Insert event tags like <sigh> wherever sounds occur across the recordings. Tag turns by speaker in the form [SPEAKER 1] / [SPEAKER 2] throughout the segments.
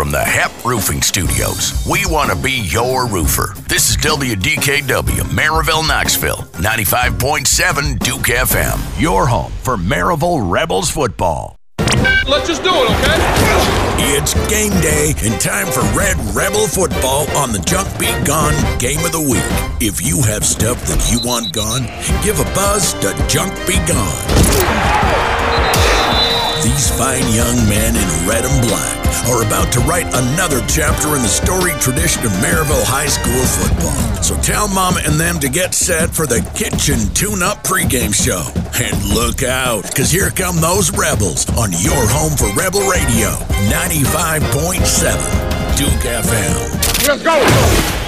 [SPEAKER 1] from the HEP Roofing Studios. We want to be your roofer. This is WDKW, Maryville, Knoxville, 95.7 Duke FM. Your home for Maryville Rebels football.
[SPEAKER 2] Let's just do it, okay?
[SPEAKER 1] It's game day and time for Red Rebel football on the Junk Be Gone Game of the Week. If you have stuff that you want gone, give a buzz to Junk Be Gone. These fine young men in red and black are about to write another chapter in the storied tradition of Maryville High School football. So tell Mama and them to get set for the Kitchen Tune Up pregame show. And look out, because here come those Rebels on your home for Rebel Radio, 95.7 Duke FM.
[SPEAKER 2] Let's go!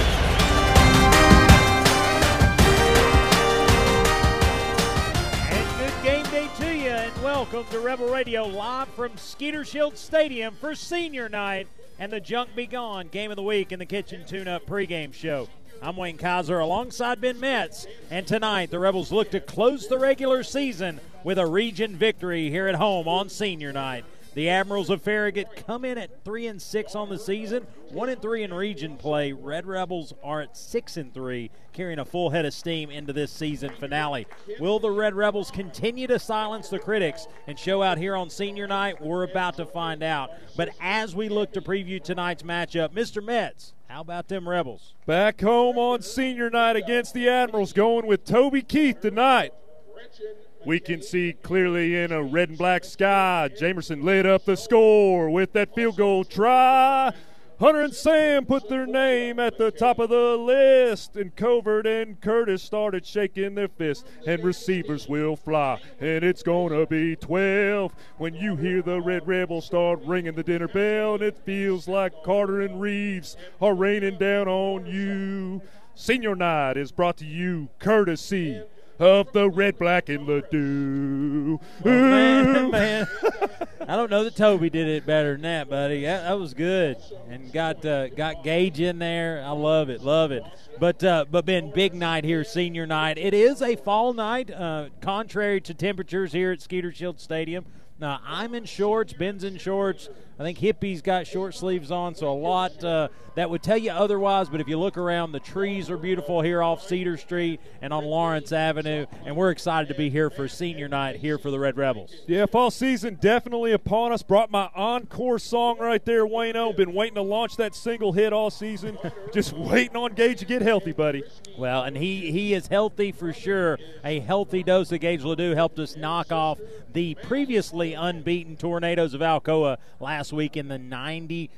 [SPEAKER 3] Welcome to Rebel Radio live from Skeeter Shield Stadium for senior night and the Junk Be Gone game of the week in the Kitchen Tune Up pregame show. I'm Wayne Kaiser alongside Ben Metz, and tonight the Rebels look to close the regular season with a region victory here at home on senior night. The Admirals of Farragut come in at three and six on the season, one and three in region play. Red Rebels are at six and three, carrying a full head of steam into this season finale. Will the Red Rebels continue to silence the critics and show out here on senior night? We're about to find out. But as we look to preview tonight's matchup, Mr. Metz, how about them Rebels?
[SPEAKER 4] Back home on senior night against the Admirals, going with Toby Keith tonight. We can see clearly in a red and black sky. Jamerson lit up the score with that field goal try. Hunter and Sam put their name at the top of the list, and Covert and Curtis started shaking their fists, and receivers will fly, and it's gonna be 12 when you hear the Red Rebels start ringing the dinner bell, and it feels like Carter and Reeves are raining down on you. Senior night is brought to you courtesy of the red, black, and the dew.
[SPEAKER 3] Oh, man, man. <laughs> I don't know that Toby did it better than that, buddy. That, that was good, and got uh, got Gage in there. I love it, love it. But uh, but Ben, big night here, senior night. It is a fall night, uh, contrary to temperatures here at Skeeter Shield Stadium. Now, I'm in shorts, Ben's in shorts. I think Hippie's got short sleeves on, so a lot uh, that would tell you otherwise. But if you look around, the trees are beautiful here off Cedar Street and on Lawrence Avenue, and we're excited to be here for senior night here for the Red Rebels.
[SPEAKER 4] Yeah, fall season definitely upon us. Brought my encore song right there, Wayno. Been waiting to launch that single hit all season. Just waiting on Gage to get healthy, buddy.
[SPEAKER 3] Well, and he he is healthy for sure. A healthy dose of Gage Ledoux helped us knock off the previously unbeaten Tornadoes of Alcoa last week in the 95th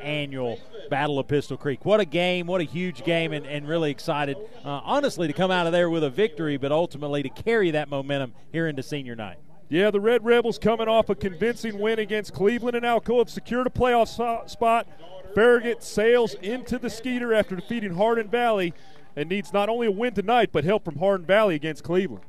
[SPEAKER 3] annual Battle of Pistol Creek. What a game, what a huge game, and, and really excited, uh, honestly, to come out of there with a victory, but ultimately to carry that momentum here into senior night.
[SPEAKER 4] Yeah, the Red Rebels coming off a convincing win against Cleveland and Alcoa have secured a playoff spot. Farragut sails into the Skeeter after defeating Hardin Valley and needs not only a win tonight, but help from Hardin Valley against Cleveland.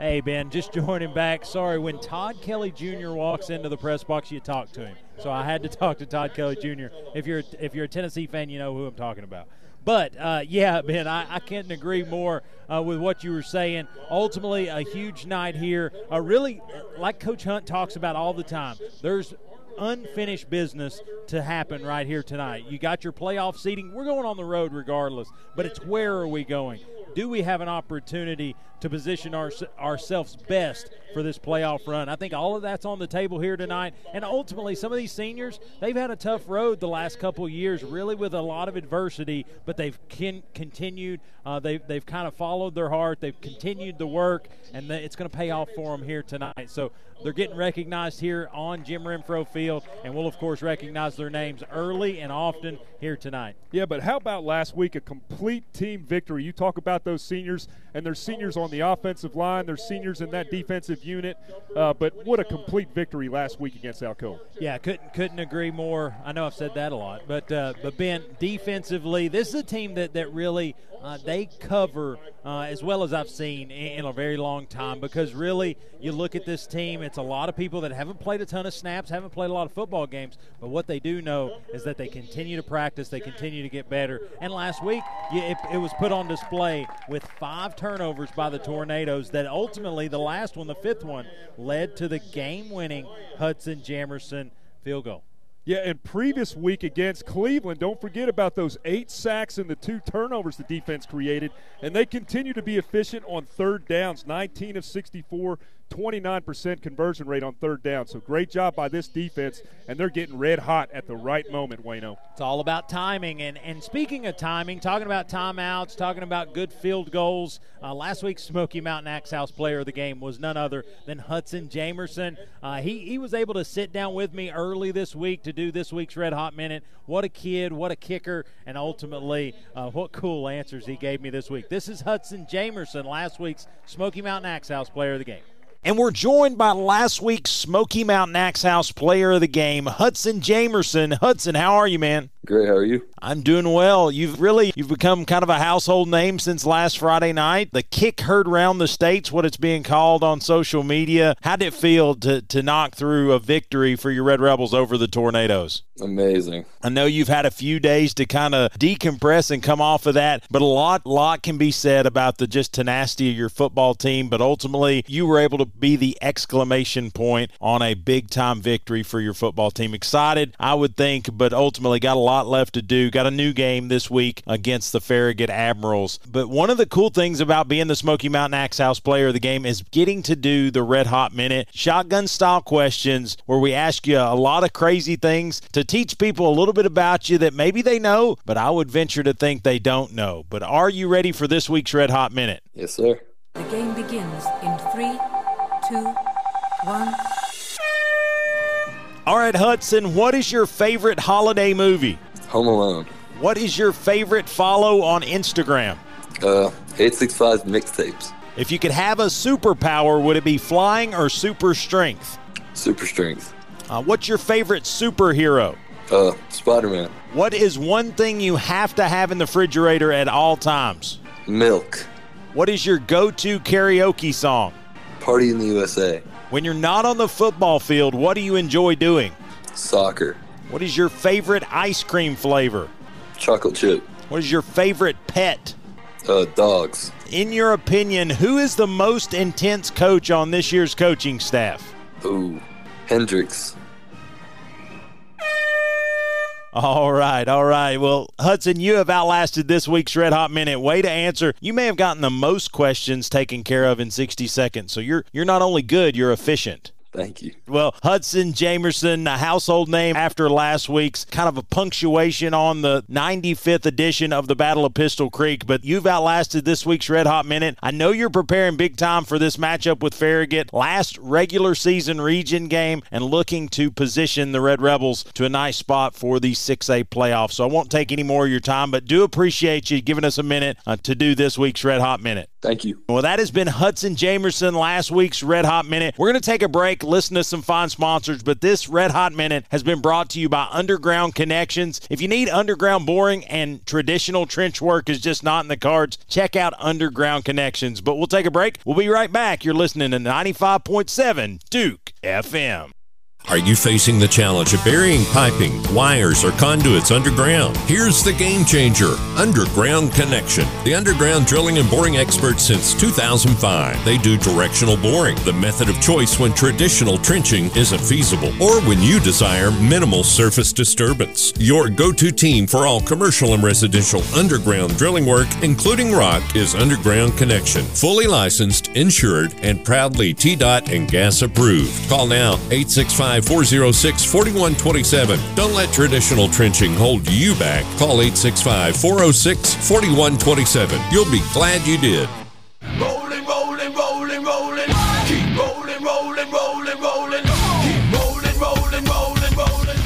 [SPEAKER 3] Hey, Ben, just <laughs> joining back. Sorry, when Todd Kelly Jr. walks into the press box, you talk to him. So I had to <laughs> talk to Todd Kelly Jr. If you're if you're a Tennessee fan, you know who I'm talking about. But uh, yeah, <laughs> Ben, I, I can't agree more uh, with what you were saying. Ultimately, a huge night here. Uh, really, like Coach Hunt talks about all the time, there's unfinished business to happen right here tonight. You got your playoff seating. We're going on the road regardless, but it's where are we going? Do we have an opportunity to position our, ourselves best for this playoff run. I think all of that's on the table here tonight. And ultimately, some of these seniors, they've had a tough road the last couple years, really with a lot of adversity, but they've continued. Uh, they've, they've kind of followed their heart. They've continued the work, and it's going to pay off for them here tonight. So they're getting recognized here on Jim Renfro Field, and we'll, of course, recognize their names early and often here tonight.
[SPEAKER 4] Yeah, but how about last week, a complete team victory? You talk about those seniors, and there's seniors on the offensive line, there's seniors in that defensive unit, uh, but what a complete victory last week against Alcoa.
[SPEAKER 3] Yeah, couldn't couldn't agree more. I know I've said that a lot, but uh, but Ben, defensively, this is a team that that really uh, they cover uh, as well as I've seen in, in, a very long time because really you look at this team, it's a lot of people that haven't played a ton of snaps, haven't played a lot of football games, but what they do know is that they continue to practice, they continue to get better. And last week, it, it was put on display with five turnovers by the Tornadoes that ultimately, the last one, the fifth
[SPEAKER 5] one led to the game-winning Hudson Jamerson field goal.
[SPEAKER 4] Yeah, and previous week against Cleveland, don't forget about those eight sacks and the two turnovers the defense created. And they continue to be efficient on third downs 19 of 64, 29% conversion rate on third down. So great job by this defense, and they're getting red hot at the right moment, Wayno.
[SPEAKER 5] It's all about timing. And, and speaking of timing, talking about timeouts, talking about good field goals, uh, last week's Smoky Mountain Axe House player of the game was none other than Hudson Jamerson. Uh, he, he was able to sit down with me early this week to do this week's Red Hot Minute. What a kid, what a kicker, and ultimately, uh, what cool answers he gave me this week. This is Hudson Jamerson, last week's Smoky Mountain Axe House player of the game.
[SPEAKER 3] And we're joined by last week's Smoky Mountain Axe House player of the game, Hudson Jamerson. Hudson, how are you, man?
[SPEAKER 6] Great. How are you?
[SPEAKER 3] I'm doing well. You've really you've become kind of a household name since last Friday night. The kick heard around the states, what it's being called on social media. How did it feel to to knock through a victory for your Red Rebels over the Tornadoes?
[SPEAKER 6] Amazing.
[SPEAKER 3] I know you've had a few days to kind of decompress and come off of that, but a lot lot can be said about the just tenacity of your football team. But ultimately, you were able to be the exclamation point on a big time victory for your football team. Excited, I would think, but ultimately got a lot left to do. Got a new game this week against the Farragut Admirals. But one of the cool things about being the Smoky Mountain Axe House player of the game is getting to do the Red Hot Minute shotgun style questions where we ask you a lot of crazy things to teach people a little bit about you that maybe they know, but I would venture to think they don't know. But are you ready for this week's Red Hot Minute?
[SPEAKER 6] Yes, sir.
[SPEAKER 7] The game begins in three, two, one.
[SPEAKER 3] All right, Hudson, what is your favorite holiday movie?
[SPEAKER 6] Home Alone.
[SPEAKER 3] What is your favorite follow on Instagram?
[SPEAKER 6] Uh, 865 mixtapes.
[SPEAKER 3] If you could have a superpower, would it be flying or super strength?
[SPEAKER 6] Super strength.
[SPEAKER 3] Uh, what's your favorite superhero?
[SPEAKER 6] Uh, Spider Man.
[SPEAKER 3] What is one thing you have to have in the refrigerator at all times?
[SPEAKER 6] Milk.
[SPEAKER 3] What is your go to karaoke song?
[SPEAKER 6] Party in the USA.
[SPEAKER 3] When you're not on the football field, what do you enjoy doing?
[SPEAKER 6] Soccer.
[SPEAKER 3] What is your favorite ice cream flavor?
[SPEAKER 6] Chocolate chip.
[SPEAKER 3] What is your favorite pet?
[SPEAKER 6] Uh, dogs.
[SPEAKER 3] In your opinion, who is the most intense coach on this year's coaching staff?
[SPEAKER 6] Ooh. Hendrix.
[SPEAKER 3] All right, all right. Well, Hudson, you have outlasted this week's Red Hot Minute. Way to answer. You may have gotten the most questions taken care of in 60 seconds. So you're you're not only good, you're efficient.
[SPEAKER 6] Thank you.
[SPEAKER 3] Well, Hudson Jamerson, a household name after last week's kind of a punctuation on the 95th edition of the Battle of Pistol Creek, but you've outlasted this week's Red Hot Minute. I know you're preparing big time for this matchup with Farragut, last regular season region game, and looking to position the Red Rebels to a nice spot for the 6A playoffs. So I won't take any more of your time, but do appreciate you giving us a minute uh, to do this week's Red Hot Minute.
[SPEAKER 6] Thank you.
[SPEAKER 3] Well, that has been Hudson Jamerson last week's Red Hot Minute. We're going to take a break, listen to some fine sponsors, but this Red Hot Minute has been brought to you by Underground Connections. If you need underground boring and traditional trench work is just not in the cards, check out Underground Connections. But we'll take a break. We'll be right back. You're listening to 95.7 Duke FM.
[SPEAKER 8] Are you facing the challenge of burying piping, wires, or conduits underground? Here's the game changer Underground Connection. The underground drilling and boring experts since 2005. They do directional boring, the method of choice when traditional trenching isn't feasible, or when you desire minimal surface disturbance. Your go to team for all commercial and residential underground drilling work, including rock, is Underground Connection. Fully licensed, insured, and proudly TDOT and gas approved. Call now 865 406 4127. Don't let traditional trenching hold you back. Call 865 406 4127. You'll be glad you did.
[SPEAKER 1] Rolling, rolling, rolling, rolling. Keep rolling, rolling, rolling, rolling. Keep rolling, rolling, rolling, rolling.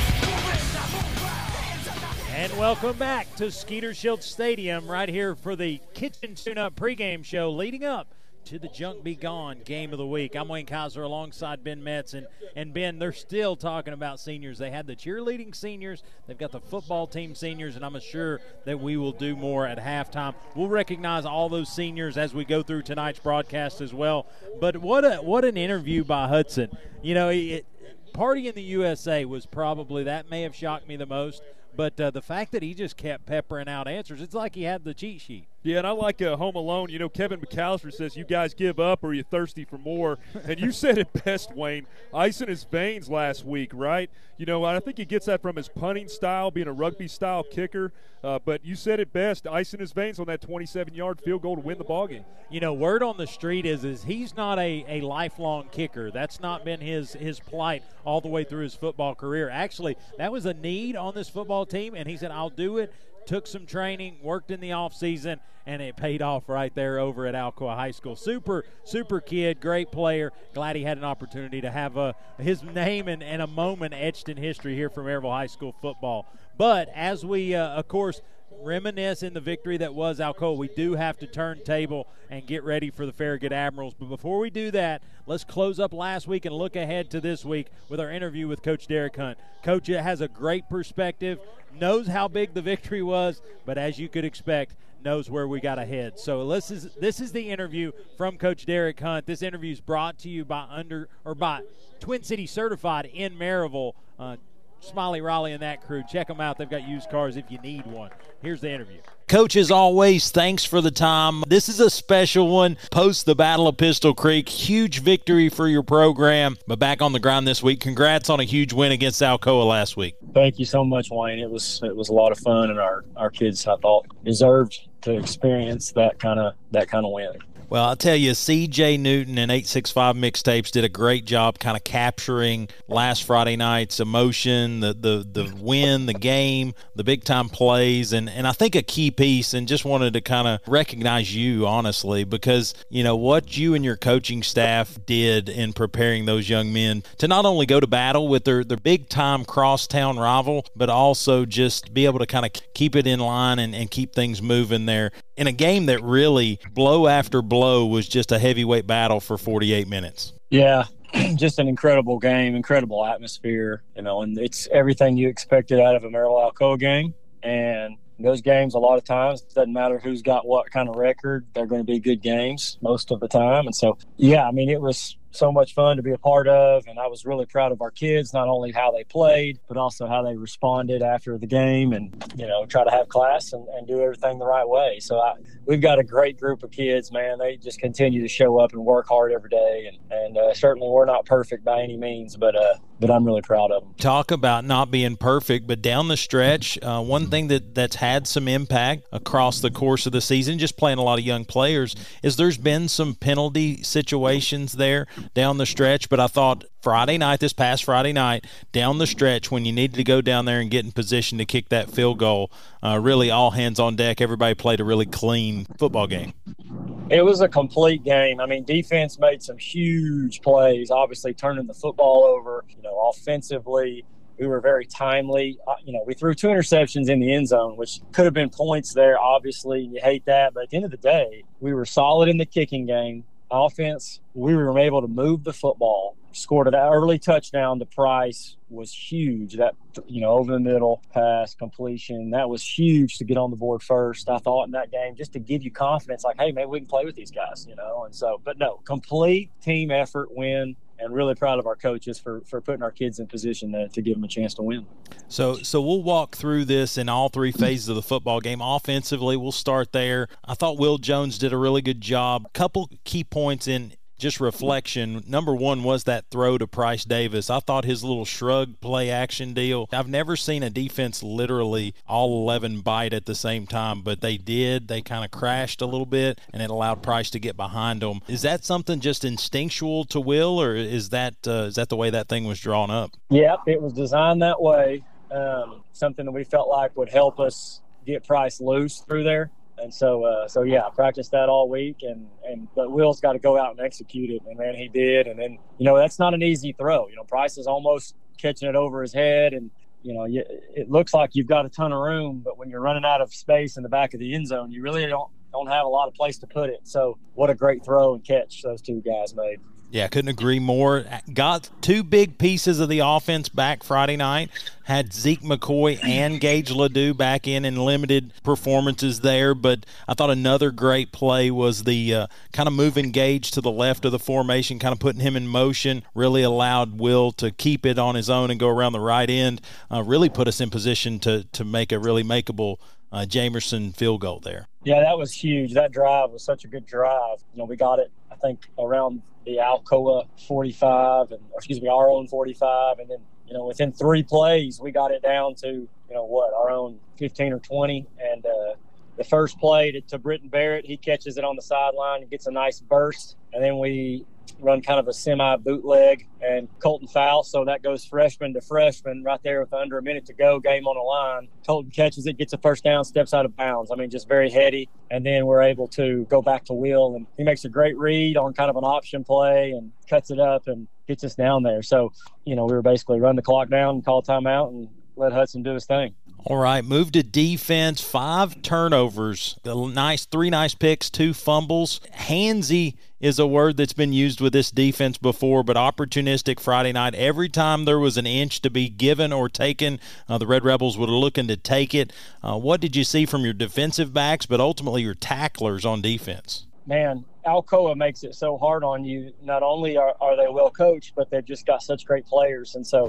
[SPEAKER 5] And welcome back to Skeeter Shield Stadium, right here for the Kitchen Tune Up pregame show leading up to the Junk Be Gone game of the week. I'm Wayne Kaiser alongside Ben Metz. And, and Ben, they're still talking about seniors. They had the cheerleading seniors, they've got the football team seniors, and I'm sure that we will do more at halftime. We'll recognize all those seniors as we go through tonight's broadcast as well. But what a what an interview by Hudson. You know, it, Party in the USA was probably that may have shocked me the most. But uh, the fact that he just kept peppering out answers, it's like he had the cheat sheet.
[SPEAKER 4] Yeah, and I like uh, Home Alone. You know, Kevin McAllister says, You guys give up or you're thirsty for more. <laughs> And you said it best, Wayne. Ice in his veins last week, right? You know, I think he gets that from his punting style, being a rugby style kicker. Uh, but you said it best ice in his veins on that 27 yard field goal to win the ballgame.
[SPEAKER 9] You know, word on the street is is he's not a, a lifelong kicker. That's not been his, his plight all the way through his football career. Actually, that was a need on this football team, and he said, I'll do it took some training, worked in the off season, and it paid off right there over at Alcoa High School. Super, super kid, great player. Glad he had an opportunity to have a, his name and, and a moment etched in history here from Maryville High School football. But as we, uh, of course, reminisce in the victory that was Alcoa, we do have to turn table and get ready for the Farragut Admirals. But before we do that, let's close up last week and look ahead to this week with our interview with Coach Derek Hunt. Coach has a great perspective, knows how big the victory was, but as you could expect, knows where we got ahead. So this is this is the interview from Coach Derek Hunt. This interview is brought to you by under or by Twin City Certified in Maryville. Uh, Smiley Raleigh and that crew. Check them out. They've got used cars if you need one. Here's the interview.
[SPEAKER 3] Coach, as always, thanks for the time. This is a special one post the Battle of Pistol Creek. Huge victory for your program, but back on the ground this week. Congrats on a huge win against Alcoa last week.
[SPEAKER 10] Thank you so much, Wayne. It was it was a lot of fun, and our our kids I thought deserved to experience that kind of that kind of win.
[SPEAKER 3] Well, I'll tell you, CJ Newton and 865 Mixtapes did a great job kind of capturing last Friday night's emotion, the, the, the win, the game, the big time plays, and, and I think a key piece, and just wanted to kind of recognize you, honestly, because, you know, what you and your coaching staff did in preparing those young men to not only go to battle with their, their big time crosstown rival, but also just be able to kind of keep it in line and, and keep things moving there in a game that really blow after blow was just a heavyweight battle for 48 minutes.
[SPEAKER 10] Yeah, <clears throat> just an incredible game, incredible atmosphere, you know, and it's everything you expected out of a Maryville Alcoa game. And those games, a lot of times, doesn't matter who's got what kind of record, they're going to be good games most of the time. And so, yeah, I mean, it was so much fun to be a part of. And I was really proud of our kids, not only how they played, but also how they responded after the game and, you know, try to have class and, and do everything the right way. So I, we've got a great group of kids, man. They just continue to show up and work hard every day. And, and uh, certainly we're not perfect by any means, but, uh, but I'm really proud of them.
[SPEAKER 3] Talk about not being perfect, but down the stretch, uh, one thing that, that's had some impact across the course of the season, just playing a lot of young players, is there's been some penalty situations there down the stretch. But I thought Friday night, this past Friday night, down the stretch when you needed to go down there and get in position to kick that field goal, uh, really all hands on deck. Everybody played a really clean football game.
[SPEAKER 10] It was a complete game. I mean, defense made some huge plays, obviously turning the football over. You know, offensively, we were very timely. Uh, you know, we threw two interceptions in the end zone, which could have been points there. Obviously, you hate that, but at the end of the day, we were solid in the kicking game offense, we were able to move the football, scored an early touchdown to Price was huge. That you know, over the middle pass completion, that was huge to get on the board first. I thought in that game just to give you confidence, like, hey, maybe we can play with these guys, you know. And so, but no, complete team effort win and really proud of our coaches for, for putting our kids in position to, to give them a chance to win.
[SPEAKER 3] So, so we'll walk through this in all three phases of the football game. Offensively, we'll start there. I thought Will Jones did a really good job. Couple key points in just reflection. Number one was that throw to Price Davis. I thought his little shrug play action deal. I've never seen a defense literally all 11 bite at the same time, but they did. They kind of crashed a little bit, and it allowed Price to get behind them. Is that something just instinctual to Will, or is that uh, is that the way that thing was drawn up?
[SPEAKER 10] Yep, it was designed that way. Um, something that we felt like would help us get Price loose through there and so uh, so yeah, I practiced that all week, and and but Will's got to go out and execute it, and then he did, and then you know that's not an easy throw. You know, Price is almost catching it over his head, and you know you, it looks like you've got a ton of room, but when you're running out of space in the back of the end zone, you really don't don't have a lot of place to put it. So what a great throw and catch those two guys made.
[SPEAKER 3] Yeah, couldn't agree more. Got two big pieces of the offense back Friday night. Had Zeke McCoy and Gage Ledoux back in in limited performances there, but I thought another great play was the uh, kind of moving Gage to the left of the formation, kind of putting him in motion. Really allowed Will to keep it on his own and go around the right end. Uh, really put us in position to to make a really makeable uh, Jamerson field goal there.
[SPEAKER 10] Yeah, that was huge. That drive was such a good drive. You know, we got it, I think, around the Alcoa 45, and excuse me, our own 45, and then you know, within three plays, we got it down to you know what our own 15 or 20, and uh, the first play to, to Britton Barrett, he catches it on the sideline and gets a nice burst, and then we run kind of a semi bootleg and Colton Faust. So that goes freshman to freshman right there with under a minute to go, game on the line. Colton catches it, gets a first down, steps out of bounds. I mean, just very heady. And then we're able to go back to Will, and he makes a great read on kind of an option play and cuts it up and gets us down there. So, you know, we were basically run the clock down and call timeout and let Hudson do his thing.
[SPEAKER 3] All right, move to defense. Five turnovers, nice three nice picks, two fumbles. Handsy is a word that's been used with this defense before, but opportunistic Friday night. Every time there was an inch to be given or taken, uh, the Red Rebels were looking to take it. Uh, what did you see from your defensive backs, but ultimately your tacklers on defense?
[SPEAKER 10] Man, Alcoa makes it so hard on you. Not only are, are they well coached, but they've just got such great players. And so,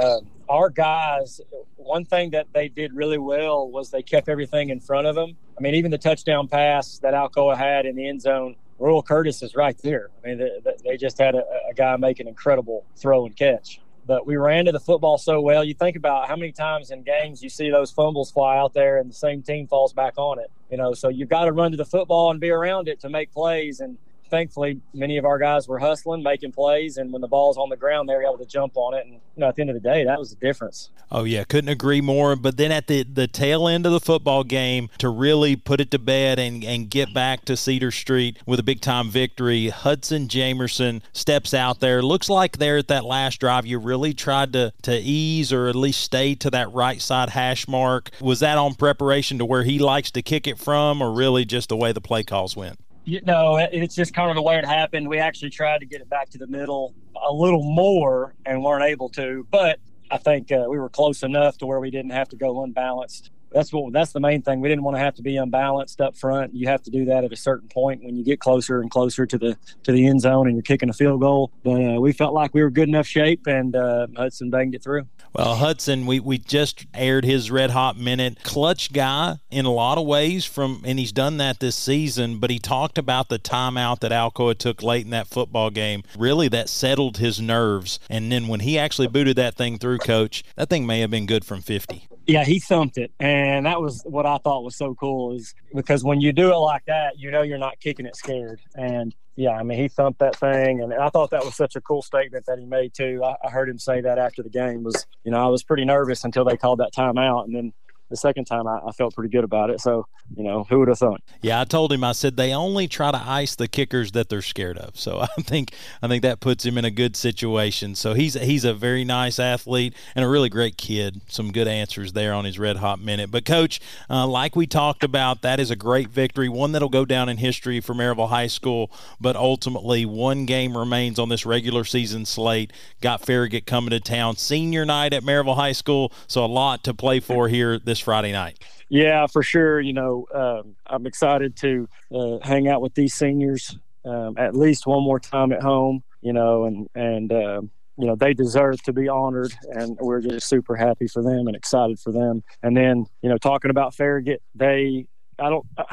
[SPEAKER 10] um, our guys, one thing that they did really well was they kept everything in front of them. I mean, even the touchdown pass that Alcoa had in the end zone, Royal Curtis is right there. I mean, they, they just had a, a guy make an incredible throw and catch but we ran to the football so well. You think about how many times in games you see those fumbles fly out there and the same team falls back on it. You know, so you've got to run to the football and be around it to make plays. And thankfully, many of our guys were hustling, making plays, and when the ball's on the ground, they were able to jump on it. And you know, at the end of the day, that was the difference.
[SPEAKER 3] Oh yeah, couldn't agree more. But then at the the tail end of the football game, to really put it to bed and and get back to Cedar Street with a big time victory, Hudson Jamerson steps out there. Looks like there at that last drive, you really tried to to ease or at least stay to that right side hash mark. Was that on preparation to where he likes to kick it from, or really just the way the play calls went?
[SPEAKER 10] You know, it's just kind of the way it happened. We actually tried to get it back to the middle a little more and weren't able to, but I think uh, we were close enough to where we didn't have to go unbalanced that's what that's the main thing. We didn't want to have to be unbalanced up front. You have to do that at a certain point when you get closer and closer to the to the end zone and you're kicking a field goal. But uh, we felt like we were good enough shape, and uh, Hudson banged it through.
[SPEAKER 3] Well, Hudson, we, we just aired his red hot minute. Clutch guy in a lot of ways from, and he's done that this season. But he talked about the timeout that Alcoa took late in that football game. Really, that settled his nerves. And then when he actually booted that thing through, Coach, that thing may have been good from 50.
[SPEAKER 10] Yeah, he thumped it, and that was what I thought was so cool. Is because when you do it like that, you know you're not kicking it scared. And yeah, I mean he thumped that thing, and I thought that was such a cool statement that he made too. I, I heard him say that after the game was, you know, I was pretty nervous until they called that timeout, and then the second time I, I, felt pretty good about it. So, you know, who would have thought?
[SPEAKER 3] Yeah, I told him I said they only try to ice the kickers that they're scared of. So <laughs> I think I think that puts him in a good situation. So he's he's a very nice athlete and a really great kid. Some good answers there on his red hot minute. But coach, uh, like we talked about, that is a great victory, one that'll go down in history for Maryville High School. But ultimately, one game remains on this regular season slate. Got Farragut coming to town, senior night at Maryville High School. So a lot to play for here this Friday night.
[SPEAKER 10] Yeah, for sure. You know, um, I'm excited to uh, hang out with these seniors um, at least one more time at home. You know, and and uh, you know they deserve to be honored, and we're just super happy for them and excited for them. And then you know, talking about Farragut, they I don't. Uh,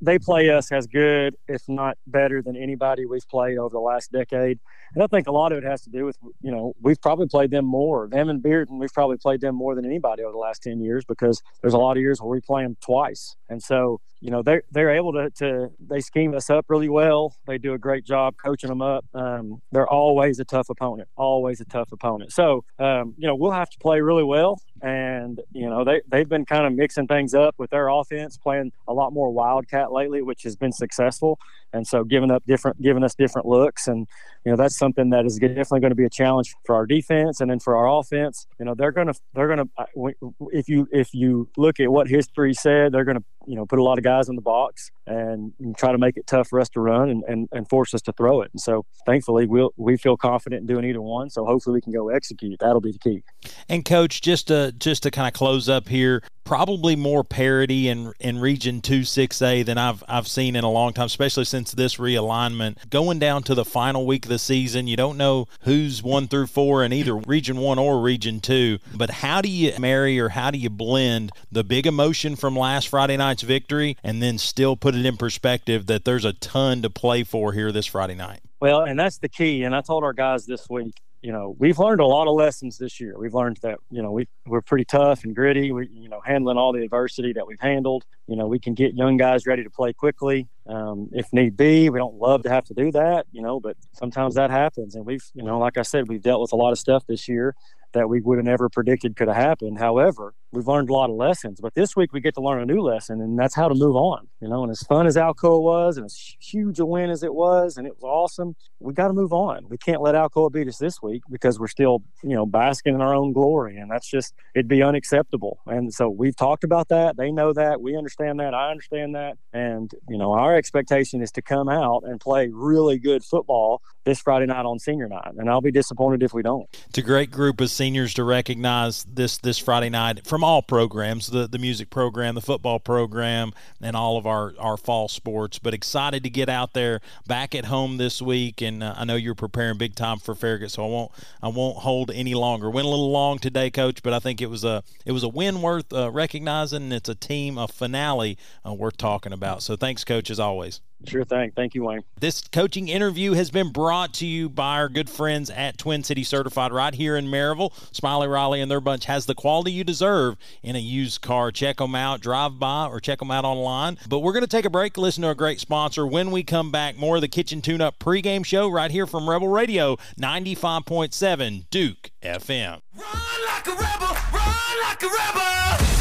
[SPEAKER 10] they play us as good, if not better, than anybody we've played over the last decade. And I think a lot of it has to do with, you know, we've probably played them more. Them and Bearden, we've probably played them more than anybody over the last 10 years because there's a lot of years where we play them twice. And so, you know, they're, they're able to, to, they scheme us up really well. They do a great job coaching them up. Um, they're always a tough opponent, always a tough opponent. So, um, you know, we'll have to play really well. And, you know, they, they've been kind of mixing things up with their offense, playing a lot more Wildcat lately, which has been successful and so giving up different giving us different looks and you know that's something that is definitely going to be a challenge for our defense and then for our offense you know they're going to they're going to if you if you look at what history said they're going to you know, put a lot of guys in the box and, try to make it tough for us to run and, and, and force us to throw it. And so thankfully we'll, we feel confident in doing either one. So hopefully we can go execute. That'll be the key.
[SPEAKER 11] And coach, just to, just to kind of close up here, probably more parity in in Region Two Six A than I've I've seen in a long time, especially since this realignment. Going down to the final week of the season, you don't know who's one through four in either Region One or Region Two. But how do you marry or how do you blend the big emotion from last Friday night's victory and then still put it in perspective that there's a ton to play for here this Friday night?
[SPEAKER 10] Well, and that's the key. And I told our guys this week, you know, we've learned a lot of lessons this year. We've learned that, you know, we, we're pretty tough and gritty. We, you know, handling all the adversity that we've handled. You know, we can get young guys ready to play quickly um, if need be. We don't love to have to do that, you know, but sometimes that happens. And we've, you know, like I said, we've dealt with a lot of stuff this year that we would have never predicted could have happened. However, we've learned a lot of lessons. But this week we get to learn a new lesson, and that's how to move on. You know, and as fun as Alcoa was, and as huge a win as it was, and it was awesome, we got to move on. We can't let Alcoa beat us this week because we're still, you know, basking in our own glory, and that's just it'd be unacceptable. And so we've talked about that. They know that. We understand that. I understand that. And you know, our expectation is to come out and play really good football this Friday night on senior night, and I'll be disappointed if we don't.
[SPEAKER 11] It's a great group of seniors to recognize this this Friday night from all programs, the the music program, the football program, and all of our our fall sports. But excited to get out there back at home this week, and uh, I know you're preparing big time for Farragut, so I won't I won't hold any longer. Went a little long today, Coach, but I think it was a it was a win worth uh, recognizing. It's a team a finale uh, worth talking about. So thanks, Coach, as always.
[SPEAKER 10] Sure thing. Thank you, Wayne.
[SPEAKER 11] This coaching interview has been brought to you by our good friends at Twin City Certified right here in Maryville. Smiley Riley and their bunch has the quality you deserve in a used car. Check them out, drive by, or check them out online. But we're going to take a break, listen to a great sponsor. When we come back, more of the Kitchen Tune Up pregame show right here from Rebel Radio 95.7 Duke FM.
[SPEAKER 12] Run like a rebel, run like a rebel.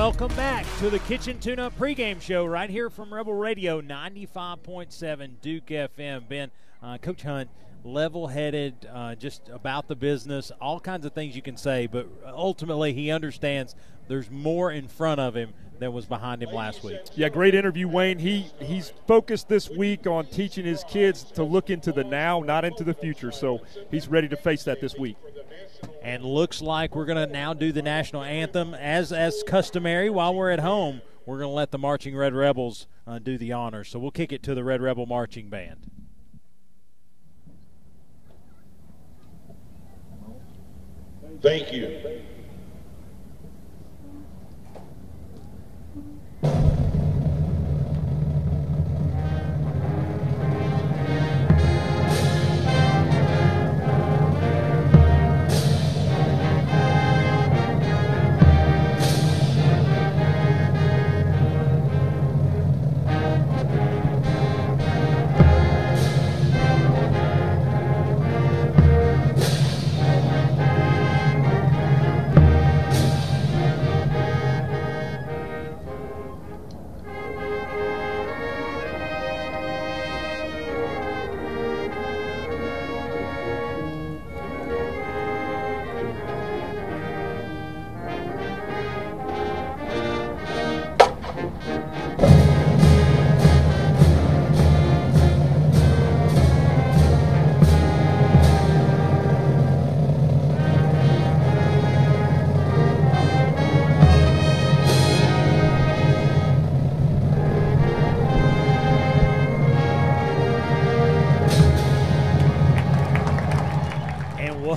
[SPEAKER 3] Welcome back to the Kitchen Tune Up pregame show right here from Rebel Radio 95.7 Duke FM. Ben, uh, Coach Hunt, level headed, uh, just about the business, all kinds of things you can say, but ultimately he understands there's more in front of him than was behind him last week.
[SPEAKER 4] Yeah, great interview, Wayne. He he's focused this week on teaching his kids to look into the now, not into the future. So he's ready to face that this week.
[SPEAKER 3] And looks like we're going to now do the national anthem as as customary while we're at home. We're going to let the marching Red Rebels uh, do the honors. So we'll kick it to the Red Rebel marching band.
[SPEAKER 13] Thank you.
[SPEAKER 3] And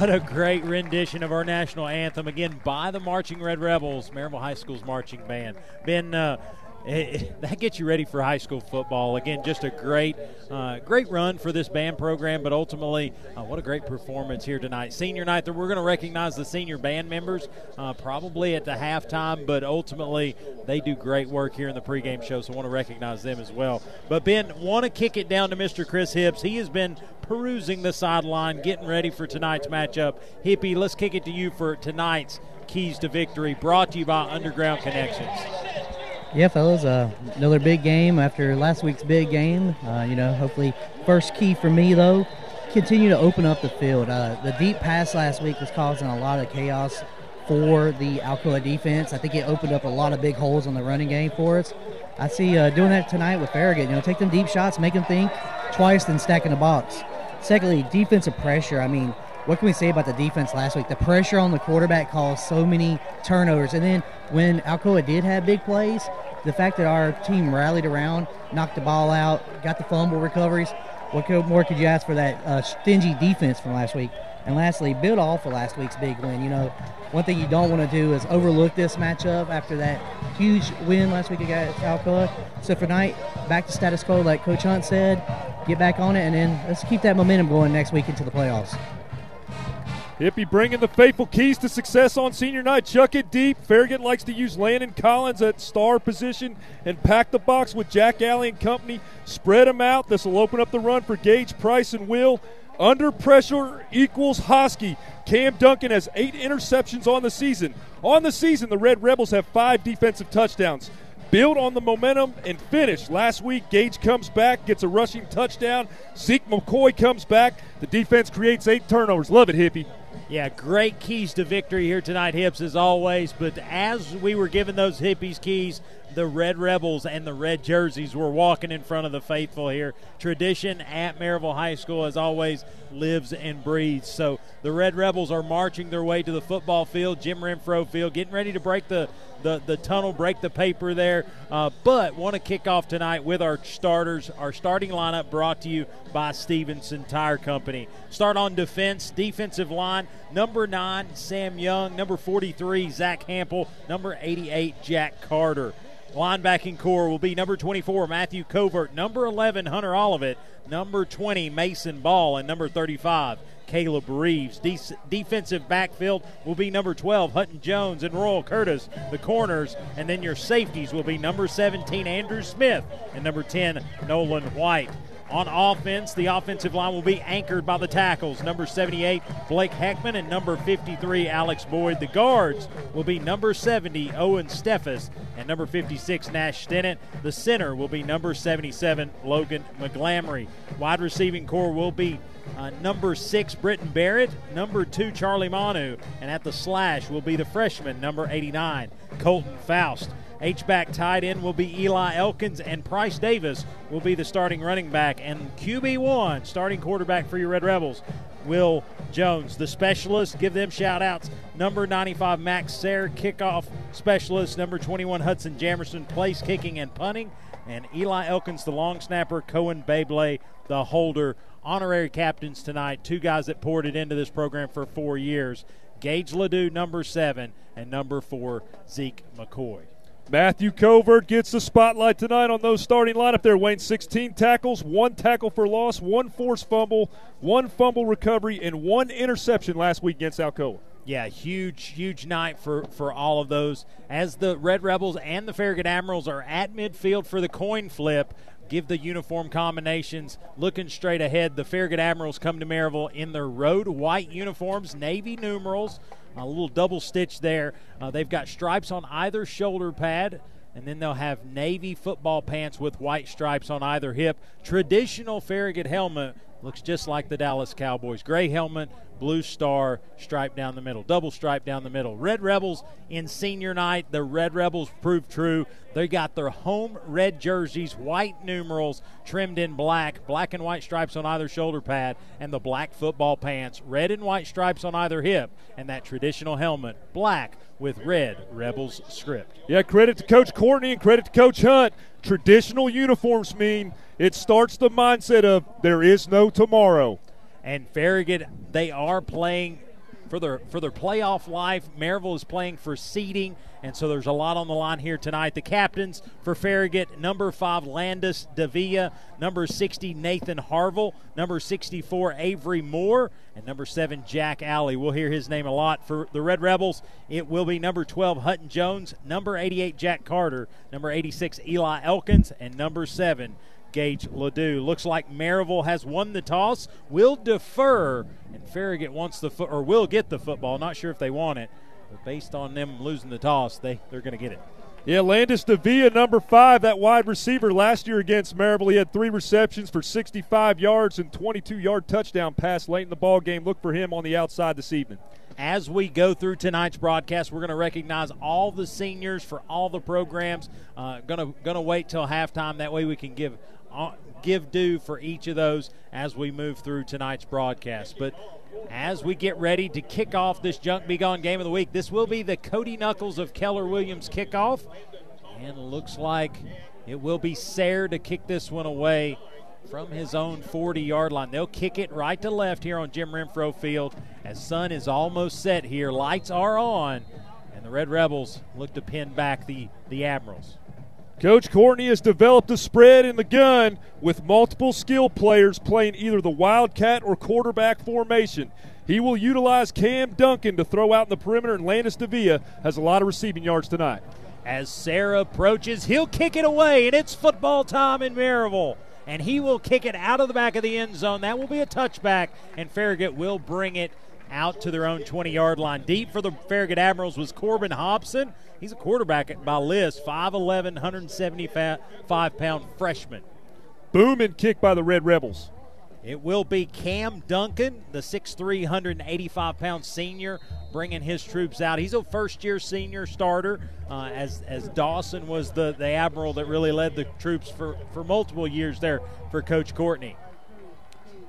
[SPEAKER 3] what a great rendition of our national anthem, again, by the Marching Red Rebels, Maryville High School's marching band. Ben, uh, it, that gets you ready for high school football. Again, just a great, uh, great run for this band program, but ultimately, uh, what a great performance here tonight. Senior night, we're going to recognize the senior band members uh, probably at the halftime, but ultimately, they do great work here in the pregame show, so I want to recognize them as well. But Ben, want to kick it down to Mr. Chris Hips. He has been perusing the sideline, getting ready for tonight's matchup. Hippie, let's kick it to you for tonight's keys to victory, brought to you by Underground Connections.
[SPEAKER 14] Yeah, fellas, uh, another big game after last week's big game. Uh, you know, hopefully, first key for me though, continue to open up the field. Uh, the deep pass last week was causing a lot of chaos for the Alcoa defense. I think it opened up a lot of big holes on the running game for us. I see uh, doing that tonight with Farragut. You know, take them deep shots, make them think twice, then stack in the box. Secondly, defensive pressure. I mean, what can we say about the defense last week? The pressure on the quarterback caused so many turnovers. And then when Alcoa did have big plays, the fact that our team rallied around, knocked the ball out, got the fumble recoveries, what more could you ask for that uh, stingy defense from last week? And lastly, build off of last week's big win. You know, one thing you don't want to do is overlook this matchup after that huge win last week against Alcoa. So for tonight, back to status quo, like Coach Hunt said, get back on it, and then let's keep that momentum going next week into the playoffs.
[SPEAKER 4] Hippie bringing the faithful keys to success on senior night. Chuck it deep. Farragut likes to use Landon Collins at star position and pack the box with Jack Alley and company. Spread them out. This will open up the run for Gage Price and Will. Under pressure equals Hosky. Cam Duncan has eight interceptions on the season. On the season, the Red Rebels have five defensive touchdowns. Build on the momentum and finish. Last week, Gage comes back, gets a rushing touchdown. Zeke McCoy comes back. The defense creates eight turnovers. Love it, Hippie.
[SPEAKER 3] Yeah, great keys to victory here tonight, Hips, as always. But as we were given those hippies keys, the Red Rebels and the red jerseys were walking in front of the faithful here. Tradition at Maryville High School, as always, lives and breathes. So the Red Rebels are marching their way to the football field, Jim Renfro Field, getting ready to break the the, the tunnel, break the paper there. Uh, but want to kick off tonight with our starters, our starting lineup brought to you by Stevenson Tire Company. Start on defense, defensive line, number nine, Sam Young, number 43, Zach Hample, number 88, Jack Carter. Linebacking corps will be number 24, Matthew Covert, number 11, Hunter Olivet, number 20, Mason Ball, and number 35, Caleb Reeves. De- defensive backfield will be number 12, Hutton Jones and Royal Curtis, the corners. And then your safeties will be number 17, Andrew Smith, and number 10, Nolan White. On offense, the offensive line will be anchored by the tackles. Number 78, Blake Heckman, and number 53, Alex Boyd. The guards will be number 70, Owen Steffes, and number 56, Nash Stennett. The center will be number 77, Logan McGlamory. Wide receiving corps will be uh, number six, Britton Barrett. Number two, Charlie Manu. And at the slash will be the freshman, number 89, Colton Faust. H-back tight end will be Eli Elkins, and Price Davis will be the starting running back. And QB1, starting quarterback for your Red Rebels, Will Jones. The specialist, give them shout outs. Number 95, Max Sayre, kickoff specialist. Number 21, Hudson Jamerson, place kicking and punting. And Eli Elkins, the long snapper. Cohen Babley, the holder. Honorary captains tonight, two guys that poured it into this program for four years. Gage Ledoux, number seven, and number four, Zeke McCoy.
[SPEAKER 4] Matthew Covert gets the spotlight tonight on those starting lineup there. Wayne, 16 tackles, one tackle for loss, one forced fumble, one fumble recovery, and one interception last week against Alcoa.
[SPEAKER 3] Yeah, huge, huge night for, for all of those. As the Red Rebels and the Farragut Admirals are at midfield for the coin flip, give the uniform combinations. Looking straight ahead, the Farragut Admirals come to Maryville in their road white uniforms, navy numerals, a little double stitch there. Uh, they've got stripes on either shoulder pad, and then they'll have navy football pants with white stripes on either hip. Traditional Farragut helmet looks just like the Dallas Cowboys. Gray helmet, blue star, stripe down the middle, double stripe down the middle. Red Rebels in senior night. The Red Rebels proved true. They got their home red jerseys, white numerals trimmed in black, black and white stripes on either shoulder pad, and the black football pants, red and white stripes on either hip, and that traditional helmet, black with red Rebels script.
[SPEAKER 4] Yeah, credit to Coach Courtney and credit to Coach Hunt. Traditional uniforms mean it starts the mindset of there is no tomorrow.
[SPEAKER 3] And Farragut, they are playing for their for their playoff life. Maryville is playing for seeding, and so there's a lot on the line here tonight. The captains for Farragut: number five Landis Davia, number 60 Nathan Harville, number 64 Avery Moore, and number seven Jack Alley. We'll hear his name a lot for the Red Rebels. It will be number 12 Hutton Jones, number 88 Jack Carter, number 86 Eli Elkins, and number seven. Gage Ledoux. Looks like Maryville has won the toss. Will defer, and Farragut wants the foot or will get the football. Not sure if they want it, but based on them losing the toss, they they're going to get it.
[SPEAKER 4] Yeah, Landis Davia, number five, that wide receiver last year against Maryville. He had three receptions for 65 yards and 22 yard touchdown pass late in the ball game. Look for him on the outside this evening.
[SPEAKER 3] As we go through tonight's broadcast, we're going to recognize all the seniors for all the programs. Uh, gonna gonna wait till halftime. That way we can give Uh, give due for each of those as we move through tonight's broadcast. But as we get ready to kick off this Junk Be Gone game of the week. This will be the Cody Knuckles of Keller Williams kickoff. And looks like it will be Sayre to kick this one away from his own 40 yard line. They'll kick it right to left here on Jim Renfro Field as sun is almost set here. Lights are on, and the Red Rebels look to pin back the, the Admirals.
[SPEAKER 4] Coach Courtney has developed a spread in the gun with multiple skill players playing either the Wildcat or quarterback formation. He will utilize Cam Duncan to throw out in the perimeter, and Landis Davia has a lot of receiving yards tonight.
[SPEAKER 3] As Sayre approaches, he'll kick it away, and it's football time in Maryville. And he will kick it out of the back of the end zone. That will be a touchback, and Farragut will bring it out to their own 20 yard line. Deep for the Farragut Admirals was Corbin Hobson. He's a quarterback by list, 5'11, 175 pound freshman.
[SPEAKER 4] Booming kick by the Red Rebels.
[SPEAKER 3] It will be Cam Duncan, the 6'3, 185 pound senior, bringing his troops out. He's a first year senior starter, uh, as, as Dawson was the, the admiral that really led the troops for, for multiple years there for Coach Courtney.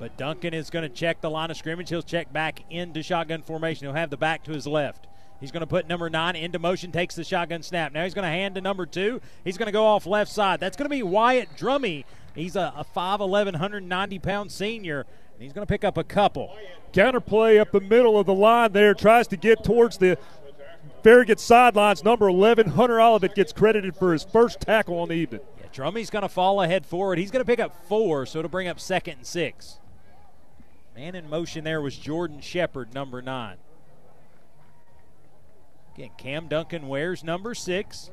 [SPEAKER 3] But Duncan is going to check the line of scrimmage. He'll check back into shotgun formation. He'll have the back to his left. He's going to put number nine into motion, takes the shotgun snap. Now he's going to hand to number two. He's going to go off left side. That's going to be Wyatt Drummy. He's a, a 5'11, 190 pound senior, and he's going to pick up a couple.
[SPEAKER 4] Counterplay up the middle of the line there, tries to get towards the Farragut sidelines. Number 11, Hunter Olivet gets credited for his first tackle on the evening.
[SPEAKER 3] Yeah, Drummy's going to fall ahead forward. He's going to pick up four, so it'll bring up second and six. Man in motion there was Jordan Shepard, number nine. Again, Cam Duncan wears number six.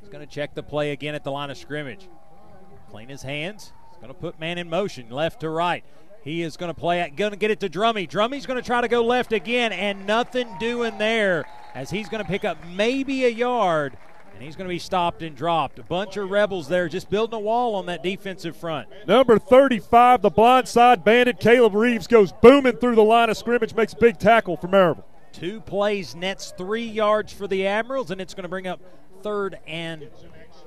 [SPEAKER 3] He's going to check the play again at the line of scrimmage. Clean his hands. He's going to put man in motion, left to right. He is going to play it, going to get it to Drummy. Drummy's going to try to go left again, and nothing doing there as he's going to pick up maybe a yard, and he's going to be stopped and dropped. A bunch of rebels there just building a wall on that defensive front.
[SPEAKER 4] Number 35, the blindside bandit, Caleb Reeves, goes booming through the line of scrimmage, makes a big tackle for Maryville.
[SPEAKER 3] Two plays nets three yards for the Admirals, and it's going to bring up third and.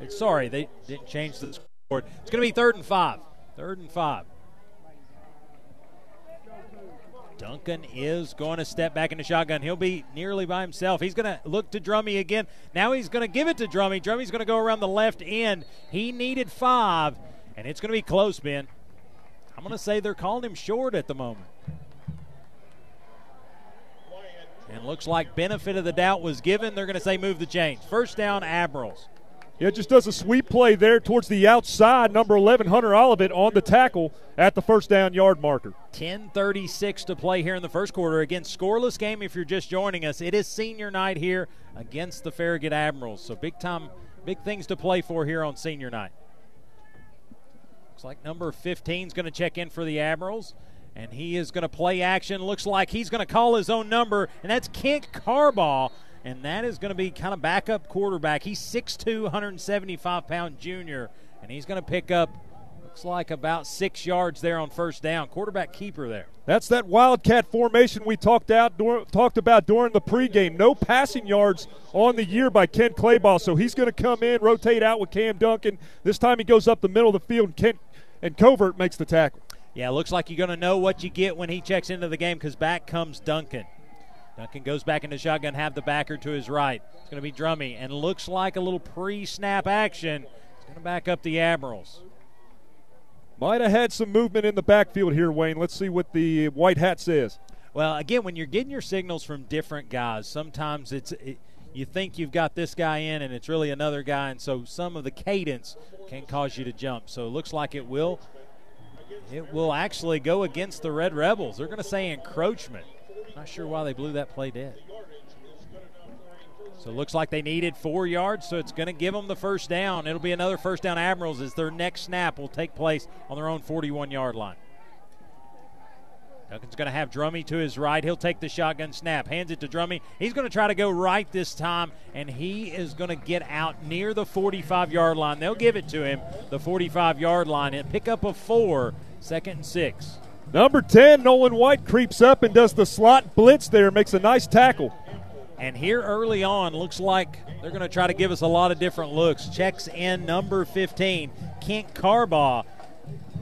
[SPEAKER 3] Sorry, they didn't change the score. It's going to be third and five. Third and five. Duncan is going to step back in the shotgun. He'll be nearly by himself. He's going to look to Drummy again. Now he's going to give it to Drummy. Drummy's going to go around the left end. He needed five, and it's going to be close, Ben. I'm going to say they're calling him short at the moment. And looks like benefit of the doubt was given. They're going to say move the chains. First down, Admirals.
[SPEAKER 4] Yeah, just does a sweep play there towards the outside. Number 11, Hunter Olivet on the tackle at the first down yard marker.
[SPEAKER 3] 10:36 to play here in the first quarter. Again, scoreless game. If you're just joining us, it is senior night here against the Farragut Admirals. So big time, big things to play for here on senior night. Looks like number 15 is going to check in for the Admirals and he is going to play action. Looks like he's going to call his own number, and that's Kent Carbaugh. And that is going to be kind of backup quarterback. He's 6'2, 175 pound junior, and he's going to pick up, looks like about six yards there on first down. Quarterback keeper there.
[SPEAKER 4] That's that Wildcat formation we talked out talked about during the pregame. No passing yards on the year by Kent Claybaugh, so he's going to come in, rotate out with Cam Duncan. This time he goes up the middle of the field, and Kent and Covert makes the tackle.
[SPEAKER 3] Yeah, looks like you're going to know what you get when he checks into the game because back comes Duncan. Duncan goes back into shotgun, have the backer to his right. It's going to be Drummy, and looks like a little pre snap action. It's going to back up the Admirals.
[SPEAKER 4] Might have had some movement in the backfield here, Wayne. Let's see what the white hat says.
[SPEAKER 3] Well, again, when you're getting your signals from different guys, sometimes it's. It, you think you've got this guy in and it's really another guy and so some of the cadence can cause you to jump so it looks like it will it will actually go against the red rebels they're going to say encroachment not sure why they blew that play dead. So it looks like they needed four yards, so it's going to give them the first down. It'll be another first down Admirals as their next snap will take place on their own 41 yard line. Duncan's going to have Drummy to his right. He'll take the shotgun snap, hands it to Drummy. He's going to try to go right this time, and he is going to get out near the 45 yard line. They'll give it to him, the 45 yard line, and pick up a four, second and six.
[SPEAKER 4] Number 10, Nolan White creeps up and does the slot blitz there, makes a nice tackle.
[SPEAKER 3] And here early on, looks like they're going to try to give us a lot of different looks. Checks in number 15, Kent Carbaugh.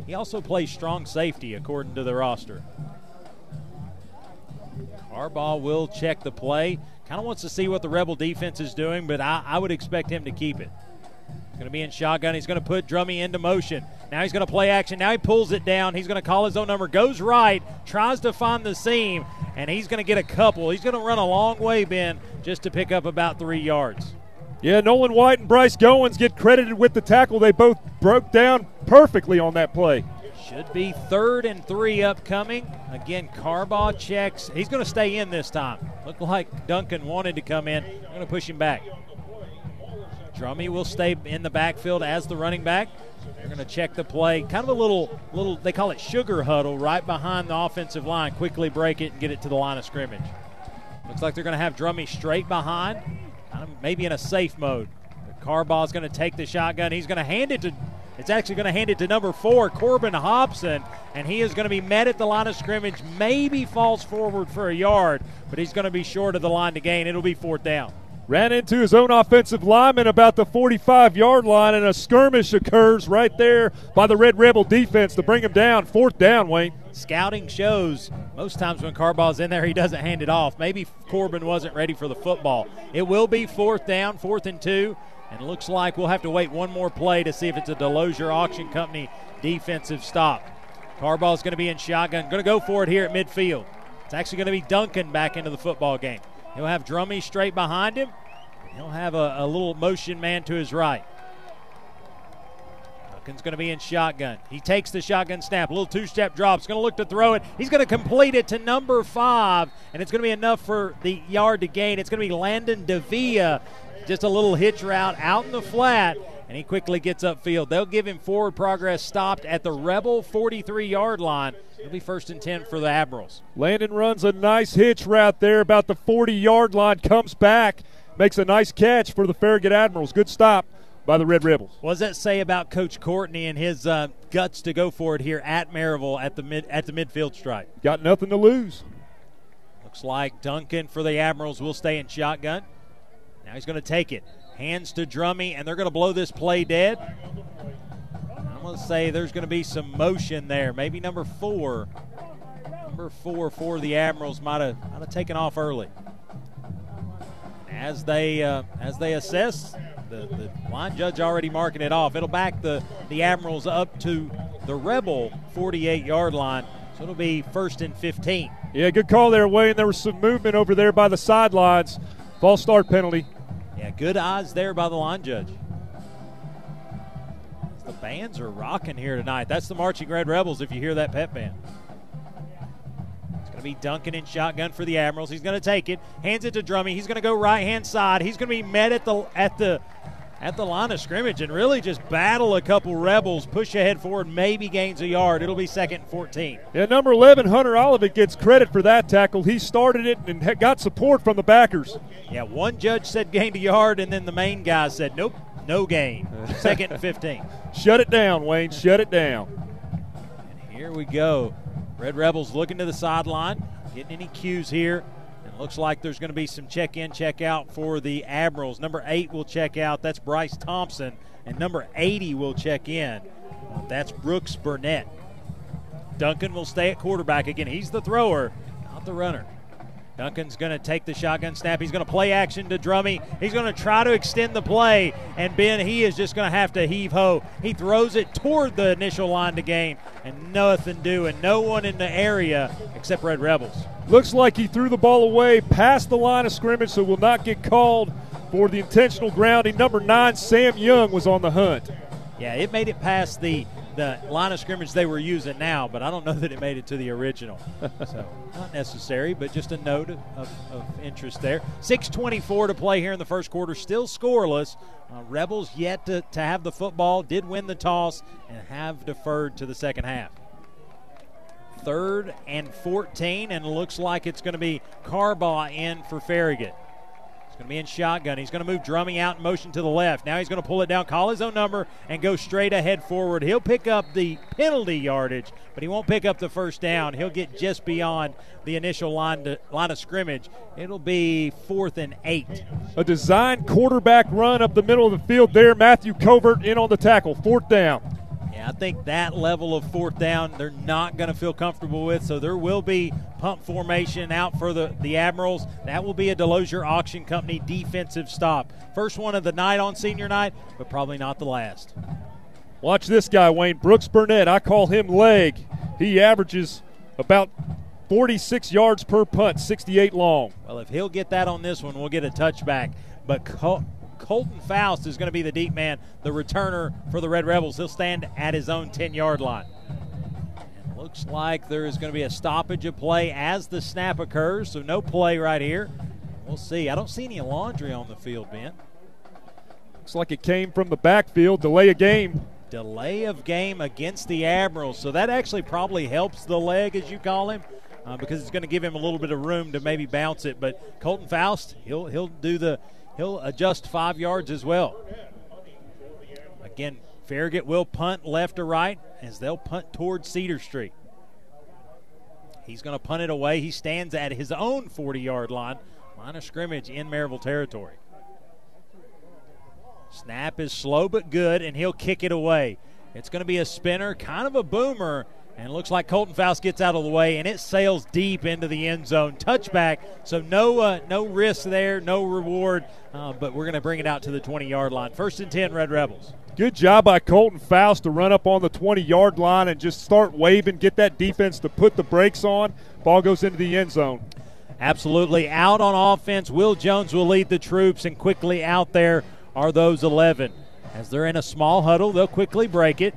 [SPEAKER 3] He also plays strong safety, according to the roster. Carbaugh will check the play. Kind of wants to see what the Rebel defense is doing, but I, I would expect him to keep it. He's going to be in shotgun. He's going to put Drummy into motion. Now he's going to play action. Now he pulls it down. He's going to call his own number. Goes right, tries to find the seam, and he's going to get a couple. He's going to run a long way, Ben, just to pick up about three yards.
[SPEAKER 4] Yeah, Nolan White and Bryce Goins get credited with the tackle. They both broke down perfectly on that play.
[SPEAKER 3] Should be third and three upcoming. Again, Carbaugh checks. He's going to stay in this time. Looked like Duncan wanted to come in. I'm going to push him back. Drummy will stay in the backfield as the running back. They're going to check the play. Kind of a little, little. They call it sugar huddle right behind the offensive line. Quickly break it and get it to the line of scrimmage. Looks like they're going to have Drummy straight behind, kind of maybe in a safe mode. Carbaugh's going to take the shotgun. He's going to hand it to. It's actually going to hand it to number four, Corbin Hobson, and he is going to be met at the line of scrimmage. Maybe falls forward for a yard, but he's going to be short of the line to gain. It'll be fourth down.
[SPEAKER 4] Ran into his own offensive lineman about the 45 yard line, and a skirmish occurs right there by the Red Rebel defense to bring him down. Fourth down, Wayne.
[SPEAKER 3] Scouting shows most times when Carbaugh's in there, he doesn't hand it off. Maybe Corbin wasn't ready for the football. It will be fourth down, fourth and two, and looks like we'll have to wait one more play to see if it's a Delosier Auction Company defensive stop. Carbaugh's going to be in shotgun, going to go for it here at midfield. It's actually going to be Duncan back into the football game. He'll have Drummy straight behind him. He'll have a, a little motion man to his right. Duncan's going to be in shotgun. He takes the shotgun snap. A little two step drop. He's going to look to throw it. He's going to complete it to number five, and it's going to be enough for the yard to gain. It's going to be Landon Davia. Just a little hitch route out in the flat, and he quickly gets upfield. They'll give him forward progress stopped at the Rebel 43 yard line. It'll be first and 10 for the Admirals.
[SPEAKER 4] Landon runs a nice hitch route there about the 40 yard line, comes back, makes a nice catch for the Farragut Admirals. Good stop by the Red Rebels.
[SPEAKER 3] What does that say about Coach Courtney and his uh, guts to go for it here at Maryville at the mid at the midfield stripe?
[SPEAKER 4] Got nothing to lose.
[SPEAKER 3] Looks like Duncan for the Admirals will stay in shotgun. Now he's going to take it. Hands to Drummy, and they're going to blow this play dead. I'm going to say there's going to be some motion there. Maybe number four. Number four for the Admirals might have might have taken off early. As they uh, as they assess, the, the line judge already marking it off. It'll back the the Admirals up to the Rebel 48 yard line. So it'll be first and 15.
[SPEAKER 4] Yeah, good call there, Wayne. There was some movement over there by the sidelines. False start penalty.
[SPEAKER 3] Yeah, good eyes there by the line judge. The bands are rocking here tonight. That's the Marching Red Rebels if you hear that pep band. It's going to be Duncan in shotgun for the Admirals. He's going to take it, hands it to Drummy. He's going to go right hand side. He's going to be met at the at the at the line of scrimmage and really just battle a couple Rebels, push ahead forward, maybe gains a yard. It'll be second and 14.
[SPEAKER 4] Yeah, number 11, Hunter Olivet gets credit for that tackle. He started it and got support from the backers.
[SPEAKER 3] Yeah, one judge said gained a yard, and then the main guy said, nope, no gain. <laughs> Second and 15.
[SPEAKER 4] Shut it down, Wayne. Shut it down.
[SPEAKER 3] And here we go. Red Rebels looking to the sideline, getting any cues here. And looks like there's going to be some check in, check out for the Admirals. Number eight will check out. That's Bryce Thompson. And number 80 will check in. Uh, that's Brooks Burnett. Duncan will stay at quarterback again. He's the thrower, not the runner. Duncan's going to take the shotgun snap. He's going to play action to Drummy. He's going to try to extend the play. And Ben, he is just going to have to heave ho. He throws it toward the initial line to gain, and nothing doing. No one in the area except Red Rebels.
[SPEAKER 4] Looks like he threw the ball away past the line of scrimmage, so will not get called for the intentional grounding. Number nine, Sam Young, was on the hunt.
[SPEAKER 3] Yeah, it made it past the the line of scrimmage they were using now, but I don't know <laughs> that it made it to the original. so <laughs> not necessary, but just a note of, of, of, interest there. 6:24 to play here in the first quarter, still scoreless. Uh, Rebels yet to, to have the football, did win the toss, and have deferred to the second half. third and 14, and looks like it's going to be Carbaugh in for Farragut. Going to be in shotgun. He's going to move Drummy out in motion to the left. Now he's going to pull it down, call his own number, and go straight ahead forward. He'll pick up the penalty yardage, but he won't pick up the first down. He'll get just beyond the initial line, to, line of scrimmage. It'll be fourth and eight.
[SPEAKER 4] A designed quarterback run up the middle of the field there. Matthew Covert in on the tackle. Fourth down.
[SPEAKER 3] Yeah, I think that level of fourth down they're not going to feel comfortable with. So there will be punt formation out for the, the Admirals. That will be a Delosier Auction Company defensive stop. First one of the night on senior night, but probably not the last.
[SPEAKER 4] Watch this guy, Wayne. Brooks Burnett. I call him leg. He averages about 46 yards per punt, 68 long.
[SPEAKER 3] Well, if he'll get that on this one, we'll get a touchback. But Colton Faust is going to be the deep man, the returner for the Red Rebels. He'll stand at his own 10 yard line. And looks like there is going to be a stoppage of play as the snap occurs, so no play right here. We'll see. I don't see any laundry on the field, Ben.
[SPEAKER 4] Looks like it came from the backfield. Delay a game.
[SPEAKER 3] Delay of game against the Admirals. So that actually probably helps the leg, as you call him. Uh, because it's going to give him a little bit of room to maybe bounce it, but Colton Faust, he'll he'll do the he'll adjust five yards as well. Again, Farragut will punt left or right as they'll punt towards Cedar Street. He's going to punt it away. He stands at his own 40 yard line, line of scrimmage in Maryville territory. Snap is slow but good, and he'll kick it away. It's going to be a spinner, kind of a boomer, and it looks like Colton Faust gets out of the way, and it sails deep into the end zone. Touchback, so no uh, no risk there, no reward, uh, but we're going to bring it out to the 20 yard line. First and 10, Red Rebels.
[SPEAKER 4] Good job by Colton Faust to run up on the 20 yard line and just start waving, get that defense to put the brakes on. Ball goes into the end zone.
[SPEAKER 3] Absolutely. Out on offense, Will Jones will lead the troops, and quickly out there are those 11. As they're in a small huddle, they'll quickly break it.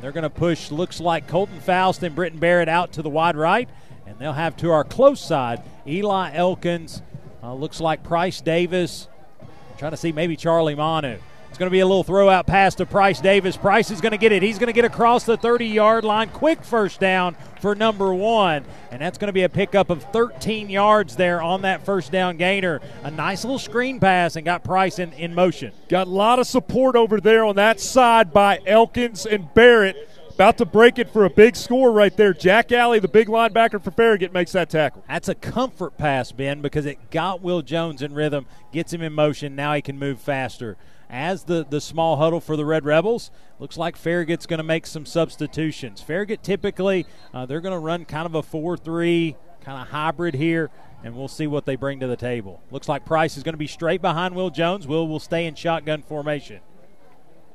[SPEAKER 3] They're going to push, looks like Colton Faust and Britton Barrett out to the wide right. And they'll have to our close side Eli Elkins. Uh, looks like Price Davis. I'm trying to see maybe Charlie Manu. It's going to be a little throw out pass to Price Davis. Price is going to get it. He's going to get across the 30 yard line. Quick first down for number one. And that's going to be a pickup of 13 yards there on that first down gainer. A nice little screen pass and got Price in, in motion.
[SPEAKER 4] Got a lot of support over there on that side by Elkins and Barrett. About to break it for a big score right there. Jack Alley, the big linebacker for Farragut, makes that tackle.
[SPEAKER 3] That's a comfort pass, Ben, because it got Will Jones in rhythm, gets him in motion. Now he can move faster as the, the small huddle for the Red Rebels. Looks like Farragut's going to make some substitutions. Farragut typically, uh, they're going to run kind of a 4 3 kind of hybrid here, and we'll see what they bring to the table. Looks like Price is going to be straight behind Will Jones. Will will stay in shotgun formation.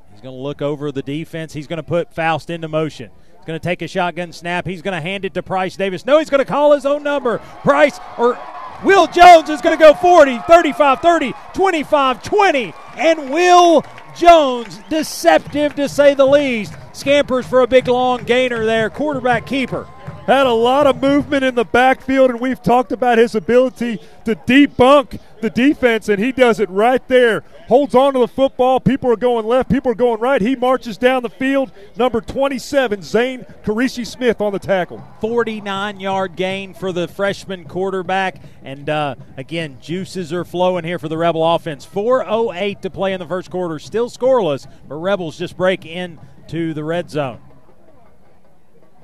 [SPEAKER 3] He's going to look over the defense. He's going to put Faust into motion. He's going to take a shotgun snap. He's going to hand it to Price Davis. No, he's going to call his own number. Price or Will Jones is going to go 40, 35, 30, 25, 20. And Will Jones, deceptive to say the least, scampers for a big long gainer there. Quarterback keeper.
[SPEAKER 4] Had a lot of movement in the backfield, and we've talked about his ability to debunk the defense, and he does it right there. Holds on to the football. People are going left, people are going right. He marches down the field. Number 27, Zane Karishi Smith on the tackle.
[SPEAKER 3] 49 yard gain for the freshman quarterback. And uh, again, juices are flowing here for the Rebel offense. 4.08 to play in the first quarter. Still scoreless, but Rebels just break into the red zone.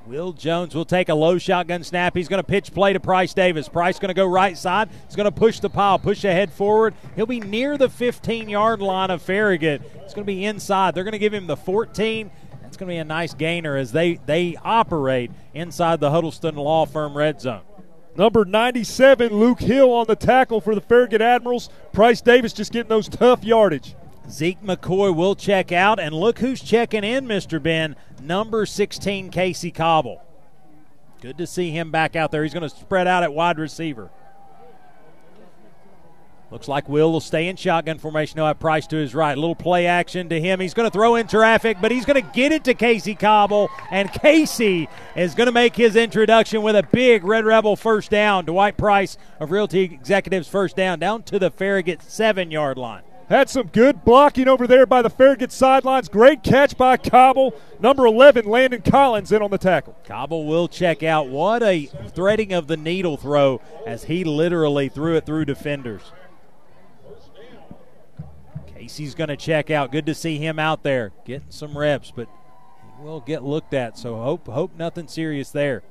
[SPEAKER 3] Will Jones will take a low shotgun snap. He's going to pitch play to Price Davis. Price going to go right side. He's going to push the pile, push ahead forward. He'll be near the 15 yard line of Farragut. It's going to be inside. They're going to give him the 14. That's going to be a nice gainer as they, they operate inside the Huddleston Law Firm red zone.
[SPEAKER 4] Number 97, Luke Hill on the tackle for the Farragut Admirals. Price Davis just getting those tough yardage.
[SPEAKER 3] Zeke McCoy will check out, and look who's checking in, Mr. Ben. Number 16, Casey Cobble. Good to see him back out there. He's going to spread out at wide receiver. Looks like Will will stay in shotgun formation. He'll have Price to his right. A little play action to him. He's going to throw in traffic, but he's going to get it to Casey Cobble. And Casey is going to make his introduction with a big Red Rebel first down. Dwight Price of Realty Executives first down, down to the Farragut seven yard line.
[SPEAKER 4] Had some good blocking over there by the Farragut sidelines. Great catch by Cobble. Number 11, Landon Collins, in on the tackle.
[SPEAKER 3] Cobble will check out. What a threading of the needle throw as he literally threw it through defenders. Casey's going to check out. Good to see him out there getting some reps, but he will get looked at. So hope hope nothing serious there.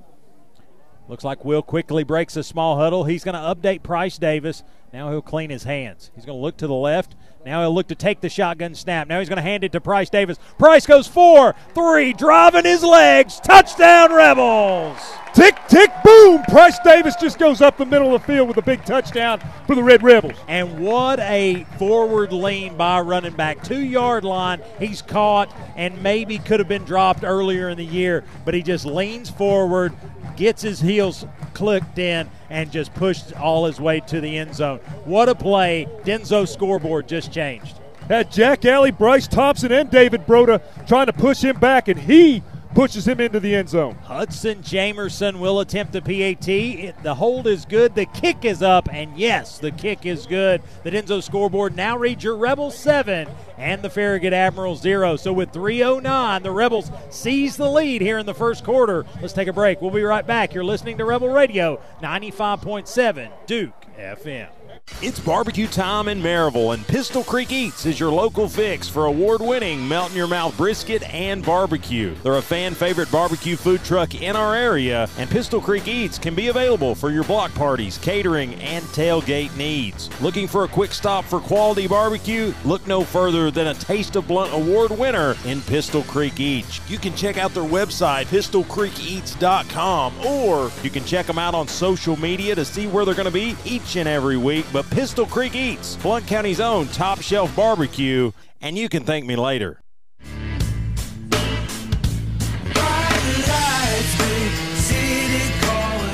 [SPEAKER 3] Looks like Will quickly breaks a small huddle. He's going to update Price Davis. Now he'll clean his hands. He's going to look to the left. Now he'll look to take the shotgun snap. Now he's going to hand it to Price Davis. Price goes four, three, driving his legs. Touchdown, Rebels.
[SPEAKER 4] Tick, tick, boom. Price Davis just goes up the middle of the field with a big touchdown for the Red Rebels.
[SPEAKER 3] And what a forward lean by running back. Two yard line. He's caught and maybe could have been dropped earlier in the year, but he just leans forward, gets his heels clicked in, and just pushed all his way to the end zone. What a play. Denso scoreboard just changed.
[SPEAKER 4] Had Jack Alley, Bryce Thompson, and David Broda trying to push him back, and he pushes him into the end zone.
[SPEAKER 3] Hudson Jamerson will attempt the PAT. It, the hold is good. The kick is up, and yes, the kick is good. The Denso scoreboard now reads your Rebels 7 and the Farragut Admiral 0. So with 3.09, the Rebels seize the lead here in the first quarter. Let's take a break. We'll be right back. You're listening to Rebel Radio 95.7 Duke FM.
[SPEAKER 11] It's barbecue time in Maryville, and Pistol Creek Eats is your local fix for award winning melt in your mouth brisket and barbecue. They're a fan favorite barbecue food truck in our area, and Pistol Creek Eats can be available for your block parties, catering, and tailgate needs. Looking for a quick stop for quality barbecue? Look no further than a Taste of Blount Award winner in Pistol Creek Eats. You can check out their website, pistolcreekeats.com, or you can check them out on social media to see where they're going to be each and every week but Pistol Creek Eats, Blount County's own top shelf barbecue, and you can thank me later.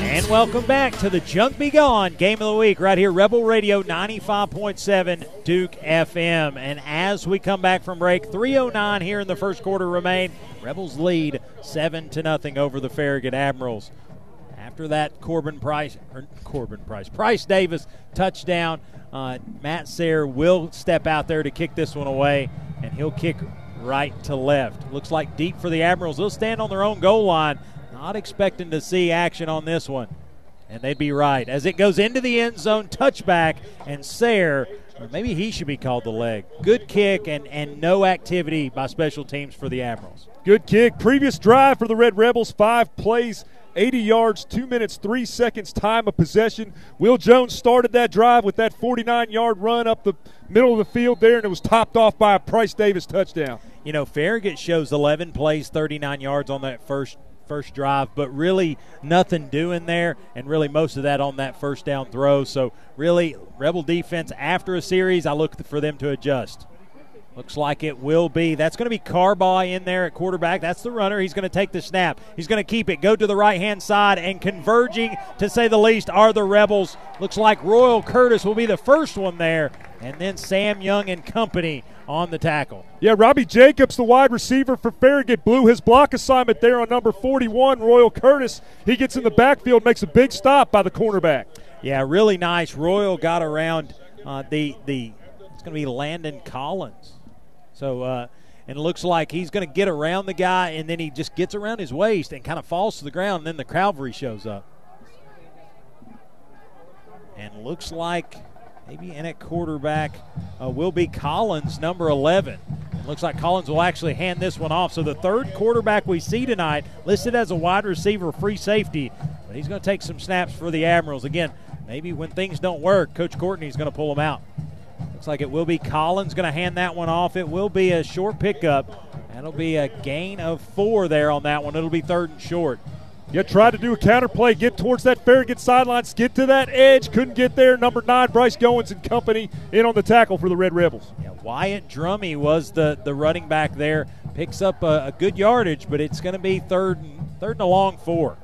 [SPEAKER 3] And welcome back to the Junk Be Gone Game of the Week right here, Rebel Radio 95.7 Duke FM. And as we come back from break, 309 here in the first quarter remain. Rebels lead 7 to nothing over the Farragut Admirals. After that, Corbin Price, or Corbin Price, Price Davis touchdown. Uh, Matt Sayre will step out there to kick this one away, and he'll kick right to left. Looks like deep for the Admirals. They'll stand on their own goal line. Not expecting to see action on this one. And they'd be right. As it goes into the end zone, touchback, and Sayre, maybe he should be called the leg. Good kick and, and no activity by special teams for the Admirals.
[SPEAKER 4] Good kick. Previous drive for the Red Rebels, five plays 80 yards, 2 minutes, 3 seconds time of possession. Will Jones started that drive with that 49 yard run up the middle of the field there, and it was topped off by a Price Davis touchdown.
[SPEAKER 3] You know, Farragut shows 11 plays, 39 yards on that first first drive, but really nothing doing there, and really most of that on that first down throw. So, really, Rebel defense after a series, I look for them to adjust. Looks like it will be. That's going to be Carbaugh in there at quarterback. That's the runner. He's going to take the snap. He's going to keep it, go to the right hand side, and converging, to say the least, are the Rebels. Looks like Royal Curtis will be the first one there, and then Sam Young and company on the tackle.
[SPEAKER 4] Yeah, Robbie Jacobs, the wide receiver for Farragut, blew his block assignment there on number 41, Royal Curtis. He gets in the backfield, makes a big stop by the cornerback.
[SPEAKER 3] Yeah, really nice. Royal got around uh, the the. It's going to be Landon Collins. So, uh, and it looks like he's going to get around the guy, and then he just gets around his waist and kind of falls to the ground. And then the cavalry shows up, and looks like maybe in at quarterback uh, will be Collins, number 11. It looks like Collins will actually hand this one off. So the third quarterback we see tonight, listed as a wide receiver, free safety, but he's going to take some snaps for the Admirals. Again, maybe when things don't work, Coach Courtney's going to pull him out. Looks like it will be Collins going to hand that one off. It will be a short pickup. That'll be a gain of four there on that one. It'll be third and short.
[SPEAKER 4] Yeah, try to do a counter play, get towards that Farragut sidelines, get to that edge, couldn't get there. Number nine, Bryce Goins and company in on the tackle for the Red Rebels.
[SPEAKER 3] Yeah, Wyatt Drummy was the, the running back there. Picks up a, a good yardage, but it's going to be third and, third and a long four.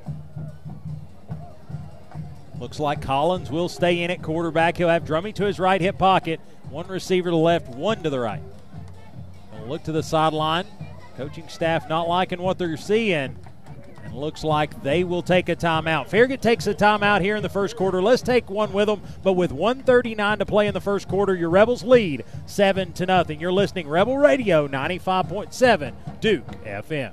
[SPEAKER 3] Looks like Collins will stay in at quarterback. He'll have Drummy to his right hip pocket. One receiver to the left, one to the right. We'll look to the sideline. Coaching staff not liking what they're seeing. And looks like they will take a timeout. Farragut takes a timeout here in the first quarter. Let's take one with them. But with 139 to play in the first quarter, your Rebels lead seven to nothing. You're listening Rebel Radio 95.7 Duke FM.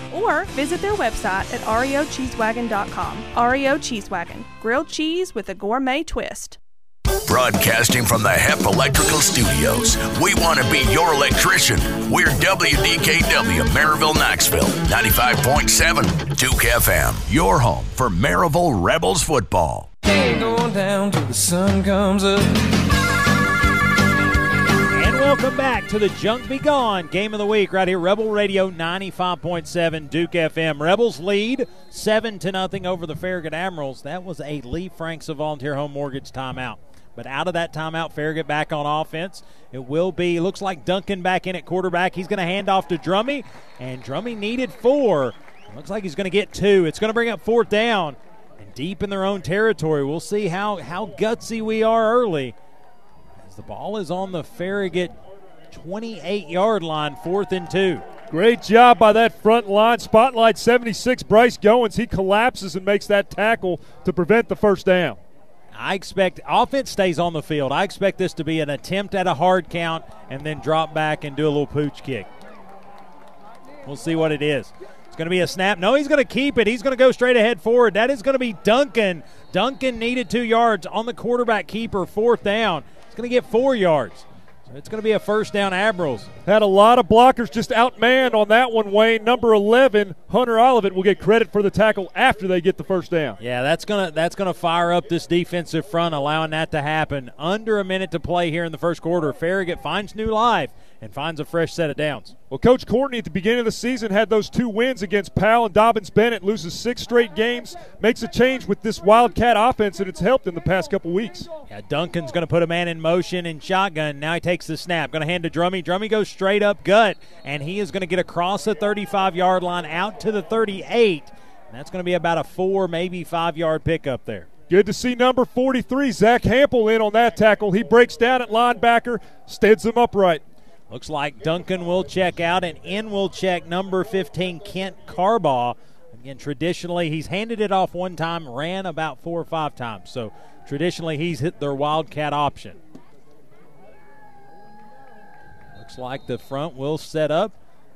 [SPEAKER 15] Or visit their website at reocheesewagon.com. REO Cheese Wagon, grilled cheese with a gourmet twist.
[SPEAKER 1] Broadcasting from the HEP Electrical Studios, we want to be your electrician. We're WDKW, Maryville, Knoxville, 95.7 Duke FM, your home for Maryville Rebels football.
[SPEAKER 16] Going down till the sun comes up.
[SPEAKER 3] Welcome back to the Junk Be Gone Game of the Week right here, Rebel Radio 95.7 Duke FM. Rebels lead seven to nothing over the Farragut Admirals. That was a Lee Franks of Volunteer Home Mortgage timeout. But out of that timeout, Farragut back on offense. It will be, looks like Duncan back in at quarterback. He's going to hand off to Drummy, and Drummy needed four. Looks like he's going to get two. It's going to bring up fourth down and deep in their own territory. We'll see how, how gutsy we are early. As the ball is on the Farragut 28 yard line, fourth and two.
[SPEAKER 4] Great job by that front line. Spotlight 76, Bryce Goins. He collapses and makes that tackle to prevent the first down.
[SPEAKER 3] I expect offense stays on the field. I expect this to be an attempt at a hard count and then drop back and do a little pooch kick. We'll see what it is. It's going to be a snap. No, he's going to keep it. He's going to go straight ahead forward. That is going to be Duncan. Duncan needed two yards on the quarterback keeper, fourth down. He's going to get four yards. So it's going to be a first down, Admirals.
[SPEAKER 4] Had a lot of blockers just outmanned on that one, Wayne. Number 11, Hunter Olivet, will get credit for the tackle after they get the first down.
[SPEAKER 3] Yeah, that's gonna that's gonna fire up this defensive front, allowing that to happen. Under a minute to play here in the first quarter. Farragut finds new life and finds a fresh set of downs.
[SPEAKER 4] Well, Coach Courtney at the beginning of the season had those two wins against Powell and Dobyns-Bennett, loses six straight games, makes a change with this Wildcat offense, and it's helped in the past couple weeks.
[SPEAKER 3] Yeah, Duncan's going to put a man in motion in shotgun. Now he takes the snap. Going to hand to Drummy. Drummy goes straight up gut, and he is going to get across the 35 yard line out to the 38. And that's going to be about a four, maybe five yard pickup there.
[SPEAKER 4] Good to see number 43, Zach Hampel, in on that tackle. He breaks down at linebacker, stands him upright.
[SPEAKER 3] Looks like Duncan will check out, and in will check number 15, Kent Carbaugh. Again, traditionally, he's handed it off one time, ran about four or five times. So traditionally, he's hit their Wildcat option. Looks like the front will set up.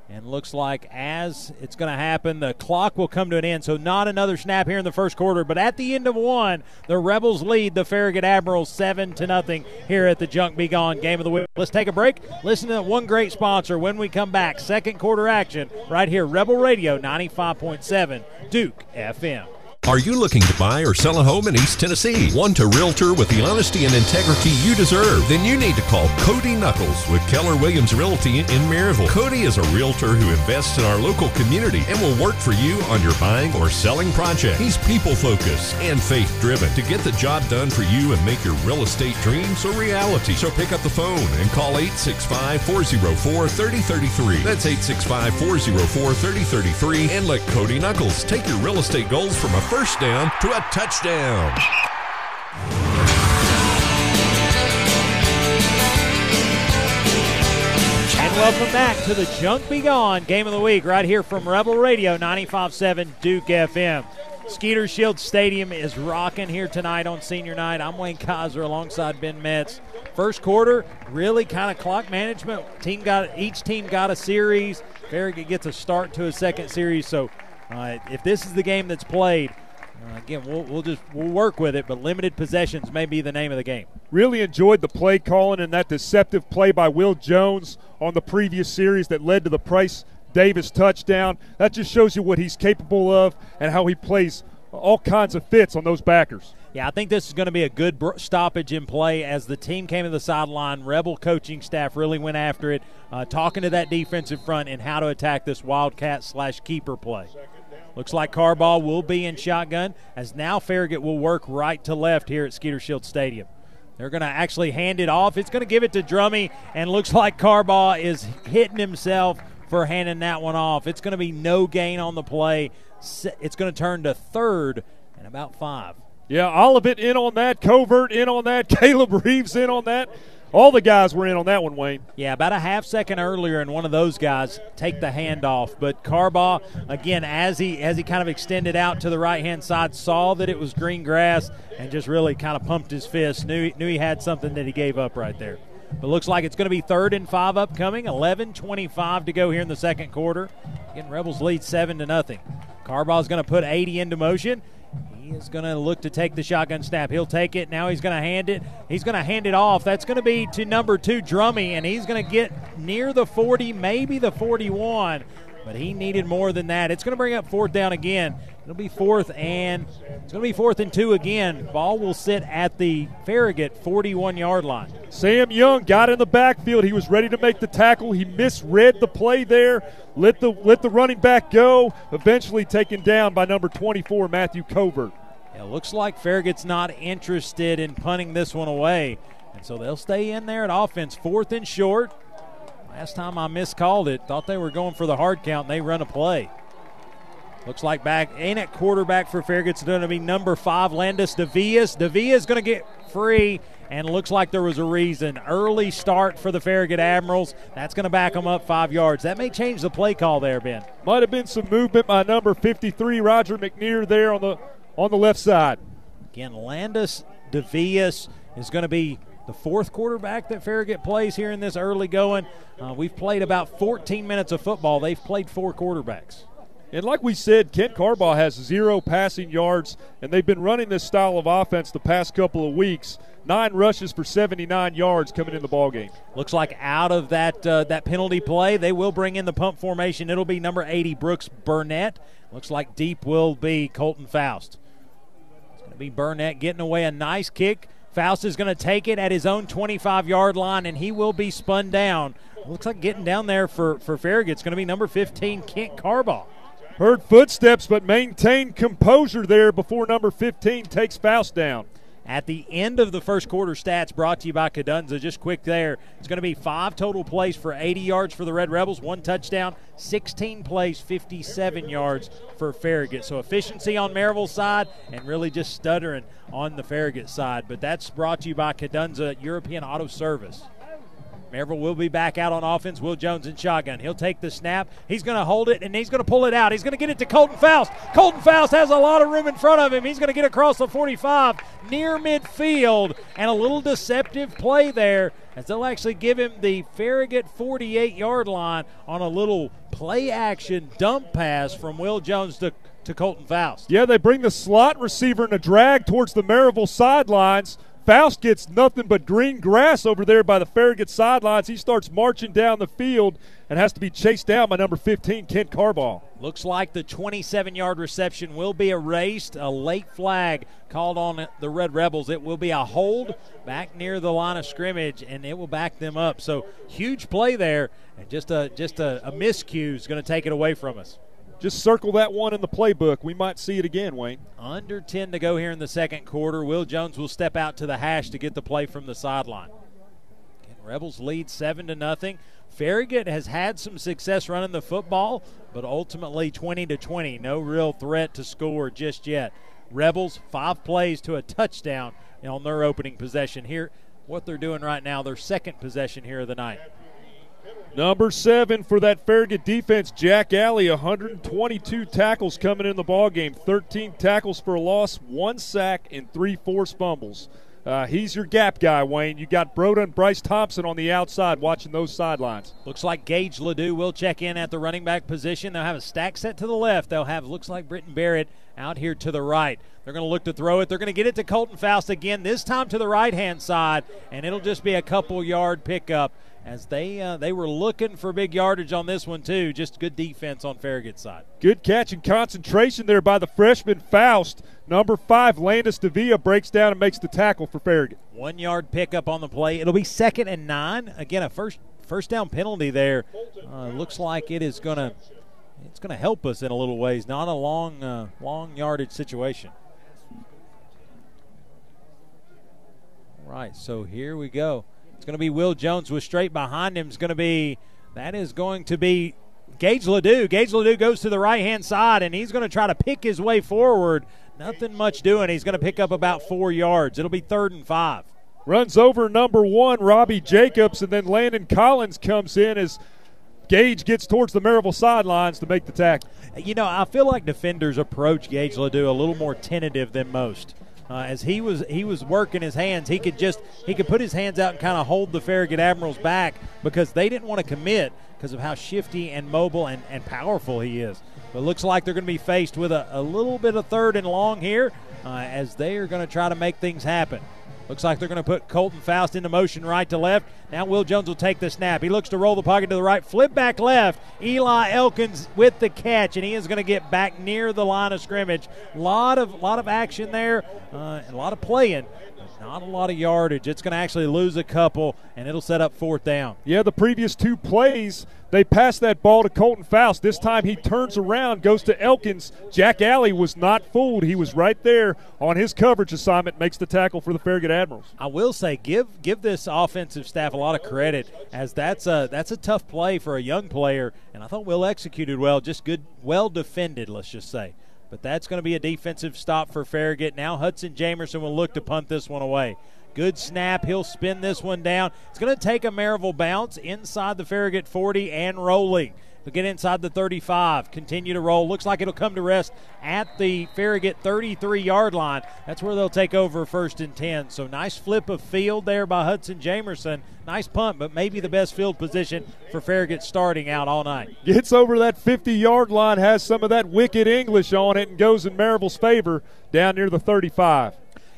[SPEAKER 3] And looks like as it's going to happen, the clock will come to an end. So not another snap here in the first quarter, but at the end of one, the Rebels lead the Farragut Admirals seven to nothing here at the Junk Be Gone Game of the Week. Let's take a break. Listen to one great sponsor when we come back. Second quarter action right here, Rebel Radio 95.7 Duke FM.
[SPEAKER 8] Are you looking to buy or sell a home in East Tennessee? Want a realtor with the honesty and integrity you deserve? Then you need to call Cody Knuckles with Keller Williams Realty in Maryville. Cody is a realtor who invests in our local community and will work for you on your buying or selling project. He's people focused and faith driven to get the job done for you and make your real estate dreams a reality. So pick up the phone and call 865 404 3033. That's 865 404 3033 and let Cody Knuckles take your real estate goals from a first down to a touchdown.
[SPEAKER 3] And welcome back to the Junk Be Gone Game of the Week right here from Rebel Radio 95.7 Duke FM. Skeeter Shield Stadium is rocking here tonight on senior night. I'm Wayne Kaiser alongside Ben Metz. First quarter, really kind of clock management. Team got each team got a series. Farragut gets a start to a second series. So uh, if this is the game that's played, uh, again, we'll, we'll just we'll work with it, but limited possessions may be the name of the game.
[SPEAKER 4] Really enjoyed the play calling and that deceptive play by Will Jones on the previous series that led to the Price Davis touchdown. That just shows you what he's capable of and how he plays all kinds of fits on those backers.
[SPEAKER 3] Yeah, I think this is going to be a good stoppage in play as the team came to the sideline. Rebel coaching staff really went after it, uh, talking to that defensive front and how to attack this Wildcat slash keeper play. Looks like Carbaugh will be in shotgun as now Farragut will work right to left here at Skeeter Shield Stadium. They're going to actually hand it off. It's going to give it to Drummy, and looks like Carbaugh is hitting himself for handing that one off. It's going to be no gain on the play. It's going to turn to third and about five.
[SPEAKER 4] Yeah, Olivet in on that, Covert in on that, <laughs> Caleb Reeves in on that. All the guys were in on that one, Wayne.
[SPEAKER 3] Yeah, about a half second earlier, and one of those guys take the handoff. But Carbaugh, again, as he as he kind of extended out to the right hand side, saw that it was green grass and just really kind of pumped his fist. Knew knew he had something that he gave up right there. But looks like it's going to be third and five upcoming. 11:25 to go here in the second quarter. Again, Rebels lead seven to nothing. Carbaugh's going to put 80 into motion. He is going to look to take the shotgun snap. He'll take it. Now he's going to hand it. He's going to hand it off. That's going to be to number two, Drummy, and he's going to get near the 40, maybe the 41. But he needed more than that. It's going to bring up fourth down again. It'll be fourth and it's going to be fourth and two again. Ball will sit at the Farragut 41 yard line.
[SPEAKER 4] Sam Young got in the backfield. He was ready to make the tackle. He misread the play there. Let the let the running back go. Eventually taken down by number 24 Matthew Covert.
[SPEAKER 3] It looks like Farragut's not interested in punting this one away, and so they'll stay in there at offense. Fourth and short. Last time I miscalled it, thought they were going for the hard count, and they run a play. Looks like back, ain't at quarterback for Farragut's going to be number five, Landis Devias. Devias is going to get free, and looks like there was a reason. Early start for the Farragut Admirals. That's going to back them up five yards. That may change the play call there, Ben.
[SPEAKER 4] Might have been some movement by number 53, Roger McNear, there on the on the left side.
[SPEAKER 3] Again, Landis Devias is going to be the fourth quarterback that Farragut plays here in this early going. Uh, we've played about 14 minutes of football. They've played four quarterbacks.
[SPEAKER 4] And like we said, Kent Carbaugh has zero passing yards, and they've been running this style of offense the past couple of weeks. Nine rushes for 79 yards coming in the ball game.
[SPEAKER 3] Looks like out of that uh, that penalty play, they will bring in the punt formation. It'll be number 80 Brooks Burnett. Looks like deep will be Colton Faust. It's going to be Burnett getting away a nice kick Faust is going to take it at his own 25 yard line, and he will be spun down. Looks like getting down there for, for Farragut. It's going to be number 15, Kent Carbaugh.
[SPEAKER 4] Heard footsteps, but maintained composure there before number 15 takes Faust down
[SPEAKER 3] at the end of the first quarter stats brought to you by Cadunza. Just quick there. It's going to be five total plays for 80 yards for the Red Rebels, one touchdown, 16 plays, 57 yards for Farragut. So efficiency on Maryville's side and really just stuttering on the Farragut side. But that's brought to you by Cadunza European Auto Service. Maryville will be back out on offense. Will Jones in shotgun. He'll take the snap. He's going to hold it and he's going to pull it out. He's going to get it to Colton Faust. Colton Faust has a lot of room in front of him. He's going to get across the 45 near midfield and a little deceptive play there as they'll actually give him the Farragut 48 yard line on a little play action dump pass from Will Jones to, to Colton Faust.
[SPEAKER 4] Yeah, they bring the slot receiver in a drag towards the Maryville sidelines. Faust gets nothing but green grass over there by the Farragut sidelines. He starts marching down the field and has to be chased down by number 15, Kent Carbaugh.
[SPEAKER 3] Looks like the 27 yard reception will be erased. A late flag called on the Red Rebels. It will be a hold back near the line of scrimmage, and it will back them up. So huge play there, and just a just a, a miscue is going to take it away from us.
[SPEAKER 4] Just circle that one in the playbook. We might see it again, Wayne.
[SPEAKER 3] Under 10 to go here in the second quarter. Will Jones will step out to the hash to get the play from the sideline. Rebels lead 7 to nothing. Farragut has had some success running the football, but ultimately 20 to 20. No real threat to score just yet. Rebels, five plays to a touchdown on their opening possession. Here, what they're doing right now, their second possession here of the night.
[SPEAKER 4] Number seven for that Farragut defense, Jack Alley, 122 tackles coming in the ball game, 13 tackles for a loss, one sack, and three forced fumbles. Uh, he's your gap guy, Wayne. You got Broda and Bryce Thompson on the outside watching those sidelines.
[SPEAKER 3] Looks like Gage Ledoux will check in at the running back position. They'll have a stack set to the left. They'll have, looks like Britton Barrett out here to the right. They're going to look to throw it. They're going to get it to Colton Faust again, this time to the right hand side, and it'll just be a couple yard pickup as they uh, they were looking for big yardage on this one too. Just good defense on Farragut's side.
[SPEAKER 4] Good catch and concentration there by the freshman Faust. Number five, Landis Devia breaks down and makes the tackle for Farragut.
[SPEAKER 3] One yard pickup on the play. It'll be second and nine. Again, a first first down penalty there. Uh, looks like it is gonna it's gonna help us in a little ways. Not a long uh, long yardage situation. All right, so here we go. It's going to be Will Jones with straight behind him. Is going to be that is going to be Gage Ledoux. Gage Ledoux goes to the right hand side and he's going to try to pick his way forward. Nothing much doing. He's going to pick up about four yards. It'll be third and five.
[SPEAKER 4] Runs over number one, Robbie Jacobs, and then Landon Collins comes in as Gage gets towards the Maryville sidelines to make the tackle.
[SPEAKER 3] You know, I feel like defenders approach Gage Ledoux a little more tentative than most. Uh, as he was he was working his hands, he could just he could put his hands out and kind of hold the Farragut Admirals back because they didn't want to commit because of how shifty and mobile and, and powerful he is. But looks like they're going to be faced with a, a little bit of third and long here uh, as they are going to try to make things happen. Looks like they're going to put Colton Faust into motion right to left. Now Will Jones will take the snap. He looks to roll the pocket to the right, flip back left. Eli Elkins with the catch, and he is going to get back near the line of scrimmage. Lot of lot of action there, uh, a lot of playing. Not a lot of yardage. It's going to actually lose a couple, and it'll set up fourth down.
[SPEAKER 4] Yeah, the previous two plays, they passed that ball to Colton Faust. This time he turns around, goes to Elkins. Jack Alley was not fooled. He was right there on his coverage assignment, makes the tackle for the Farragut Admirals.
[SPEAKER 3] I will say, give give this offensive staff a lot of credit, as that's a that's a tough play for a young player, and I thought Will executed well, just good, well defended. Let's just say. But that's going to be a defensive stop for Farragut. Now Hudson Jamerson will look to punt this one away. Good snap. He'll spin this one down. It's going to take a Maryville bounce inside the Farragut 40 and rolling. Get inside the 35, continue to roll. Looks like it'll come to rest at the Farragut 33 yard line. That's where they'll take over first and 10. So nice flip of field there by Hudson Jamerson. Nice punt, but maybe the best field position for Farragut starting out all night.
[SPEAKER 4] Gets over that 50 yard line, has some of that wicked English on it, and goes in Maryville's favor down near the 35.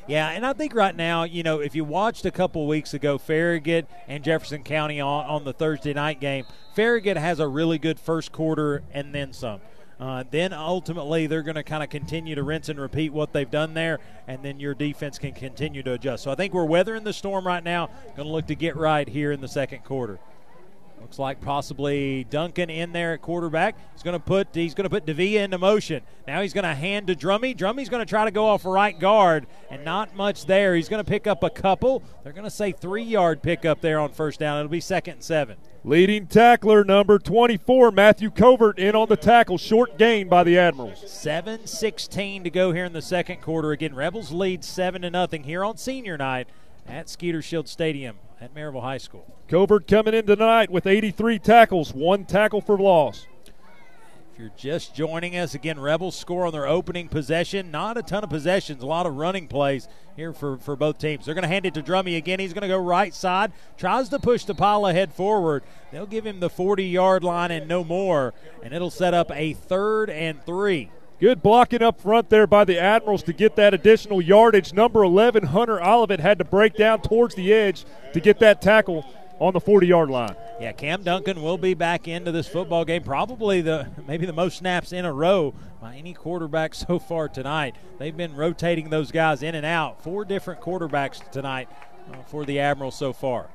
[SPEAKER 3] Yeah, and I think right now, you know, if you watched a couple weeks ago Farragut and Jefferson County on, on the Thursday night game, Farragut has a really good first quarter and then some. Uh, then ultimately, they're going to kind of continue to rinse and repeat what they've done there, and then your defense can continue to adjust. So I think we're weathering the storm right now. Going to look to get right here in the second quarter. Looks like possibly Duncan in there at quarterback. He's going to put he's going to put Davia into motion. Now he's going to hand to Drummy. Drummy's going to try to go off right guard, and not much there. He's going to pick up a couple. They're going to say three yard pickup there on first down. It'll be second and seven.
[SPEAKER 4] Leading tackler number 24, Matthew Covert, in on the tackle. Short gain by the Admirals.
[SPEAKER 3] 7 16 to go here in the second quarter. Again, Rebels lead 7 to nothing here on senior night at Skeeter Shield Stadium at Maryville High School.
[SPEAKER 4] Covert coming in tonight with 83 tackles, one tackle for loss.
[SPEAKER 3] If you're just joining us, again, Rebels score on their opening possession. Not a ton of possessions, a lot of running plays here for, for both teams. They're going to hand it to Drummy again. He's going to go right side, tries to push the pile ahead forward. They'll give him the 40 yard line and no more, and it'll set up a third and three.
[SPEAKER 4] Good blocking up front there by the Admirals to get that additional yardage. Number 11, Hunter Olivet, had to break down towards the edge to get that tackle on the 40 yard line.
[SPEAKER 3] Yeah, Cam Duncan will be back into this football game. Probably the maybe the most snaps in a row by any quarterback so far tonight. They've been rotating those guys in and out. Four different quarterbacks tonight uh, for the Admirals so far.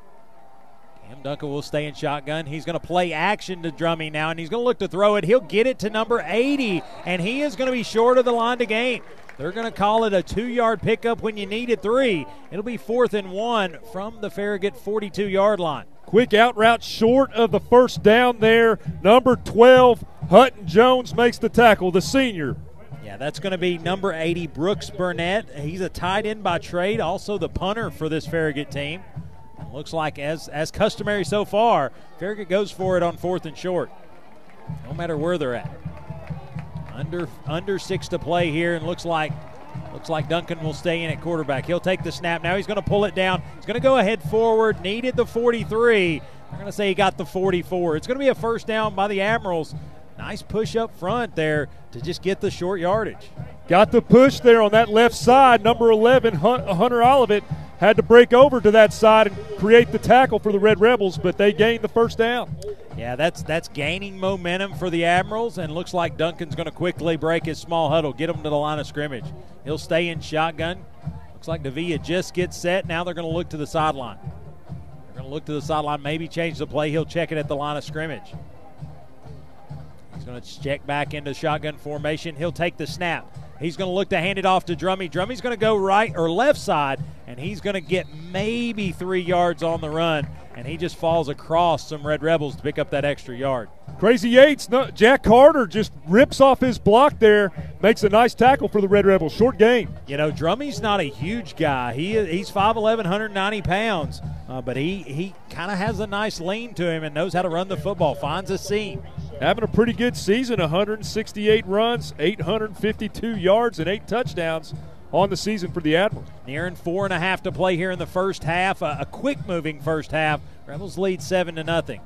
[SPEAKER 3] Duncan will stay in shotgun. He's going to play action to Drummy now, and he's going to look to throw it. He'll get it to number 80, and he is going to be short of the line to gain. They're going to call it a two yard pickup when you need needed three. It'll be fourth and one from the Farragut 42 yard line.
[SPEAKER 4] Quick out route short of the first down there. Number 12, Hutton Jones makes the tackle, the senior.
[SPEAKER 3] Yeah, that's going to be number 80, Brooks Burnett. He's a tight end by trade, also the punter for this Farragut team. Looks like, as as customary so far, Farragut goes for it on fourth and short, no matter where they're at. Under under six to play here, and looks like looks like Duncan will stay in at quarterback. He'll take the snap. Now he's going to pull it down. He's going to go ahead forward. Needed the 43. I'm going to say he got the 44. It's going to be a first down by the Admirals. Nice push up front there to just get the short yardage.
[SPEAKER 4] Got the push there on that left side. Number 11, Hunter Olivet, had to break over to that side and create the tackle for the Red Rebels, but they gained the first down.
[SPEAKER 3] Yeah, that's that's gaining momentum for the Admirals, and looks like Duncan's going to quickly break his small huddle, get him to the line of scrimmage. He'll stay in shotgun. Looks like Davia just gets set. Now they're going to look to the sideline. They're going to look to the sideline, maybe change the play. He'll check it at the line of scrimmage. He's going to check back into shotgun formation. He'll take the snap. He's going to look to hand it off to Drummy. Drummy's going to go right or left side, and he's going to get maybe three yards on the run, and he just falls across some Red Rebels to pick up that extra yard.
[SPEAKER 4] Crazy Yates, no, Jack Carter just rips off his block there, makes a nice tackle for the Red Rebels. Short game.
[SPEAKER 3] You know, Drummy's not a huge guy. He he's 5'11", 190 pounds, uh, but he he kind of has a nice lean to him and knows how to run the football. Finds a seam.
[SPEAKER 4] Having a pretty good season, 168 runs, 852 yards, and eight touchdowns on the season for the Admiral.
[SPEAKER 3] Nearing four and a half to play here in the first half. A, a quick moving first half. Rebels lead seven to nothing.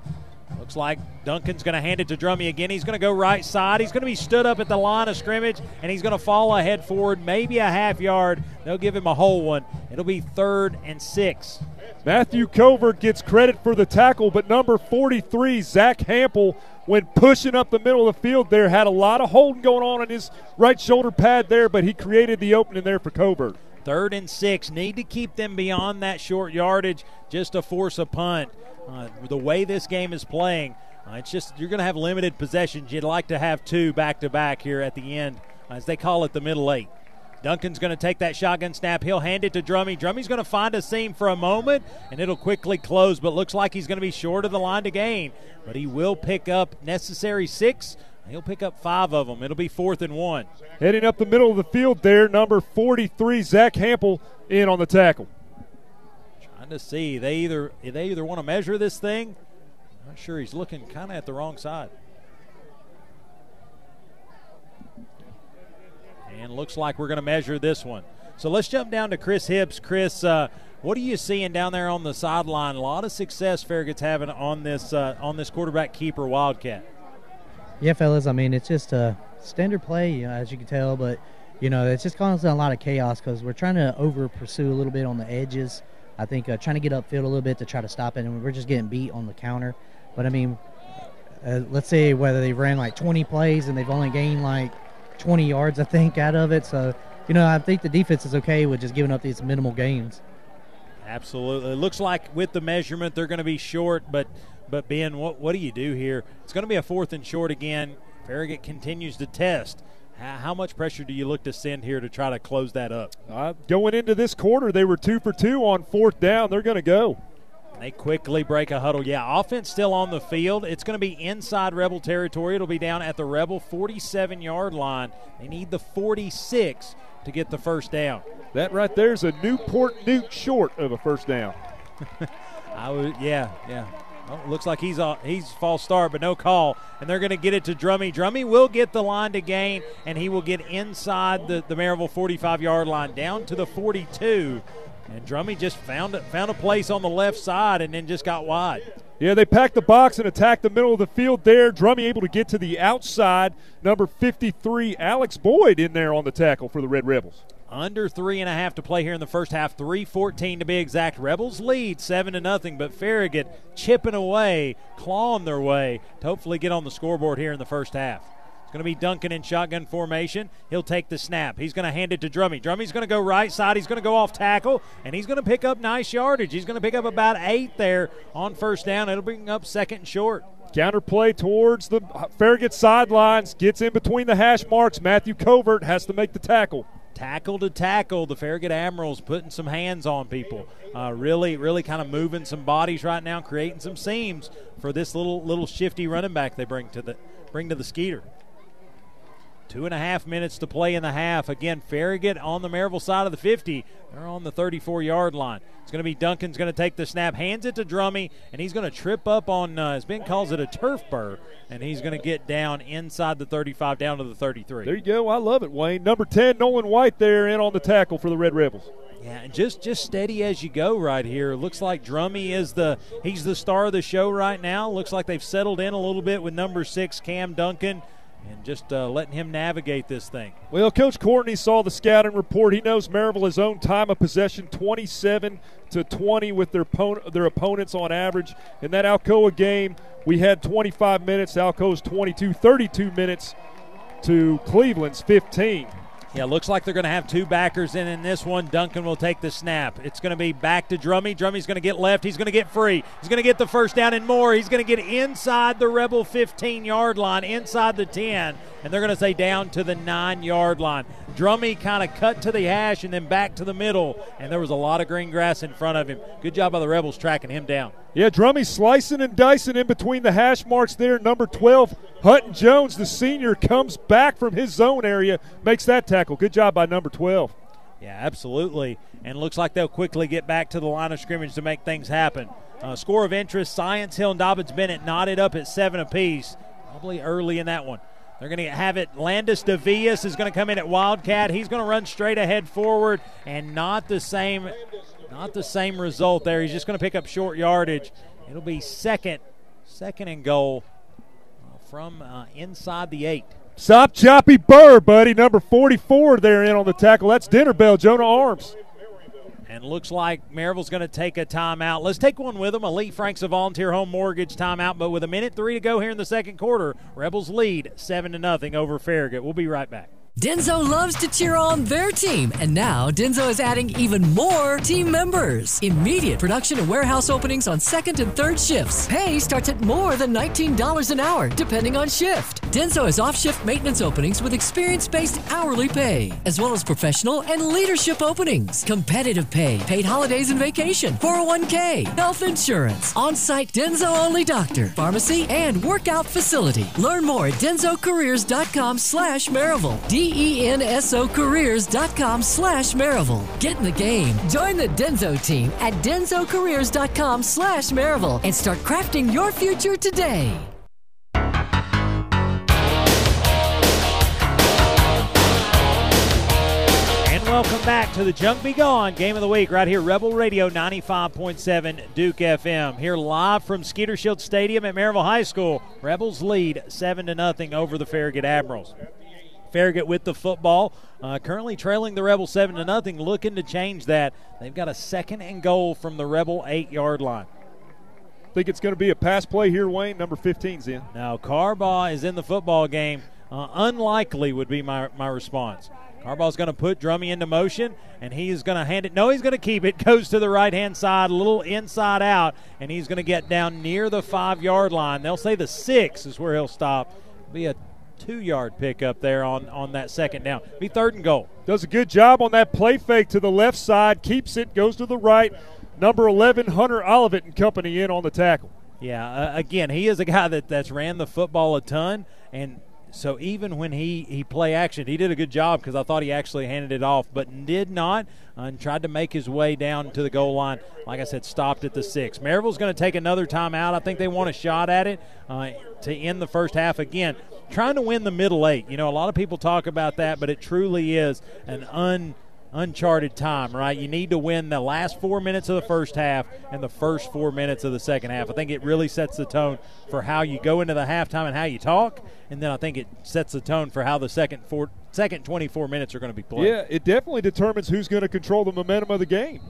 [SPEAKER 3] Looks like Duncan's going to hand it to Drummy again. He's going to go right side. He's going to be stood up at the line of scrimmage, and he's going to fall ahead forward, maybe a half yard. They'll give him a whole one. It'll be third and six.
[SPEAKER 4] Matthew Covert gets credit for the tackle, but number 43, Zach Hample, when pushing up the middle of the field there, had a lot of holding going on in his right shoulder pad there, but he created the opening there for Covert.
[SPEAKER 3] Third and six. Need to keep them beyond that short yardage just to force a punt. Uh, the way this game is playing, uh, it's just you're going to have limited possessions. You'd like to have two back to back here at the end, as they call it the middle eight. Duncan's going to take that shotgun snap. He'll hand it to Drummy. Drummy's going to find a seam for a moment, and it'll quickly close, but looks like he's going to be short of the line to gain. But he will pick up necessary six. He'll pick up five of them. It'll be fourth and one.
[SPEAKER 4] Heading up the middle of the field there, number 43, Zach Hample, in on the tackle.
[SPEAKER 3] Trying to see. They either they either want to measure this thing. I'm Not sure. He's looking kind of at the wrong side. And looks like we're going to measure this one. So let's jump down to Chris Hibbs. Chris, uh, what are you seeing down there on the sideline? A lot of success Farragut's having on this uh, on this quarterback keeper Wildcat.
[SPEAKER 14] Yeah, fellas. I mean, it's just a standard play, you know, as you can tell, but you know, it's just causing a lot of chaos because we're trying to over pursue a little bit on the edges. I think uh, trying to get upfield a little bit to try to stop it, and we're just getting beat on the counter. But I mean, uh, let's say whether they ran like 20 plays and they've only gained like 20 yards, I think, out of it. So, you know, I think the defense is okay with just giving up these minimal gains.
[SPEAKER 3] Absolutely. It looks like with the measurement they're going to be short, but but Ben, what what do you do here? It's going to be a fourth and short again. Farragut continues to test. How, how much pressure do you look to send here to try to close that up?
[SPEAKER 4] Uh, going into this quarter, they were two for two on fourth down. They're going to go.
[SPEAKER 3] They quickly break a huddle. Yeah, offense still on the field. It's going to be inside Rebel territory. It'll be down at the Rebel 47 yard line. They need the 46 to get the first down.
[SPEAKER 4] That right there is a Newport Newt short of a first down. <laughs>
[SPEAKER 3] I would, yeah, yeah. Well, looks like he's a, he's false start, but no call, and they're going to get it to Drummy. Drummy will get the line to gain, and he will get inside the the Maryville 45 yard line down to the 42. And Drummy just found it, found a place on the left side, and then just got wide.
[SPEAKER 4] Yeah, they packed the box and attacked the middle of the field there. Drummy able to get to the outside. Number 53, Alex Boyd, in there on the tackle for the Red Rebels.
[SPEAKER 3] Under three and a half to play here in the first half. 3-14 to be exact. Rebels lead seven to nothing, but Farragut chipping away, clawing their way to hopefully get on the scoreboard here in the first half. Going to be Duncan in shotgun formation. He'll take the snap. He's going to hand it to Drummy. Drummy's going to go right side. He's going to go off tackle, and he's going to pick up nice yardage. He's going to pick up about eight there on first down. It'll bring up second and short.
[SPEAKER 4] Counter play towards the Farragut sidelines. Gets in between the hash marks. Matthew Covert has to make the tackle
[SPEAKER 3] tackle to tackle. The Farragut Admirals putting some hands on people, uh, really, really kind of moving some bodies right now, creating some seams for this little little shifty running back they bring to the bring to the Skeeter. Two and a half minutes to play in the half. Again, Farragut on the Maryville side of the 50. They're on the 34 yard line. It's going to be Duncan's going to take the snap, hands it to Drummy, and he's going to trip up on, uh, as Ben calls it, a turf burr, and he's going to get down inside the 35, down to the 33.
[SPEAKER 4] There you go. I love it, Wayne. Number 10, Nolan White there in on the tackle for the Red Rebels.
[SPEAKER 3] Yeah, and just just steady as you go right here. Looks like Drummy is the he's the star of the show right now. Looks like they've settled in a little bit with number six Cam Duncan and just uh, letting him navigate this thing.
[SPEAKER 4] Well, Coach Courtney saw the scouting report. He knows Maryville has owned time of possession 27 to 20 with their, their opponents on average. In that Alcoa game, we had 25 minutes. Alcoa's 22, 32 minutes to Cleveland's 15.
[SPEAKER 3] Yeah, looks like they're going to have two backers in in this one. Duncan will take the snap. It's going to be back to Drummy. Drummy's going to get left. He's going to get free. He's going to get the first down and more. He's going to get inside the Rebel 15 yard line, inside the 10, and they're going to say down to the 9 yard line. Drummy kind of cut to the hash and then back to the middle, and there was a lot of green grass in front of him. Good job by the Rebels tracking him down.
[SPEAKER 4] Yeah, Drummy slicing and dicing in between the hash marks there. Number 12, Hutton Jones, the senior, comes back from his zone area, makes that tackle. Good job by number 12.
[SPEAKER 3] Yeah, absolutely. And looks like they'll quickly get back to the line of scrimmage to make things happen. Uh, score of interest Science Hill and Dobyns-Bennett knotted up at seven apiece, probably early in that one. They're going to have it. Landis DeVias is going to come in at Wildcat. He's going to run straight ahead forward, and not the same, not the same result there. He's just going to pick up short yardage. It'll be second, second and goal uh, from uh, inside the eight.
[SPEAKER 4] Stop Choppy Burr, buddy. Number 44 there in on the tackle. That's Dinner Bell, Jonah Arms.
[SPEAKER 3] And looks like Maryville's going to take a timeout. Let's take one with them. Elite Frank's a volunteer home mortgage timeout, but with a minute three to go here in the second quarter, Rebels lead seven to nothing over Farragut. We'll be right back.
[SPEAKER 17] Denso loves to cheer on their team, and now Denso is adding even more team members. Immediate production and warehouse openings on second and third shifts. Pay starts at more than $19 an hour, depending on shift. Denso has off shift maintenance openings with experience based hourly pay, as well as professional and leadership openings, competitive pay, paid holidays and vacation, 401k, health insurance, on site Denso only doctor, pharmacy, and workout facility. Learn more at densocareers.com slash. D-E-N-S-O careers.com slash Maryville. Get in the game. Join the Denso team at densocareers.com slash Maryville and start crafting your future today.
[SPEAKER 3] And welcome back to the Junk Be Gone Game of the Week right here, Rebel Radio 95.7 Duke FM. Here live from Skeeter Shield Stadium at Maryville High School. Rebels lead 7 to nothing over the Farragut Admirals. Farragut with the football, uh, currently trailing the Rebel 7 to nothing, looking to change that. They've got a second and goal from the Rebel 8 yard line.
[SPEAKER 4] Think it's going to be a pass play here, Wayne. Number 15's in.
[SPEAKER 3] Now, Carbaugh is in the football game. Uh, unlikely would be my, my response. Carbaugh's going to put Drummy into motion, and he's going to hand it. No, he's going to keep it. <laughs> Goes to the right hand side, a little inside out, and he's going to get down near the five yard line. They'll say the six is where he'll stop. Be a two yard pickup there on, on that second down. Be third and goal.
[SPEAKER 4] Does a good job on that play fake to the left side, keeps it, goes to the right. Number 11, Hunter Olivet and company in on the tackle.
[SPEAKER 3] Yeah, uh, again, he is a guy that, that's ran the football a ton, and so even when he, he play action, he did a good job because I thought he actually handed it off, but did not uh, and tried to make his way down to the goal line. Like I said, stopped at the six. Maryville's going to take another timeout. I think they want a shot at it uh, to end the first half again. Trying to win the middle eight. You know, a lot of people talk about that, but it truly is an un uncharted time, right? You need to win the last four minutes of the first half and the first four minutes of the second half. I think it really sets the tone for how you go into the halftime and how you talk, and then I think it sets the tone for how the second four, second 24 minutes are going to be played.
[SPEAKER 4] Yeah, it definitely determines who's going to control the momentum of the game.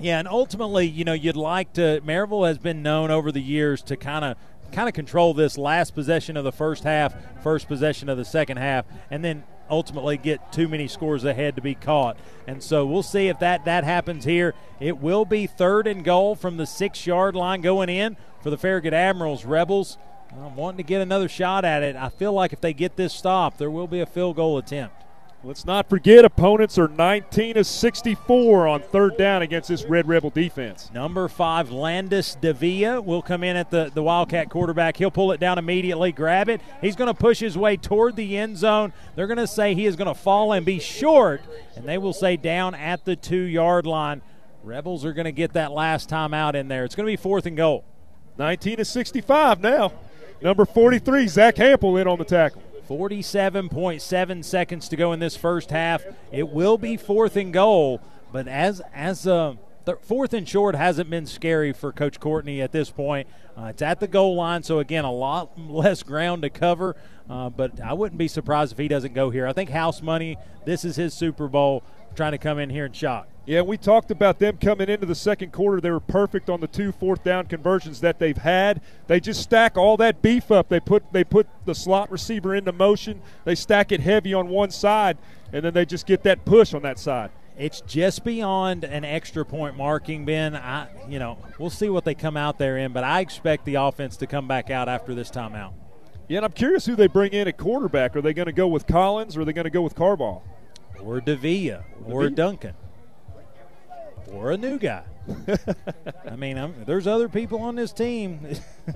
[SPEAKER 3] Yeah, and ultimately, you know, you'd like to. Maryville has been known over the years to kind of kind of control this last possession of the first half, first possession of the second half, and then ultimately get too many scores ahead to be caught. And so we'll see if that that happens here. It will be third and goal from the six yard line going in for the Farragut Admirals. Rebels I'm wanting to get another shot at it. I feel like if they get this stop, there will be a field goal attempt.
[SPEAKER 4] Let's not forget opponents are 19 of 64 on third down against this Red Rebel defense.
[SPEAKER 3] Number five, Landis Devia will come in at the, the Wildcat quarterback. He'll pull it down immediately, grab it. He's going to push his way toward the end zone. They're going to say he is going to fall and be short, and they will say down at the two yard line. Rebels are going to get that last time out in there. It's going to be fourth and goal.
[SPEAKER 4] 19 to 65 now. Number 43, Zach Hampel in on the tackle.
[SPEAKER 3] 47.7 seconds to go in this first half. It will be fourth and goal, but as as uh, the fourth and short hasn't been scary for Coach Courtney at this point. Uh, it's at the goal line, so again, a lot <laughs> less ground to cover. Uh, but I wouldn't be surprised if he doesn't go here. I think house money. This is his Super Bowl. Trying to come in here and shock.
[SPEAKER 4] Yeah, we talked about them coming into the second quarter. They were perfect on the two fourth down conversions that they've had. They just stack all that beef up. They put they put the slot receiver into motion. They stack it heavy on one side, and then they just get that push on that side.
[SPEAKER 3] It's just beyond an extra point marking, Ben. I, you know, we'll see what they come out there in, but I expect the offense to come back out after this timeout.
[SPEAKER 4] Yeah, and I'm curious who they bring in at quarterback. Are they going to go with Collins or are they going to go with Carbaugh?
[SPEAKER 3] or Davia or Duncan or a new guy. <laughs> I mean, I'm, there's other people on this team.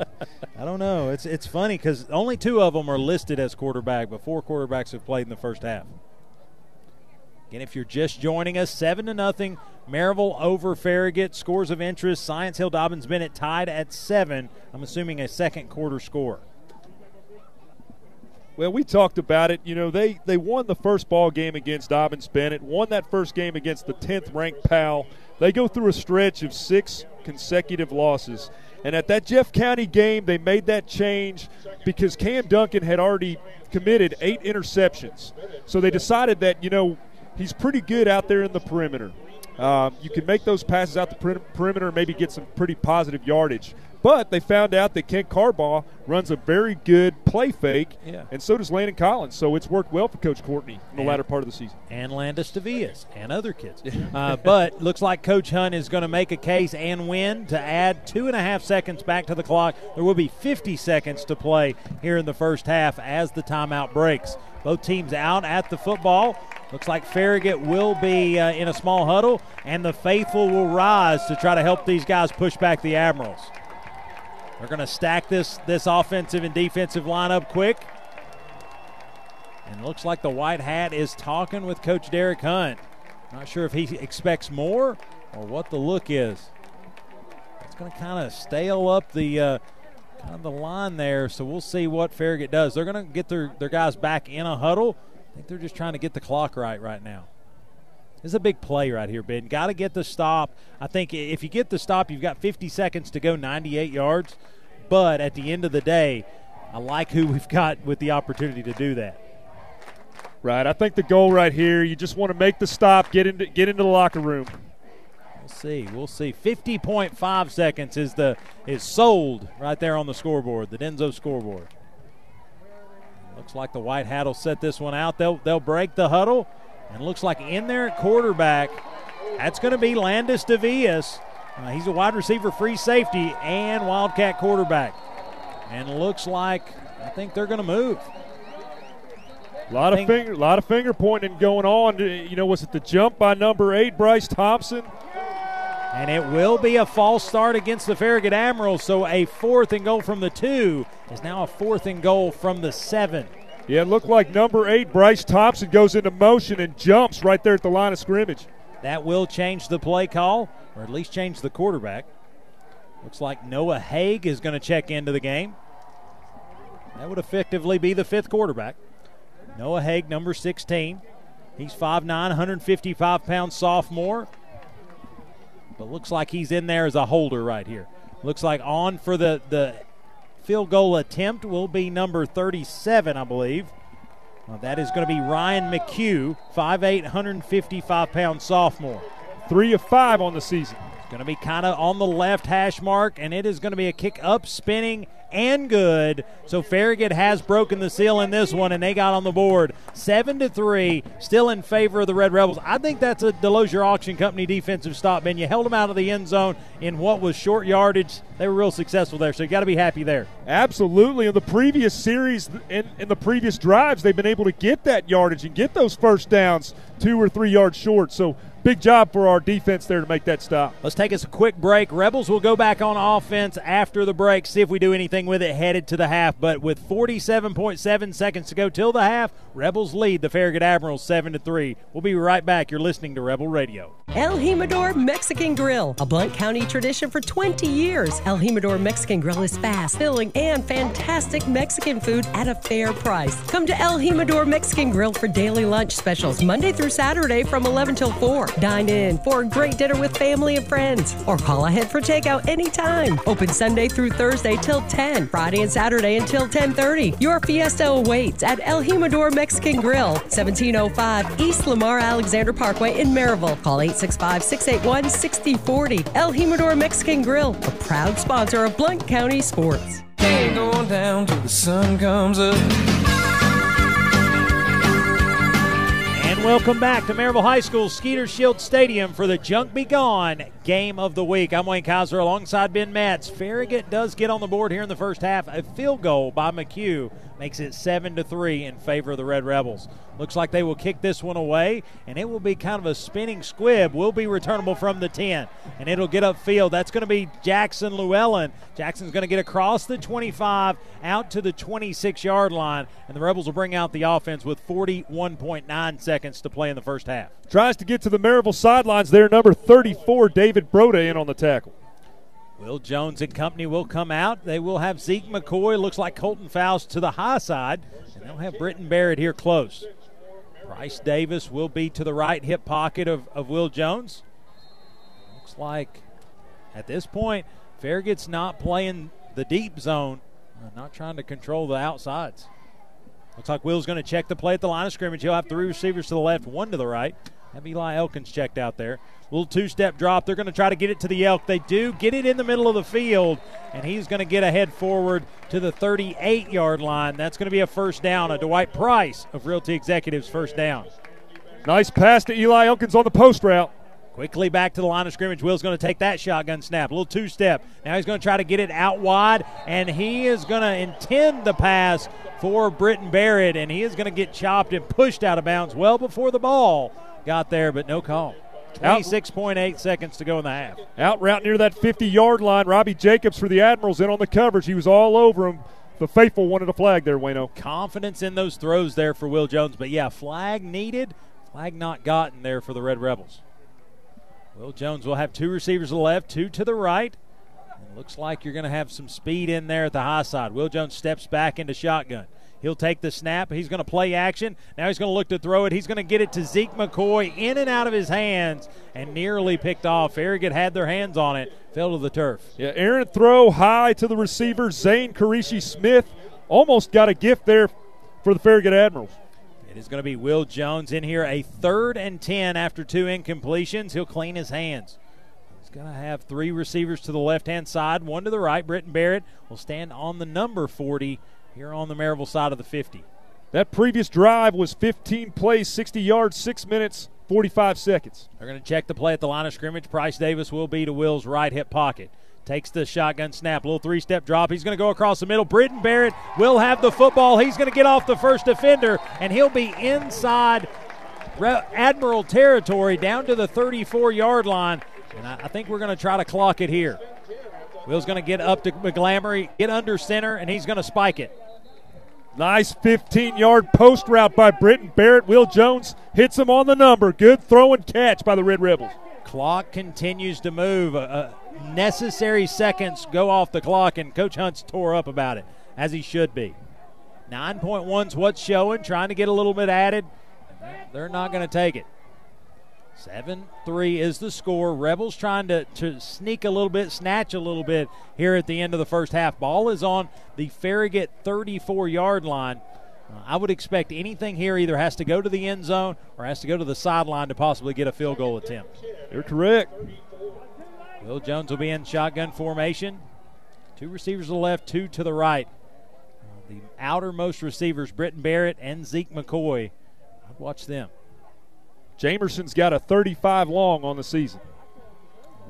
[SPEAKER 3] <laughs> I don't know. It's it's funny because only two of them are listed as quarterback, but four quarterbacks have played in the first half. Again, if you're just joining us, seven to nothing, Maryville over Farragut. Scores of interest: Science Hill, Dobyns Bennett tied at seven. I'm assuming a second quarter score.
[SPEAKER 4] Well, we talked about it. You know, they, they won the first ball game against Dobyns-Bennett, won that first game against the 10th ranked Powell. They go through a stretch of six consecutive losses. And at that Jeff County game, they made that change because Cam Duncan had already committed eight interceptions. So they decided that, you know, he's pretty good out there in the perimeter. Um, you can make those passes out the perimeter and maybe get some pretty positive yardage. But they found out that Kent Carbaugh runs a very good play fake,
[SPEAKER 3] yeah.
[SPEAKER 4] and so does Landon Collins. So it's worked well for Coach Courtney in the
[SPEAKER 3] and,
[SPEAKER 4] latter part of the season.
[SPEAKER 3] And Landis Devias and other kids. <laughs> uh, but looks like Coach Hunt is going to make a case and win to add two and a half seconds back to the clock. There will be 50 seconds to play here in the first half as the timeout breaks. Both teams out at the football. Looks like Farragut will be uh, in a small huddle, and the faithful will rise to try to help these guys push back the Admirals. They're going to stack this this offensive and defensive lineup quick. And looks like the white hat is talking with Coach Derek Hunt. Not sure if he expects more or what the look is. It's going to kind of stale up the uh, kind of the line there. So we'll see what Farragut does. They're going to get their, their guys back in a huddle. I think they're just trying to get the clock right right now. This is a big play right here, Ben. Got to get the stop. I think if you get the stop, you've got 50 seconds to go 98 yards. But at the end of the day, I like who <laughs> we've got with the opportunity to do that.
[SPEAKER 4] Right. I think the goal right here, you just want to make the stop, get into get into the locker room.
[SPEAKER 3] We'll see. We'll see. 50.5 seconds is the is sold right there on the scoreboard, the Denso scoreboard. Looks like the White Hat will set this one out. They'll they'll break the huddle. And looks like in there at quarterback, that's going to be Landis DeVias. Uh, he's a wide receiver, free safety, and Wildcat quarterback. And looks like I think they're going to move.
[SPEAKER 4] A lot of finger, lot of finger pointing going on. You know, was it the jump by number eight, Bryce Thompson?
[SPEAKER 3] And it will be a false start against the Farragut Admirals. So a fourth and goal from the two is now a fourth and goal from the seven.
[SPEAKER 4] Yeah, it looked like number eight, Bryce Thompson, goes into motion and jumps right there at the line of scrimmage.
[SPEAKER 3] That will change the play call, or at least change the quarterback. Looks like Noah Haig is going to check into the game. That would effectively be the fifth quarterback. Noah Haig, number 16. He's 5'9, 155 pound sophomore. But looks like he's in there as a holder right here. Looks like on for the, the field goal attempt will be number 37, I believe. Well, that is going to be Ryan McHugh, 5'8, 155 pound sophomore.
[SPEAKER 4] Three of five on the season.
[SPEAKER 3] It's going to be kind of on the left hash mark, and it is going to be a kick up, spinning, and good. So Farragut has broken the seal in this one, and they got on the board seven to three, still in favor of the Red Rebels. I think that's a Delosier Auction Company defensive stop, man. You held them out of the end zone in what was short yardage. They were real successful there, so you got to be happy there.
[SPEAKER 4] Absolutely. In the previous series, in, in the previous drives, they've been able to get that yardage and get those first downs two or three yards short. So big job for our defense there to make that stop.
[SPEAKER 3] Let's take us a quick break. Rebels will go back on offense after the break, see if we do anything with it headed to the half. But with 47.7 seconds to go till the half, Rebels lead the Farragut Admirals 7 to 3. We'll be right back. You're listening to Rebel Radio.
[SPEAKER 18] El Jimador Mexican Grill, a Blount County tradition for 20 years. El Jimador Mexican Grill is fast, filling, and fantastic Mexican food at a fair price. Come to El Jimador Mexican Grill for daily lunch specials Monday through Saturday from 11 till 4. Dine in for a great dinner with family and friends, or call ahead for takeout anytime. Open Sunday through Thursday till 10, Friday and Saturday until 10:30. Your fiesta awaits at El Jimador Mexican Grill, 1705 East Lamar Alexander Parkway in Maryville. Call 865-681-6040. El Jimador Mexican Grill, a proud sponsor of Blount County Sports.
[SPEAKER 16] Ain't going down till the sun comes up.
[SPEAKER 3] And welcome back to Maryville High School Skeeter Shield Stadium for the Junk Be Gone game of the week. I'm Wayne Kaiser alongside Ben Matz. Farragut does get on the board here in the first half. A field goal by McHugh makes it 7 to 3 in favor of the Red Rebels. Looks like they will kick this one away, and it will be kind of a spinning squib. Will be returnable from the 10, and it'll get upfield. That's going to be Jackson Llewellyn. Jackson's going to get across the 25 out to the 26 yard line, and the Rebels will bring out the offense with 41.9 seconds to play in the first half.
[SPEAKER 4] Tries to get to the Maryville sidelines there. Number 34, David Broda, in on the tackle.
[SPEAKER 3] Will Jones and company will come out. They will have Zeke McCoy. Looks like Colton Faust to the high side, and they'll have Britton Barrett here close. Bryce Davis will be to the right hip pocket of, of Will Jones. Looks like at this point, Farragut's not playing the deep zone, uh, not trying to control the outsides. Looks like Will's going to check the play at the line of scrimmage. He'll have three receivers to the left, one to the right. Have Eli Elkins checked out there. Little two step drop. They're going to try to get it to the Elk. They do get it in the middle of the field, and he's going to get ahead forward to the 38 yard line. That's going to be a first down, a Dwight Price of Realty Executives first down.
[SPEAKER 4] Nice pass to Eli Elkins on the post route.
[SPEAKER 3] Quickly back to the line of scrimmage. Will's going to take that shotgun snap. A little two step. Now he's going to try to get it out wide, and he is going to intend the pass for Britton Barrett, and he is going to get chopped and pushed out of bounds well before the ball got there, but no call. 26.8 seconds to go in the half.
[SPEAKER 4] Out route near that 50 yard line. Robbie Jacobs for the Admirals in on the coverage. He was all over him. The faithful wanted a flag there, Wayno.
[SPEAKER 3] Confidence in those throws there for Will Jones. But yeah, flag needed, flag not gotten there for the Red Rebels. Will Jones will have two receivers to the left, two to the right. It looks like you're going to have some speed in there at the high side. Will Jones steps back into shotgun. He'll take the snap. He's going to play action. Now he's going to look to throw it. He's going to get it to Zeke McCoy in and out of his hands and nearly picked off. Farragut had their hands on it, fell to the turf.
[SPEAKER 4] Yeah, Aaron throw high to the receiver, Zane Karishi Smith. Almost got a gift there for the Farragut Admirals.
[SPEAKER 3] It is going to be Will Jones in here, a third and 10 after two incompletions. He'll clean his hands. He's going to have three receivers to the left hand side, one to the right. Britton Barrett will stand on the number 40 here on the Maryville side of the 50.
[SPEAKER 4] That previous drive was 15 plays, 60 yards, 6 minutes, 45 seconds.
[SPEAKER 3] They're going to check the play at the line of scrimmage. Price Davis will be to Will's right hip pocket. Takes the shotgun snap, little three step drop. He's going to go across the middle. Britton Barrett will have the football. He's going to get off the first defender, and he'll be inside Admiral territory down to the 34 yard line. And I think we're going to try to clock it here. Will's going to get up to McGlamory, get under center, and he's going to spike it.
[SPEAKER 4] Nice 15 yard post route by Britton Barrett. Will Jones hits him on the number. Good throw and catch by the Red Rebels.
[SPEAKER 3] Clock continues to move. Uh, necessary seconds go off the clock, and Coach Hunt's tore up about it, as he should be. 9.1's what's showing, trying to get a little bit added. They're not going to take it. 7 3 is the score. Rebels trying to, to sneak a little bit, snatch a little bit here at the end of the first half. Ball is on the Farragut 34 yard line. Uh, I would expect anything here either has to go to the end zone or has to go to the sideline to possibly get a field goal attempt.
[SPEAKER 4] You're correct.
[SPEAKER 3] Will Jones will be in shotgun formation. Two receivers to the left, two to the right. Uh, the outermost receivers, Britton Barrett and Zeke McCoy. I'd watch them.
[SPEAKER 4] Jamerson's got a 35 long on the season.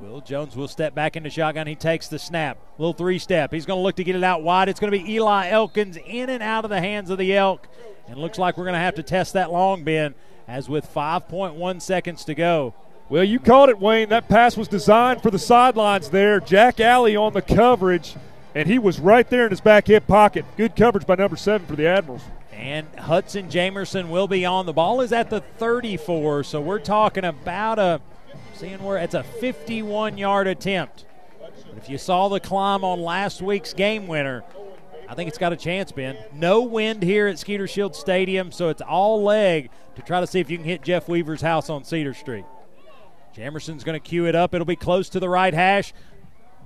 [SPEAKER 3] Will Jones will step back into shotgun. He takes the snap. Little three step. He's going to look to get it out wide. It's going to be Eli Elkins in and out of the hands of the Elk. And looks like we're going to have to test that long bin as with 5.1 seconds to go.
[SPEAKER 4] Well, you called it, Wayne. That pass was designed for the sidelines there. Jack Alley on the coverage, and he was right there in his back hip pocket. Good coverage by number seven for the Admirals.
[SPEAKER 3] And Hudson Jamerson will be on. The ball is at the 34, so we're talking about a seeing where it's a 51 yard attempt. But if you saw the climb on last week's game winner, I think it's got a chance, Ben. No wind here at Skeeter Shield Stadium, so it's all leg to try to see if you can hit Jeff Weaver's house on Cedar Street. Jamerson's going to cue it up. It'll be close to the right hash.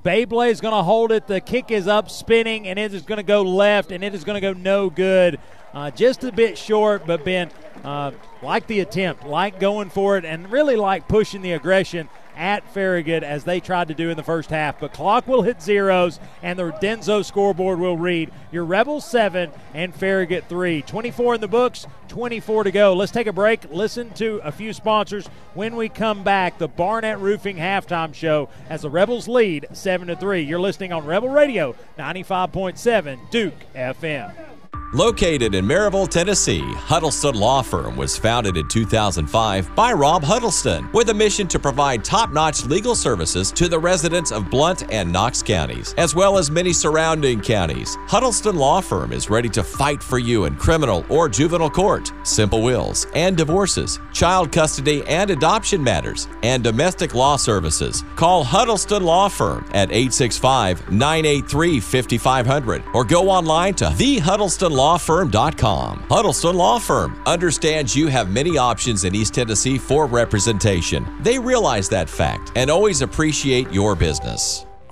[SPEAKER 3] Beyblade's going to hold it. The kick is up, spinning, and it is going to go left, and it is going to go no good. Uh, just a bit short, but Ben, uh, like the attempt, like going for it, and really like pushing the aggression. at Farragut as they tried to do in the first half. But clock will hit zeros, and the Denso scoreboard will read your Rebels 7 and Farragut 3. 24 in the books, 24 to go. Let's take a break, listen to a few sponsors. When we come back, the Barnett Roofing halftime show as the Rebels lead 7 to 3. You're listening on Rebel Radio 95.7 Duke FM.
[SPEAKER 19] Located in Maryville, Tennessee, Huddleston Law Firm was founded in 2005 by Rob Huddleston with a mission to provide top notch legal services to the residents of Blount and Knox counties, as well as many surrounding counties. Huddleston Law Firm is ready to fight for you in criminal or juvenile court, simple wills and divorces, child custody and adoption matters, and domestic law services. Call Huddleston Law Firm at 865 983 5500 or go online to the Huddleston Law HuddlestonLawFirm.com. Huddleston Law Firm understands you have many options in East Tennessee for representation. They realize that fact and always appreciate your business.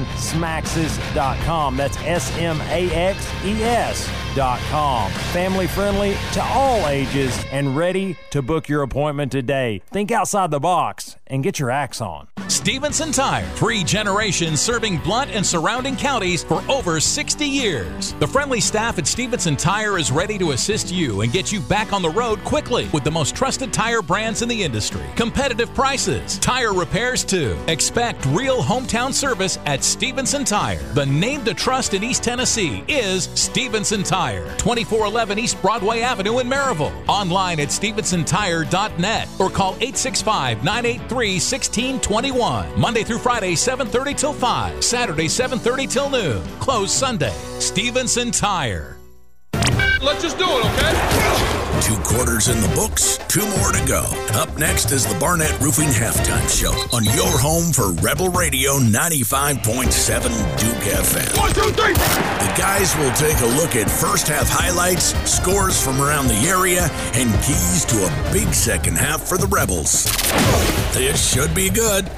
[SPEAKER 20] smaxes.com. That's S M A X E S.com. Family friendly to all ages and ready to book your appointment today. Think outside the box and get your axe on.
[SPEAKER 21] Stevenson Tire, three generations serving Blount and surrounding counties for over 60 years. The friendly staff at Stevenson Tire is ready to assist you and get you back on the road quickly with the most trusted tire brands in the industry. Competitive prices, tire repairs too. Expect real hometown service at Stevenson Tire. The name to trust in East Tennessee is Stevenson Tire. 2411 East Broadway Avenue in Maryville. Online at StevensonTire.net or call 865 983 1621. Monday through Friday, 7.30 till 5. Saturday, 7.30 till noon. Closed Sunday. Stevenson Tire.
[SPEAKER 2] Let's just do it, okay?
[SPEAKER 1] Two quarters in the books, two more to go. Up next is the Barnett Roofing Halftime Show on your home for Rebel Radio 95.7 Duke FM.
[SPEAKER 2] One, two, three.
[SPEAKER 1] The guys will take a look at first half highlights, scores from around the area, and keys to a big second half for the Rebels. This should be good.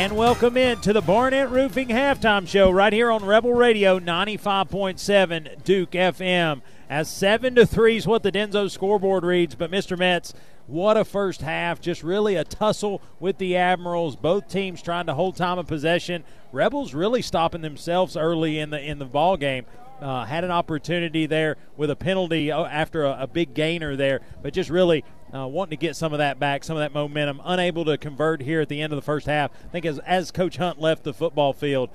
[SPEAKER 3] And welcome in to the Barnett Roofing Halftime Show right here on Rebel Radio 95.7 Duke FM. As 7 to 3 is what the Denso scoreboard reads, but Mr. Metz, what a first half. Just really a tussle with the Admirals. Both teams trying to hold time of possession. Rebels really stopping themselves early in the in the ball game. Uh, had an opportunity there with a penalty uh, after a, a big gainer there, but just really uh, wanting to get some of that back, some of that momentum. Unable to convert here at the end of the first half. I think as, as Coach Hunt left the football field,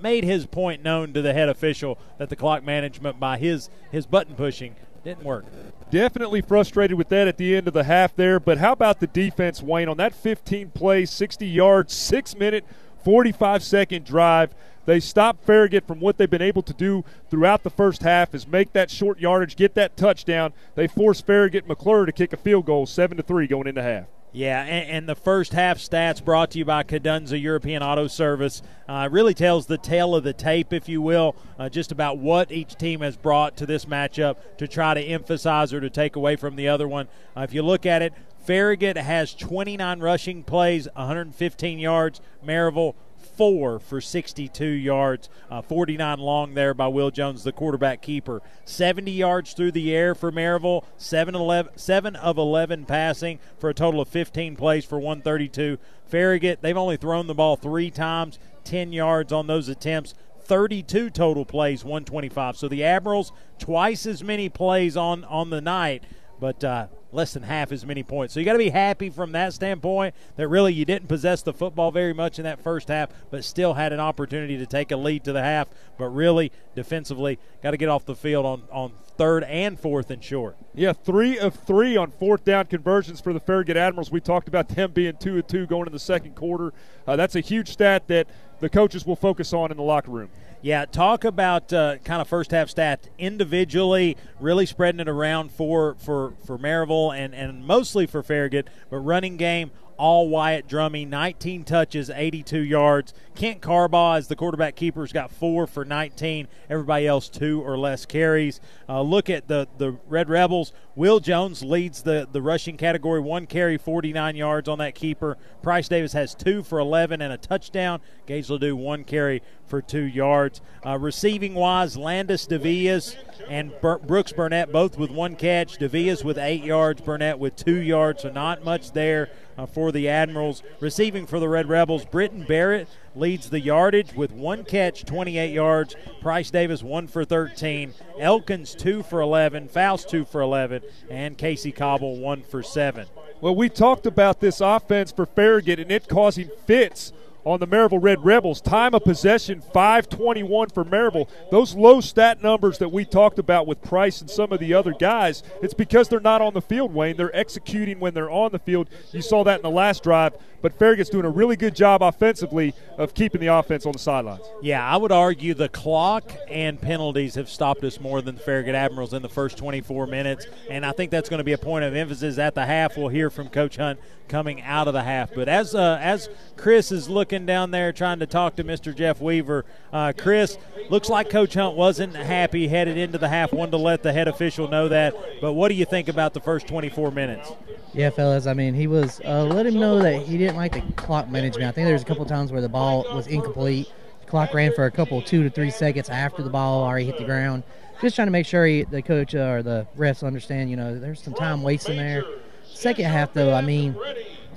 [SPEAKER 3] made his point known to the head official that the clock management by his his button pushing didn't work.
[SPEAKER 4] Definitely frustrated with that at the end of the half there, but how about the defense, Wayne, on that 15 play, 60 yards, six minute, 45 second drive? They stopped Farragut from what they've been able to do throughout the first half is make that short yardage, get that touchdown. They forced Farragut McClure to kick a field goal, seven to three going into half.
[SPEAKER 3] Yeah, and, and, the first half stats brought to you by Cadunza European Auto Service uh, really tells the tale of the tape, if you will, uh, just about what each team has brought to this matchup to try to emphasize or to take away from the other one. Uh, if you look at it, Farragut has 29 rushing plays, 115 yards. Maryville four for 62 yards, uh, 49 long there by Will Jones, the quarterback keeper. 70 yards through the air for Maryville, 7, 11, 7 of 11 passing for a total of 15 plays for 132. Farragut, they've only thrown the ball three times, 10 yards on those attempts. 32 total plays, 125. So the Admirals twice as many plays on on the night, but uh, less than half as many points. So you got to be happy from that standpoint that really you didn't possess the football very much in that first half, but still had an opportunity to take a lead to the half. But really, defensively, got to get off the field on, on third and fourth and short.
[SPEAKER 4] Yeah, three of three on fourth down conversions for the Farragut Admirals. We talked about them being two of two going in the second quarter. Uh, that's a huge stat that the coaches will focus on in the locker room.
[SPEAKER 3] Yeah, talk about uh, kind of first half stats individually, really spreading it around for for for Maryville and and mostly for Farragut, but running game all Wyatt Drummy, 19 touches, 82 yards. Kent Carbaugh, as the quarterback keeper, has got four for 19. Everybody else, two or less carries. Uh, look at the, the Red Rebels. Will Jones leads the, the rushing category, one carry, 49 yards on that keeper. Price Davis has two for 11 and a touchdown. Gage Ledoux, one carry for two yards. Uh, receiving wise, Landis DeVillas and Bur- Brooks Burnett both with one catch. DeVillas with eight yards, Burnett with two yards, so not much there uh, for the Admirals. Receiving for the Red Rebels, Britton Barrett leads the yardage with one catch, 28 yards. Price Davis, one for 13. Elkins, two for 11. Faust, two for 11. And Casey Cobble, one for seven.
[SPEAKER 4] Well, we talked about this offense for Farragut and it causing fits on the Maryville Red Rebels. Time of possession 521 for Maryville. Those low stat numbers that we talked about with Price and some of the other guys, it's because they're not on the field, Wayne. They're executing when they're on the field. You saw that in the last drive, but Farragut's doing a really good job offensively of keeping the offense on the sidelines.
[SPEAKER 3] Yeah, I would argue the clock and penalties have stopped us more than the Farragut Admirals in the first 24 minutes, and I think that's going to be a point of emphasis at the half. We'll hear from Coach Hunt coming out of the half. But as uh, as Chris is looking down there trying to talk to Mr. Jeff Weaver, uh, Chris looks like Coach Hunt wasn't happy headed into the half. Wanted to let the head official know that. But what do you think about the first 24 minutes?
[SPEAKER 14] Yeah, fellas. I mean, he was uh, let him know that he didn't like the clock management. I think there was a couple times where the ball was incomplete. The clock ran for a couple, two to three seconds after the ball already hit the ground. Just trying to make sure he, the coach uh, or the refs understand. You know, there's some time wasting there. Second half, though, I mean,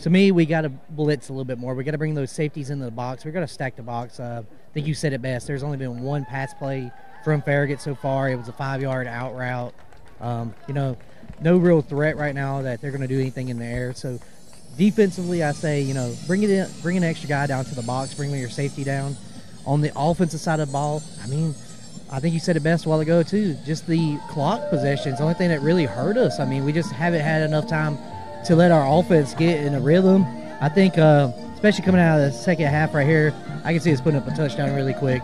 [SPEAKER 14] to me, we got to blitz a little bit more. We got to bring those safeties into the box. We got to stack the box. Uh, I think you said it best. There's only been one pass play from Farragut so far. It was a five-yard out route. Um, you know, no real threat right now that they're going to do anything in the air. So defensively, I say, you know, bring it in, bring an extra guy down to the box, bring your safety down. On the offensive side of the ball, I mean, I think you said it best a while ago too. Just the clock possessions, the only thing that really hurt us. I mean, we just haven't had enough time to let our offense get in a rhythm. I think, uh, especially coming out of the second half right here, I can see us putting up a touchdown really quick.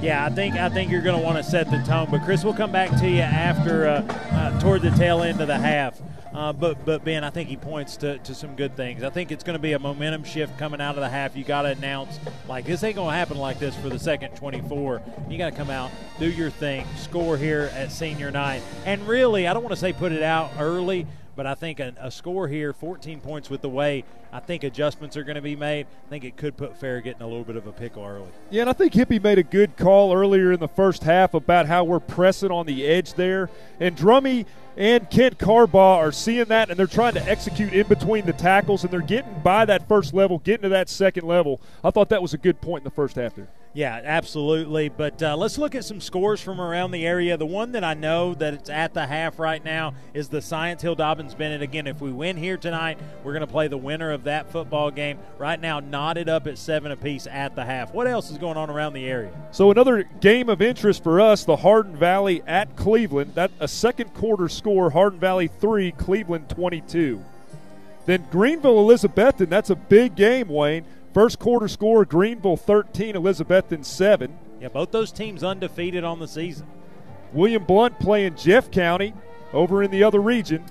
[SPEAKER 3] Yeah, I think I think you're going to want to set the tone. But Chris, we'll come back to you after uh, uh, toward the tail end of the half. Uh, but but Ben, I think he points to, to some good things. I think it's going to be a momentum shift coming out of the half. You got to announce like this ain't going to happen like this for the second 24. You got to come out, do your thing, score here at senior night, and really, I don't want to say put it out early. But I think a, a, score here, 14 points with the way I think adjustments are going to be made. I think it could put Farragut in a little bit of a pickle early.
[SPEAKER 4] Yeah, and I think Hippie made a good call earlier in the first half about how we're pressing on the edge there. And Drummy and Kent Carbaugh are seeing that, and they're trying to execute in between the tackles, and they're getting by that first level, getting to that second level. I thought that was a good point in the first half there.
[SPEAKER 3] Yeah, absolutely. But uh, let's look at some scores from around the area. The one that I know that it's at the half right now is the Science Hill Dobyns-Bennett. Again, if we win here tonight, we're going to play the winner of that football game. Right now, knotted up at seven apiece at the half. What else is going on around the area?
[SPEAKER 4] So another game of interest for us: the Hardin Valley at Cleveland. That a second quarter score: Hardin Valley three, Cleveland twenty-two. Then Greeneville Elizabethton. That's a big game, Wayne. First quarter score Greeneville 13, Elizabethton 7.
[SPEAKER 3] Yeah, both those teams undefeated on the season.
[SPEAKER 4] William Blount playing Jeff County over in the other region.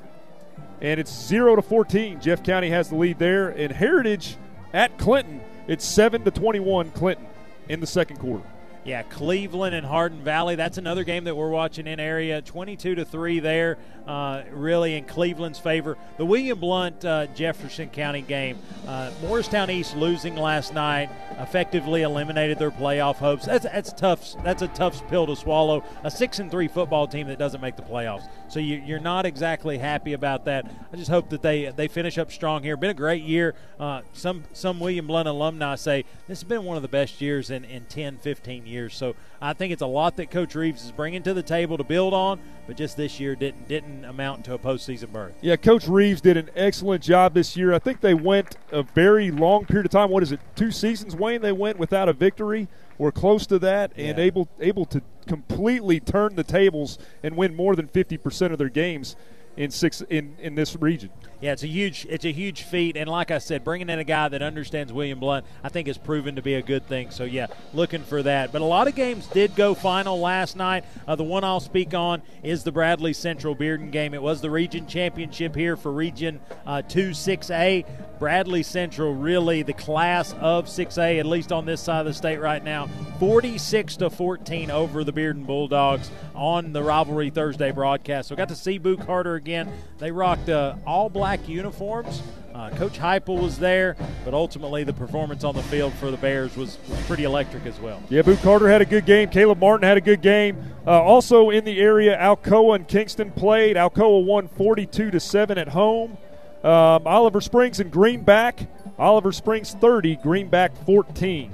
[SPEAKER 4] And it's 0 to 14. Jeff County has the lead there. And Heritage at Clinton, it's 7 to 21 Clinton in the second quarter.
[SPEAKER 3] Yeah, Cleveland and Hardin Valley. That's another game that we're watching in area. 22 to 3 there, uh, really in Cleveland's favor. The William Blount uh, Jefferson County game. Uh, Morristown East losing last night effectively eliminated their playoff hopes. That's that's tough. That's a tough pill to swallow. A six and three football team that doesn't make the playoffs. So you, are not exactly happy about that. I just hope that they they finish up strong here. Been a great year. Uh, some some William Blount alumni say this has been one of the best years in, in 10, 15 years. So I think it's a lot that Coach Reeves is bringing to the table to build on. But just this year didn't didn't amount to a postseason berth.
[SPEAKER 4] Yeah, Coach Reeves did an excellent job this year. I think they went a very long period of time. What is it? Two seasons, Wayne. They went without a victory. We're close to that, and
[SPEAKER 3] Yeah.
[SPEAKER 4] able able to completely turn the tables and win more than fifty percent of their games in six in in this region.
[SPEAKER 3] Yeah, it's a huge it's a huge feat, and like I said, bringing in a guy that understands William Blount, I think has proven to be a good thing. So yeah, looking for that. But a lot of games did go final last night. Uh, the one I'll speak on is the Bradley Central Bearden game. It was the region championship here for Region uh, Two 6A. Bradley Central really the class of 6A, at least on this side of the state right now. 46 to 14 over the Bearden Bulldogs on the Rivalry Thursday broadcast. So got to see Boo Carter again. They rocked uh, all black uniforms. Uh, Coach Heupel was there, but ultimately the performance on the field for the Bears was, was pretty electric as well.
[SPEAKER 4] Yeah, Boo Carter had a good game. Caleb Martin had a good game. Uh, also in the area, Alcoa and Kingston played. Alcoa won 42 to seven at home. Um, Oliver Springs and Greenback. Oliver Springs 30, Greenback 14.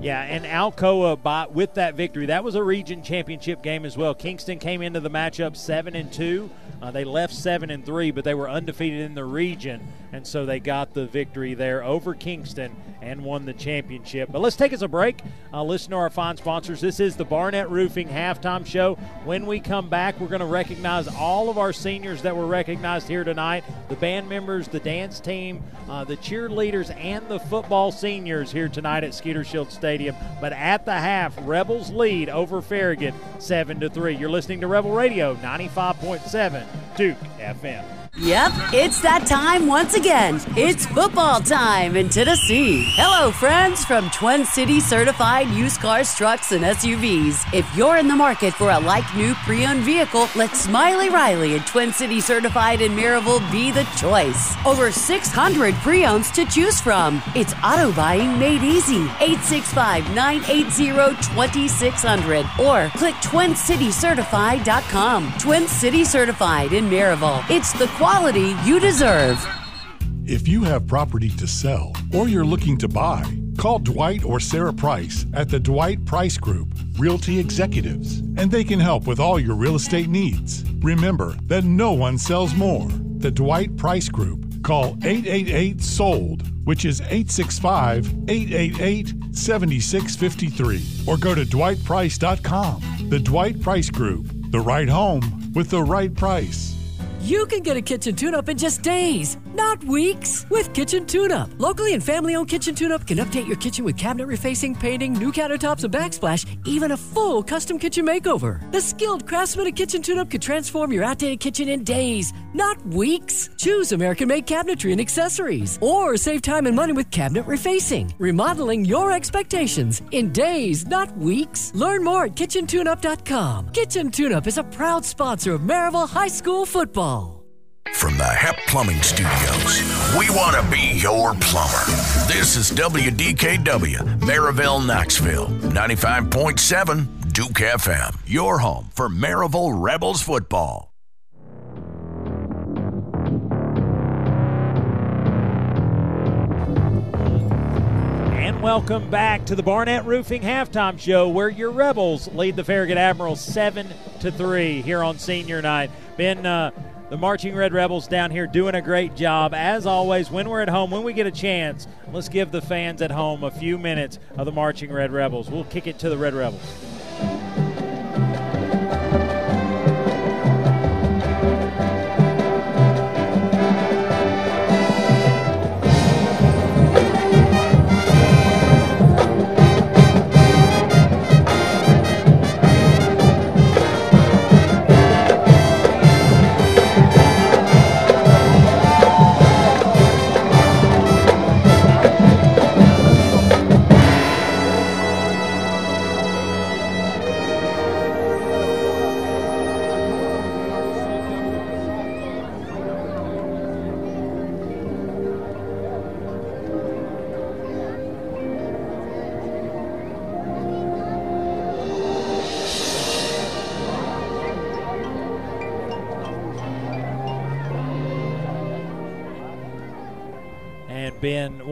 [SPEAKER 3] Yeah, and Alcoa by, with that victory, that was a region championship game as well. Kingston came into the matchup seven and two. Uh, they left seven and three, but they were undefeated in the region, and so they got the victory there over Kingston and won the championship. But let's take us a break. Uh, listen to our fine sponsors. This is the Barnett Roofing halftime show. When we come back, we're going to recognize all of our seniors that were recognized here tonight: the band members, the dance team, uh, the cheerleaders, and the football seniors here tonight at Skeeter Shield Stadium. But at the half, Rebels lead over Farragut seven to three. You're listening to Rebel Radio 95.7 Duke FM.
[SPEAKER 22] Yep, it's that time once again. It's football time in Tennessee. Hello, friends from Twin City certified used cars, trucks, and SUVs. If you're in the market for a like new pre owned vehicle, let Smiley Riley at Twin City certified in Maryville be the choice. Over 600 pre owns to choose from. It's auto buying made easy. 865 980 2600 or click twincitycertified.com. Twin City Certified in Maryville. It's the quality you deserve.
[SPEAKER 23] If you have property to sell or you're looking to buy, call Dwight or Sarah Price at the Dwight Price Group, Realty Executives, and they can help with all your real estate needs. Remember that no one sells more. The Dwight Price Group. Call 888 SOLD, which is 865 888 7653, or go to dwightprice.com. The Dwight Price Group. The right home with the right price.
[SPEAKER 17] You can get a kitchen tune up in just days, not weeks, with Kitchen Tune Up. Locally and family owned Kitchen Tune Up can update your kitchen with cabinet refacing, painting, new countertops, and backsplash, even a full custom kitchen makeover. The skilled craftsman at Kitchen Tune Up could transform your outdated kitchen in days, not weeks. Choose American made cabinetry and accessories, or save time and money with cabinet refacing, remodeling your expectations in days, not weeks. Learn more at kitchentuneup.com. Kitchen Tune Up is a proud sponsor of Maryville High School football.
[SPEAKER 1] From the HEP Plumbing Studios, we want to be your plumber. This is WDKW, Maryville, Knoxville, 95.7 Duke FM, your home for Maryville Rebels football.
[SPEAKER 3] And welcome back to the Barnett Roofing halftime show, where your Rebels lead the Farragut Admirals seven to three here on Senior Night. Been uh, the Marching Red Rebels down here doing a great job. As always, when we're at home, when we get a chance, let's give the fans at home a few minutes of the Marching Red Rebels. We'll kick it to the Red Rebels.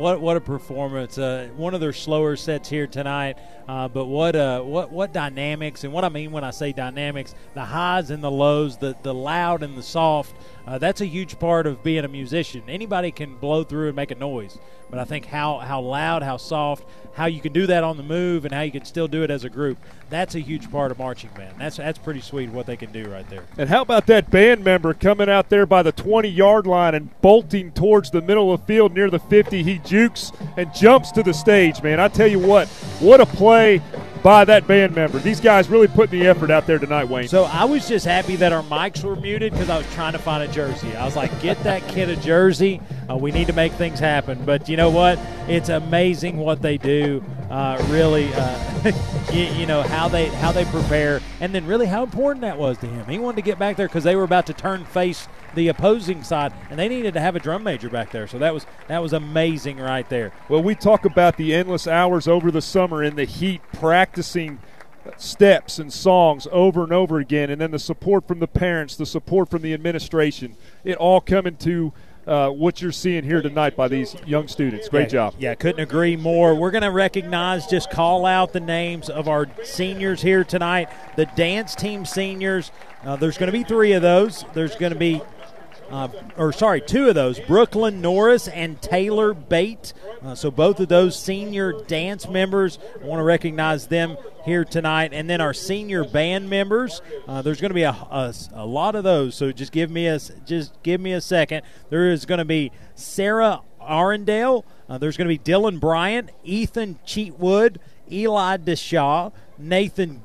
[SPEAKER 3] What what a performance! Uh, one of their slower sets here tonight, uh, but what uh, what what dynamics and what I mean when I say dynamics, the highs and the lows, the the loud and the soft. Uh, that's a huge part of being a musician. Anybody can blow through and make a noise, but I think how how loud, how soft, how you can do that on the move, and how you can still do it as a group. That's a huge part of marching band. That's that's pretty sweet what they can do right there.
[SPEAKER 4] And how about that band member coming out there by the 20 yard line and bolting towards the middle of the field near the 50? He jukes and jumps to the stage, man. I tell you what, what a play by that band member. These guys really putting the effort out there tonight, Wayne.
[SPEAKER 3] So I was just happy that our mics were muted because I was trying to find a jersey. I was like, get that kid a jersey. Uh, we need to make things happen. But you know what? It's amazing what they do. Uh, really, uh, <laughs> you, you, know how they how they prepare, and then really how important that was to him. He wanted to get back there because they were about to turn face the opposing side, and they needed to have a drum major back there. So that was that was amazing right there.
[SPEAKER 4] Well, we talk about the endless hours over the summer in the heat practicing steps and songs over and over again, and then the support from the parents, the support from the administration, it all coming to uh, what you're seeing here tonight by these young students. Great
[SPEAKER 3] yeah,
[SPEAKER 4] job.
[SPEAKER 3] Yeah, couldn't agree more. We're going to recognize, just call out the names of our seniors here tonight. The dance team seniors, uh, there's going to be three of those. There's going to be uh, or sorry, two of those, Brooklyn Norris and Taylor Bate. Uh, so both of those senior dance members, I want to recognize them here tonight. And then our senior band members, uh, there's going to be a, a, a, lot of those. So just give me a just give me a second. There is going to be Sarah Arendale. Uh, there's going to be Dylan Bryant, Ethan Cheatwood, Eli Deshaw, Nathan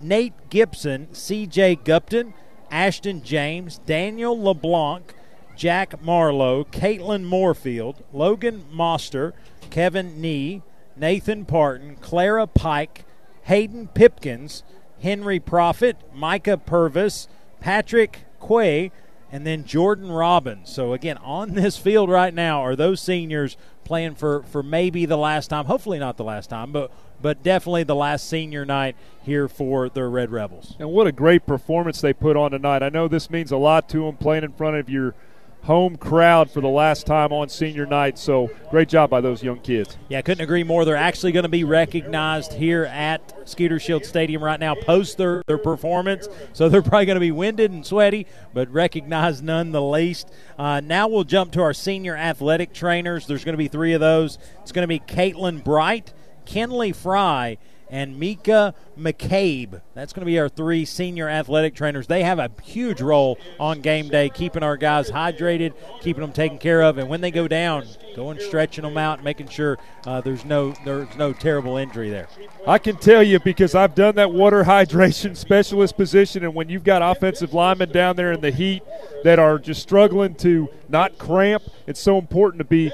[SPEAKER 3] Nate Gibson, C.J. Gupton. Ashton James, Daniel LeBlanc, Jack Marlowe, Caitlin Moorfield, Logan Moster, Kevin Nee, Nathan Parton, Clara Pike, Hayden Pipkins, Henry Profit, Micah Purvis, Patrick Quay, and then Jordan Robbins. So again, on <laughs> this field right now are those seniors playing for for maybe the last time, hopefully not the last time, but but definitely the last senior night here for the Red Rebels.
[SPEAKER 4] And what a great performance they put on tonight. I know this means a lot to them playing in front of your home crowd for the last time on senior night. So great job by those young kids.
[SPEAKER 3] Yeah, couldn't agree more. They're actually going to be recognized here at Skeeter Shield Stadium right now post their, their performance. So they're probably going to be winded and sweaty, but recognized none the least. Uh, now we'll jump to our senior athletic trainers. There's going to be three of those. It's going to be Caitlin Bright. Kenley Fry, and Mika McCabe. That's going to be our three senior athletic trainers. They have a huge role on game day, keeping our guys hydrated, keeping them taken care of, and when they go down, going stretching them out, making sure uh, there's no there's no terrible injury there.
[SPEAKER 4] I can tell you because I've done that water <laughs> hydration specialist position, and when you've got offensive linemen down there in the heat that are just struggling to not cramp, it's so important to be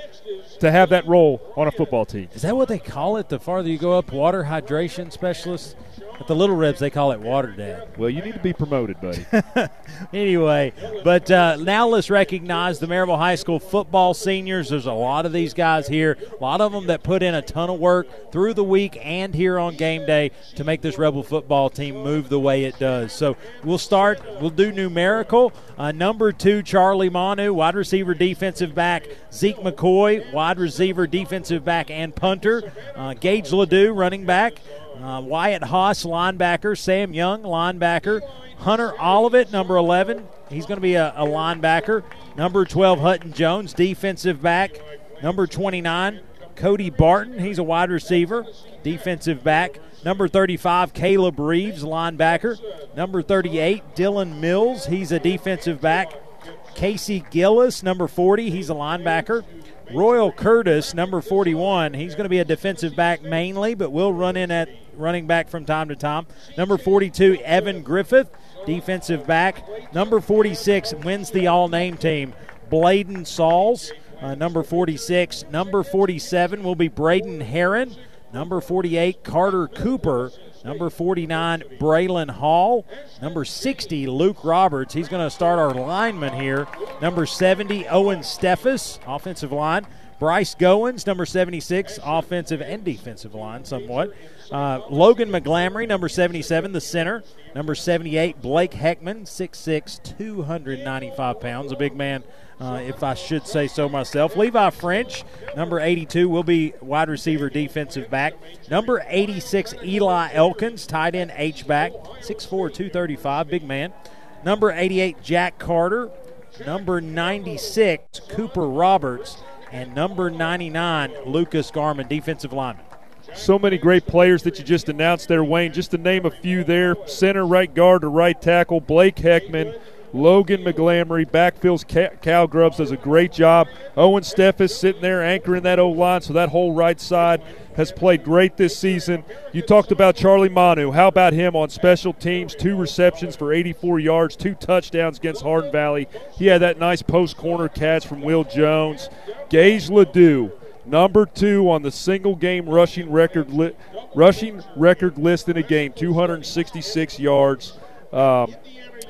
[SPEAKER 4] to have that role on a football team.
[SPEAKER 3] Is that what they call it? The farther you go up, water hydration specialist. At the Little Rebs, they call it Water Dad.
[SPEAKER 4] Well, you need to be promoted, buddy. <laughs>
[SPEAKER 3] anyway, but uh, now let's recognize the Maryville High School football seniors. There's a lot of these guys here, a lot of them that put in a ton of work through the week and here on game day to make this Rebel football team move the way it does. So we'll start, we'll do numerical. Uh, number two, Charlie Manu, wide receiver, defensive back. Zeke McCoy, wide receiver, defensive back, and punter. Uh, Gage Ledoux, running back. Uh, Wyatt Haas, linebacker. Sam Young, linebacker. Hunter Olivet, number 11. He's going to be a, a linebacker. Number 12, Hutton Jones, defensive back. Number 29, Cody Barton. He's a wide receiver, defensive back. Number 35, Caleb Reeves, linebacker. Number 38, Dylan Mills. He's a defensive back. Casey Gillis, number 40. He's a linebacker. Royal Curtis, number 41. He's going to be a defensive back mainly, but will run in at running back from time to time. Number 42, Evan Griffith, defensive back. Number 46 wins the all name team, Bladen Sauls. Uh, number 46. Number 47 will be Braden Heron. Number 48, Carter Cooper. Number 49, Braylon Hall. Number 60, Luke Roberts. He's going to start our lineman here. Number 70, Owen Steffes, offensive line. Bryce Goins, number 76, offensive and defensive line, somewhat. Uh, Logan McGlamory, number 77, the center. Number 78, Blake Heckman, 6'6, 295 pounds, a big man uh, if I should say so myself. Levi French, number 82, will be wide receiver, defensive back. Number 86, Eli Elkins, tight end, H back, 6'4, 235, big man. Number 88, Jack Carter. Number 96, Cooper Roberts. And number 99, Lucas Garman, defensive lineman.
[SPEAKER 4] So many great players that you just announced there, Wayne. Just to name a few there center, right guard, to right tackle, Blake Heckman. Logan McGlamory, backfills Cal Grubbs, does a great job. Owen Steffes sitting there anchoring that O line, so that whole right side has played great this season. You talked about Charlie Manu. How about him on special teams? Two receptions for 84 yards, two touchdowns against Hardin Valley. He had that nice post corner catch from Will Jones. Gage Ledoux, number two on the single game rushing record li- rushing record list in a game, 266 yards. Um,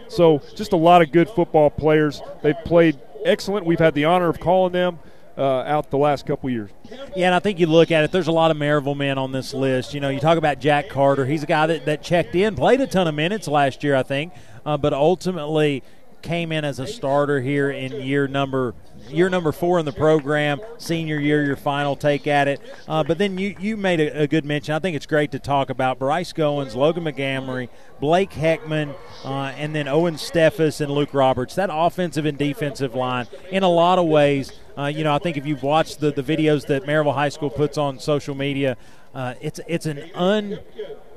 [SPEAKER 4] so just a lot of good football players. They've played excellent. We've had the honor of calling them. Uh, out the last couple years.
[SPEAKER 3] Yeah, and I think you look at it, there's a lot of Maryville men on this list. You know, you talk about Jack Carter. He's a guy that, that checked in, played a ton of minutes last year, I think, uh, but ultimately came in as a starter here in year number year number four in the program, senior year, your final take at it. Uh, but then you, you made a, a, good mention. I think it's great to talk about Bryce Goins, Logan McGlamory, Blake Heckman, uh, and then Owen Steffes and Luke Roberts. That offensive and defensive line, in a lot of ways, uh, you know, I think if you've watched the, the videos that Maryville High School puts on social media, uh, it's it's an un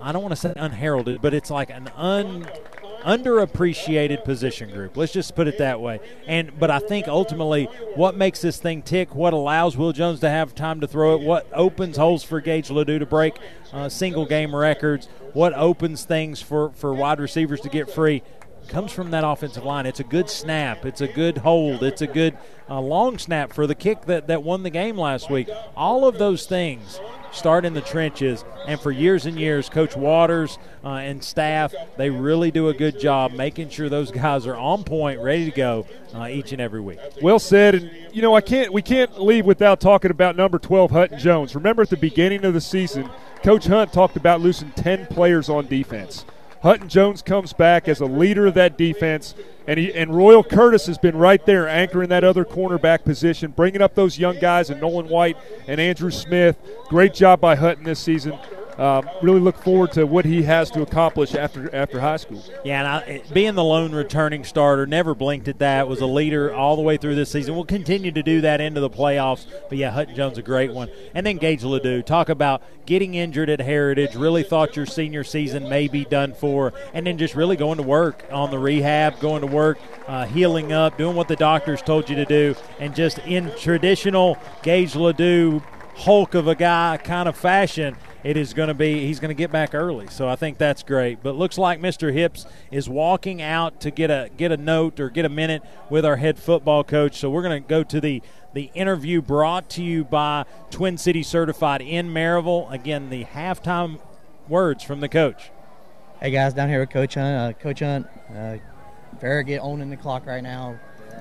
[SPEAKER 3] I don't want to say unheralded, but it's like an un underappreciated position group. Let's just put it that way. And but I think ultimately what makes this thing tick, what allows Will Jones to have time to throw it, what opens holes for Gage Ledoux to break uh, single game records, what opens things for for wide receivers to get free comes from that offensive line. It's a good snap. It's a good hold. It's a good uh, long snap for the kick that, that won the game last week. All of those things start in the trenches. And for years and years, Coach Waters uh, and staff, they really do a good job making sure those guys are on point, ready to go uh, each and every week.
[SPEAKER 4] Well said. And you know, I can't we can't leave without talking about number 12 Hutton Jones. Remember at the beginning of the season, Coach Hunt talked about losing 10 players on defense. Hutton Jones comes back as a leader of that defense, and he, and Royal Curtis has been right there anchoring that other cornerback position, bringing up those young guys and Nolan White and Andrew Smith. Great job by Hutton this season. Um, really look forward to what he has to accomplish after after high school.
[SPEAKER 3] Yeah, and I, being the lone returning starter, never blinked at that. Was a leader all the way through this season. We'll continue to do that into the playoffs. But yeah, Hutton Jones a great one. And then Gage Ledoux. Talk about getting injured at Heritage. Really thought your senior season may be done for, and then just really going to work on the rehab, going to work, uh, healing up, doing what the doctors told you to do, and just in traditional Gage Ledoux Hulk of a guy kind of fashion it is going to be he's going to get back early. So I think that's great. But looks like Mr. Hips is walking out to get a get a note or get a minute with our head football coach. So we're going to go to the the interview brought to you by Twin City Certified in Maryville. Again, the halftime words from the coach.
[SPEAKER 14] Hey guys, down here with Coach Hunt. Uh, coach Hunt, uh, Farragut owning the clock right now.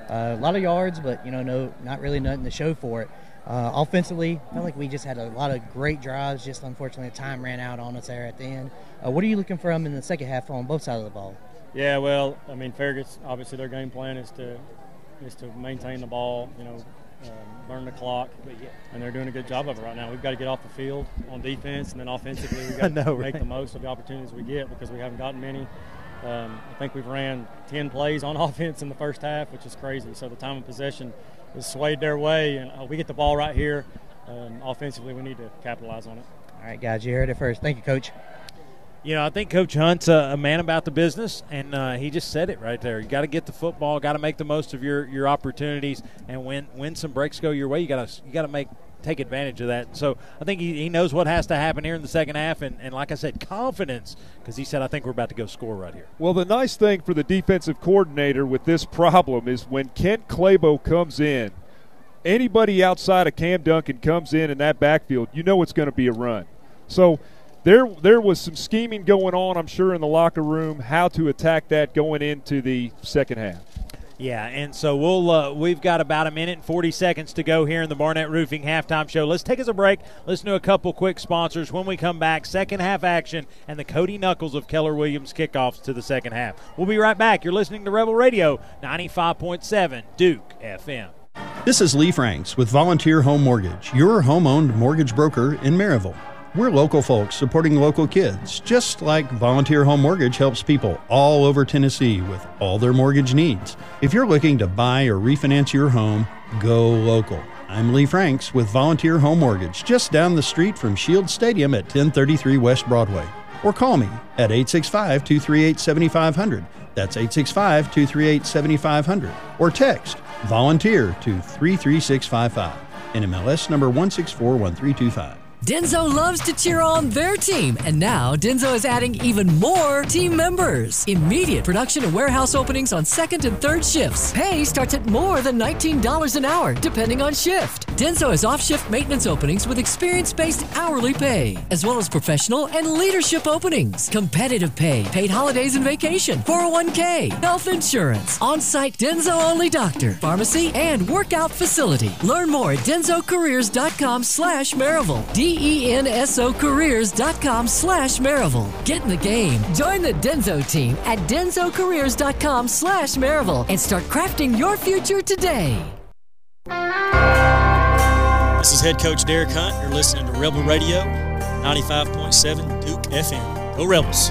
[SPEAKER 14] Uh, a lot of yards, but you know, no, not really nothing to show for it. Uh, offensively, I felt like we just had a lot of great drives. Just unfortunately, time ran out on us there at the end. Uh, what are you looking for from in the second half on both sides of the ball?
[SPEAKER 24] Yeah, well, I mean, Farragut's obviously their game plan is to is to maintain the ball, you know, um, burn the clock, and they're doing a good job of it right now. We've got to get off the field on defense, and then offensively, we've <laughs> got
[SPEAKER 3] know,
[SPEAKER 24] to
[SPEAKER 3] right?
[SPEAKER 24] make the most of the opportunities we get because we haven't gotten many. Um, I think we've ran 10 plays on <laughs> offense in the first half, which is crazy. So the time of possession is swayed their way, and uh, we get the ball right here. Um, offensively, we need to capitalize on it.
[SPEAKER 14] All right, guys, you heard it first. Thank you, Coach.
[SPEAKER 3] You know, I think Coach Hunt's a, a man about the business, and uh, he just said it right there. You got to get the football, got to make the most of your, your opportunities, and when when some breaks go your way, you got to you got to make take advantage of that. So I think he, he knows what has to happen here in the second half, and, and like I said, confidence because he said I think we're about to go score right here.
[SPEAKER 4] Well, the nice thing for the defensive coordinator with this problem is when Kent Claybo comes in, anybody outside of Cam Duncan comes in in that backfield, you know it's going to be a run. So there there was some scheming going on, I'm sure, in the locker room, how to attack that going into the second half.
[SPEAKER 3] Yeah, and so we'll uh, we've got about a minute and 40 seconds to go here in the Barnett Roofing halftime show. Let's take us a break. Listen to a couple quick sponsors. When we come back, second half action and the Cody Knuckles of Keller Williams kickoffs to the second half. We'll be right back. You're listening to Rebel Radio 95.7 Duke FM.
[SPEAKER 25] This is Lee Franks with Volunteer Home Mortgage, your home owned mortgage broker in Maryville. We're local folks supporting local kids, just like Volunteer Home Mortgage helps people all over Tennessee with all their mortgage needs. If you're looking to buy or refinance your home, go local. I'm Lee Franks with Volunteer Home Mortgage, just down the street from Shield Stadium at 1033 West Broadway. Or call me at 865 238 7500. That's 865 238 7500. Or text volunteer to 33655. NMLS number 1641325.
[SPEAKER 17] Denso loves to cheer on their team, and now Denso is adding even more team members. Immediate production and warehouse openings on second and third shifts. Pay starts at more than $19 an hour, depending on shift. Denso has off shift maintenance openings with experience based hourly pay, as well as professional and leadership openings. Competitive pay, paid holidays and vacation, 401k, health insurance, on site Denso only doctor, pharmacy, and workout facility. Learn more at densocareers.com slash Maryville. D-E-N-S-O careers.com slash Maryville. Get in the game. Join the Denso team at densocareers.com slash Maryville and start crafting your future today.
[SPEAKER 26] This is head coach Derek Hunt. You're listening to Rebel Radio, 95.7 Duke FM. Go Rebels.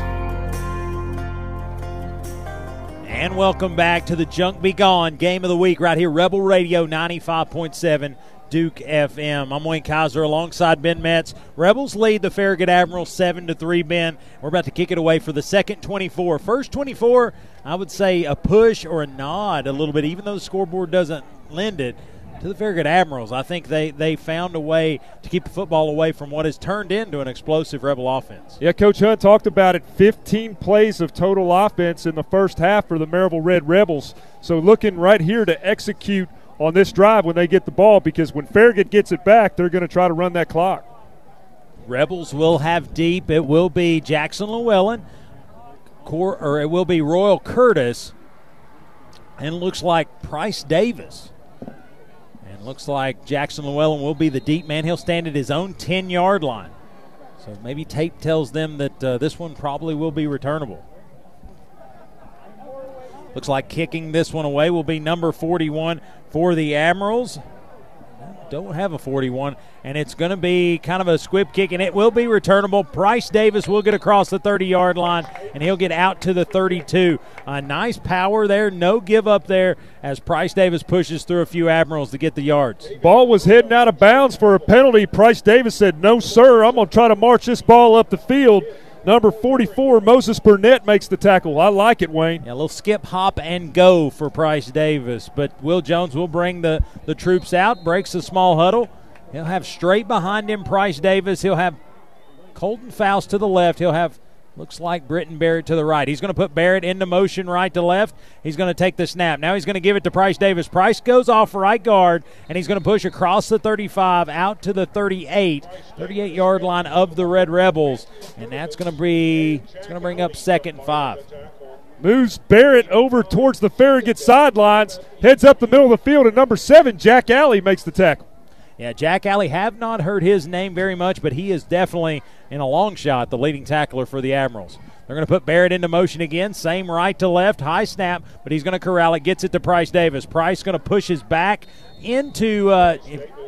[SPEAKER 3] And welcome back to the Junk Be Gone game of the week right here, Rebel Radio 95.7 Duke FM. I'm Wayne Kaiser alongside Ben Metz. Rebels lead the Farragut Admiral 7 to 3, Ben. We're about to kick it away for the second 24. First 24, I would say a push or a nod a little bit, even though the scoreboard doesn't lend it to the Farragut Admirals. I think they, they found a way to keep the football away from what has turned into an explosive Rebel offense.
[SPEAKER 4] Yeah, Coach Hunt talked about it 15 plays of total offense in the first half for the Maryville Red Rebels. So looking right here to execute on this drive when they get the ball because when Farragut gets it back, they're going to try to run that clock.
[SPEAKER 3] Rebels will have deep. It will be Jackson Llewellyn, or it will be Royal Curtis, and looks like Price Davis. And looks like Jackson Llewellyn will be the deep man. He'll stand at his own 10 yard line. So maybe tape tells them that uh, this one probably will be returnable. Looks like kicking this one away will be number 41 for the Admirals. Don't have a 41, and it's going to be kind of a squib kick, and it will be returnable. Price Davis will get across the 30 yard line, and he'll get out to the 32. A nice power there, no give up there as Price Davis pushes through a few Admirals to get the yards.
[SPEAKER 4] Ball was heading out of bounds for a penalty. Price Davis said, No, sir, I'm going to try to march this ball up the field. Number 44, Moses Burnett makes the tackle. I like it, Wayne.
[SPEAKER 3] Yeah, a little skip, hop, and go for Price Davis. But Will Jones will bring the, the troops out, breaks the small huddle. He'll have straight behind him Price Davis. He'll have Colton Faust to the left. He'll have Looks like Britton Barrett to the right. He's going to put Barrett into motion right to left. He's going to take the snap. Now he's going to give it to Price Davis. Price goes off right guard, and he's going to push across the 35 out to the 38, 38 yard line of the Red Rebels. And that's going to be, it's going to bring up second five.
[SPEAKER 4] Moves Barrett over towards the Farragut sidelines, heads up the middle of the field, and number seven, Jack Alley, makes the tackle.
[SPEAKER 3] Yeah, Jack Alley have not heard his name very much, but he is definitely in a long shot the leading tackler for the Admirals. They're going to put Barrett into motion again. Same right to left, high snap, but he's going to corral it. Gets it to Price Davis. Price going to push his back into uh,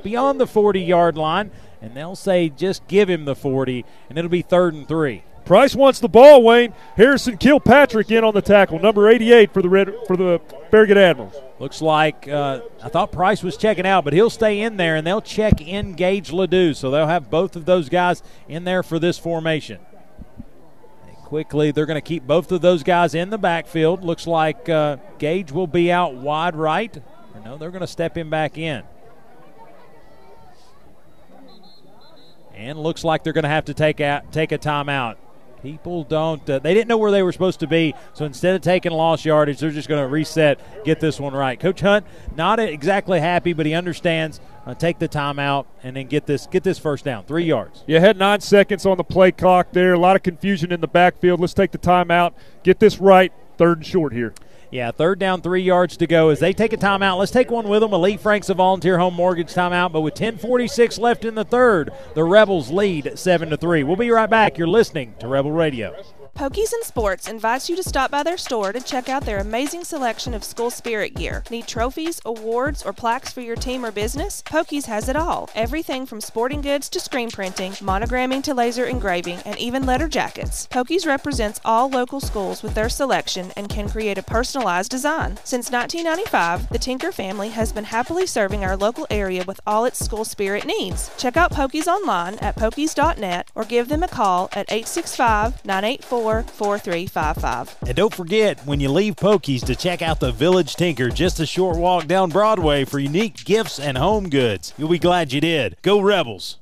[SPEAKER 3] beyond the 40 yard line, and they'll say just give him the 40, and it'll be third and three.
[SPEAKER 4] Price wants the ball, Wayne. Harrison Kilpatrick in on the tackle, number 88 for the red for the Farragut Admirals.
[SPEAKER 3] Looks like uh, I thought Price was checking out, but he'll stay in there, and they'll check in Gage Ledoux. So they'll have both of those guys in there for this formation. And quickly, they're going to keep both of those guys in the backfield. Looks like uh, Gage will be out wide right. No, they're going to step him back in. And looks like they're going to have to take out take a timeout. People don't, uh, they didn't know where they were supposed to be. So instead of taking lost yardage, they're just going to reset, get this one right. Coach Hunt, not exactly happy, but he understands. Uh, take the timeout and then get this get this first down, three yards.
[SPEAKER 4] You had nine seconds on the play clock there. A lot of confusion in the backfield. Let's take the timeout, get this right. Third and short here.
[SPEAKER 3] Yeah, third down, three yards to go as they take a timeout. Let's take one with them. Elite Frank's a volunteer home mortgage timeout, but with 10:46 left in the third, the Rebels lead seven to three. We'll be right back. You're listening to Rebel Radio.
[SPEAKER 15] Pokies and Sports invites you to stop by their store to check out their amazing selection of school spirit gear. Need trophies, awards, or plaques for your team or business? Pokies has it all. Everything from sporting goods to screen printing, monogramming to laser engraving, and even letter jackets. Pokies represents all local schools with their selection and can create a personalized design. Since 1995, the Tinker family has been happily serving our local area with all its school spirit needs. Check out Pokies online at pokies.net or give them a call at 865 984 4355.
[SPEAKER 11] And don't forget, when you leave Pokies, to check out the Village Tinker, just a short walk down Broadway for unique gifts and home goods. You'll be glad you did. Go Rebels!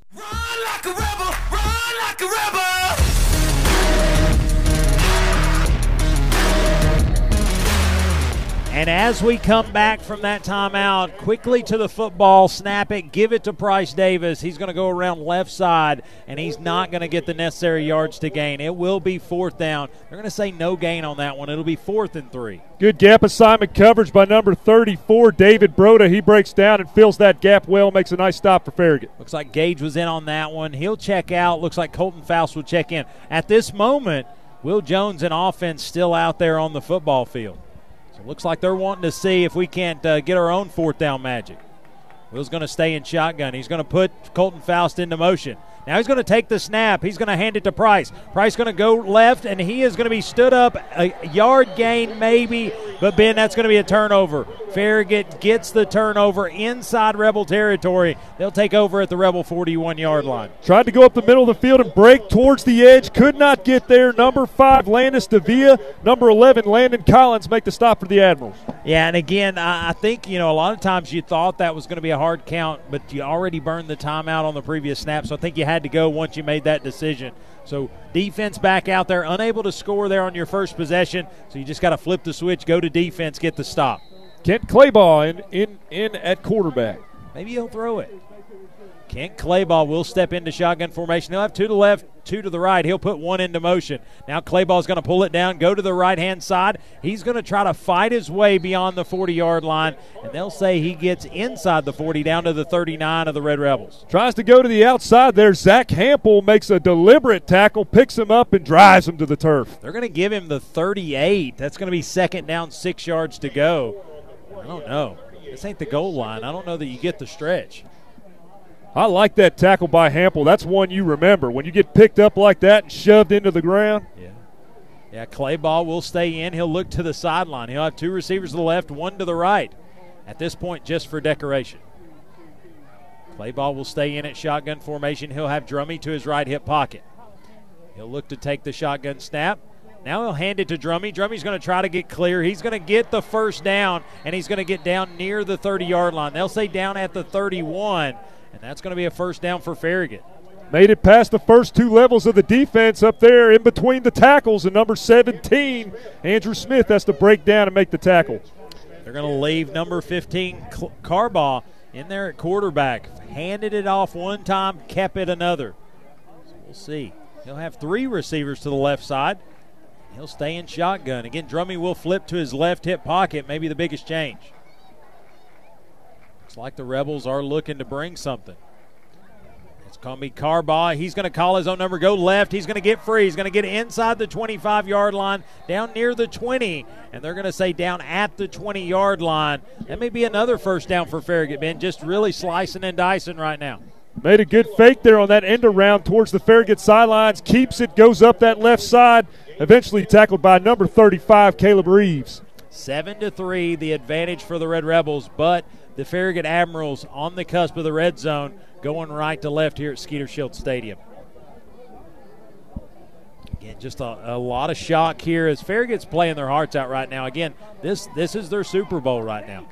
[SPEAKER 3] And as we come back from that timeout, quickly to the football, snap it, give it to Price Davis. He's going to go around left side, and he's not going to get the necessary yards to gain. It will be fourth down. They're going to say no gain on that one. It'll be fourth and three.
[SPEAKER 4] Good gap assignment coverage by number 34, David Broda. He breaks down and fills that gap well, makes a nice stop for Farragut.
[SPEAKER 3] Looks like Gage was in on that one. He'll check out. Looks like Colton Faust will check in. At this moment, Will Jones and offense still out there on the football field. So looks like they're wanting to see if we can't uh, get our own fourth down magic. Will's going to stay in shotgun. He's going to put Colton Faust into motion. Now he's going to take the snap. He's going to hand it to Price. Price going to go left, and he is going to be stood up. A yard gain, maybe, but Ben, that's going to be a turnover. Farragut gets the turnover inside Rebel territory. They'll take over at the Rebel 41 yard line.
[SPEAKER 4] Tried to go up the middle of the field and break towards the edge. Could not get there. Number five, Landis Davia. Number 11, Landon Collins make the stop for the Admirals.
[SPEAKER 3] Yeah, and again, I think, you know, a lot of times you thought that was going to be a hard count, but you already burned the timeout on the previous snap, so I think you had to go once you made that decision. So defense back out there, unable to score there on your first possession. So you just got to flip the switch, go to defense, get the stop.
[SPEAKER 4] Kent Claybaugh in, in, in at quarterback.
[SPEAKER 3] Maybe he'll throw it. Kent Clayball will step into shotgun formation. He'll have two to the left, two to the right. He'll put one into motion. Now Clayball's going to pull it down, go to the right hand side. He's going to try to fight his way beyond the 40 yard line, and they'll say he gets inside the 40 down to the 39 of the Red Rebels.
[SPEAKER 4] Tries to go to the outside there. Zach Hampel makes a deliberate tackle, picks him up, and drives him to the turf.
[SPEAKER 3] They're going to give him the 38. That's going to be second down, six yards to go. I don't know. This ain't the goal line. I don't know that you get the stretch.
[SPEAKER 4] I like that tackle by Hampel. That's one you remember. When you get picked up like that and shoved into the ground.
[SPEAKER 3] Yeah. Yeah, Claybaugh will stay in. He'll look to the sideline. He'll have two receivers to the left, one to the right. At this point, just for decoration. Claybaugh will stay in at shotgun formation. He'll have Drummy to his right hip pocket. He'll look to take the shotgun snap. Now he'll hand it to Drummy. Drummy's going to try to get clear. He's going to get the first down, and he's going to get down near the 30 yard line. They'll say down at the 31, and that's going to be a first down for Farragut.
[SPEAKER 4] Made it past the first two levels of the defense up there in between the tackles, and number 17, Andrew Smith, has to break down and make the tackle.
[SPEAKER 3] They're going to leave number 15, Carbaugh, in there at quarterback. Handed it off one time, kept it another. So we'll see. He'll have three receivers to the left side. He'll stay in shotgun. Again, Drummy will flip to his left hip pocket, maybe the biggest change. Looks like the Rebels are looking to bring something. It's be Carbaugh. He's going to call his own number, go left. He's going to get free. He's going to get inside the 25 yard line, down near the 20, and they're going to say down at the 20 yard line. That may be another first down for Farragut, Ben. Just really slicing and dicing right now.
[SPEAKER 4] Made a good fake there on that end around towards the Farragut sidelines. Keeps it, goes up that left side. Eventually tackled by number 35, Caleb Reeves.
[SPEAKER 3] Seven to three, the advantage for the Red Rebels, but the Farragut Admirals on the cusp of the red zone, going right to left here at Skeeter Shield Stadium. Again, just a, a, lot of shock here as Farragut's playing their hearts out right now. Again, this this is their Super Bowl right now.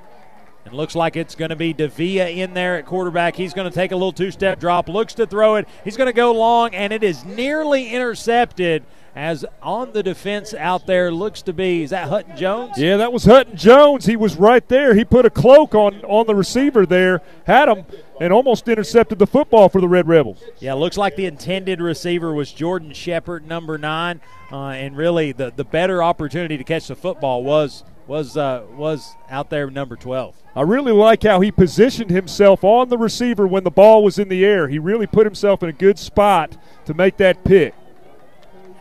[SPEAKER 3] And looks like it's going to be Davia in there at quarterback. He's going to take a little two step drop, looks to throw it. He's going to go long, and it is nearly intercepted as on the defense out there looks to be is that Hutton Jones?
[SPEAKER 4] Yeah, that was Hutton Jones. He was right there. He put a cloak on on the receiver there, had him, and almost intercepted the football for the Red Rebels.
[SPEAKER 3] Yeah, looks like the intended receiver was Jordan Shepard, number nine, uh, and really the the better opportunity to catch the football was was uh, was out there number 12.
[SPEAKER 4] I really like how he positioned himself on the receiver when the ball was in the air. He really put himself in a good spot to make that pick.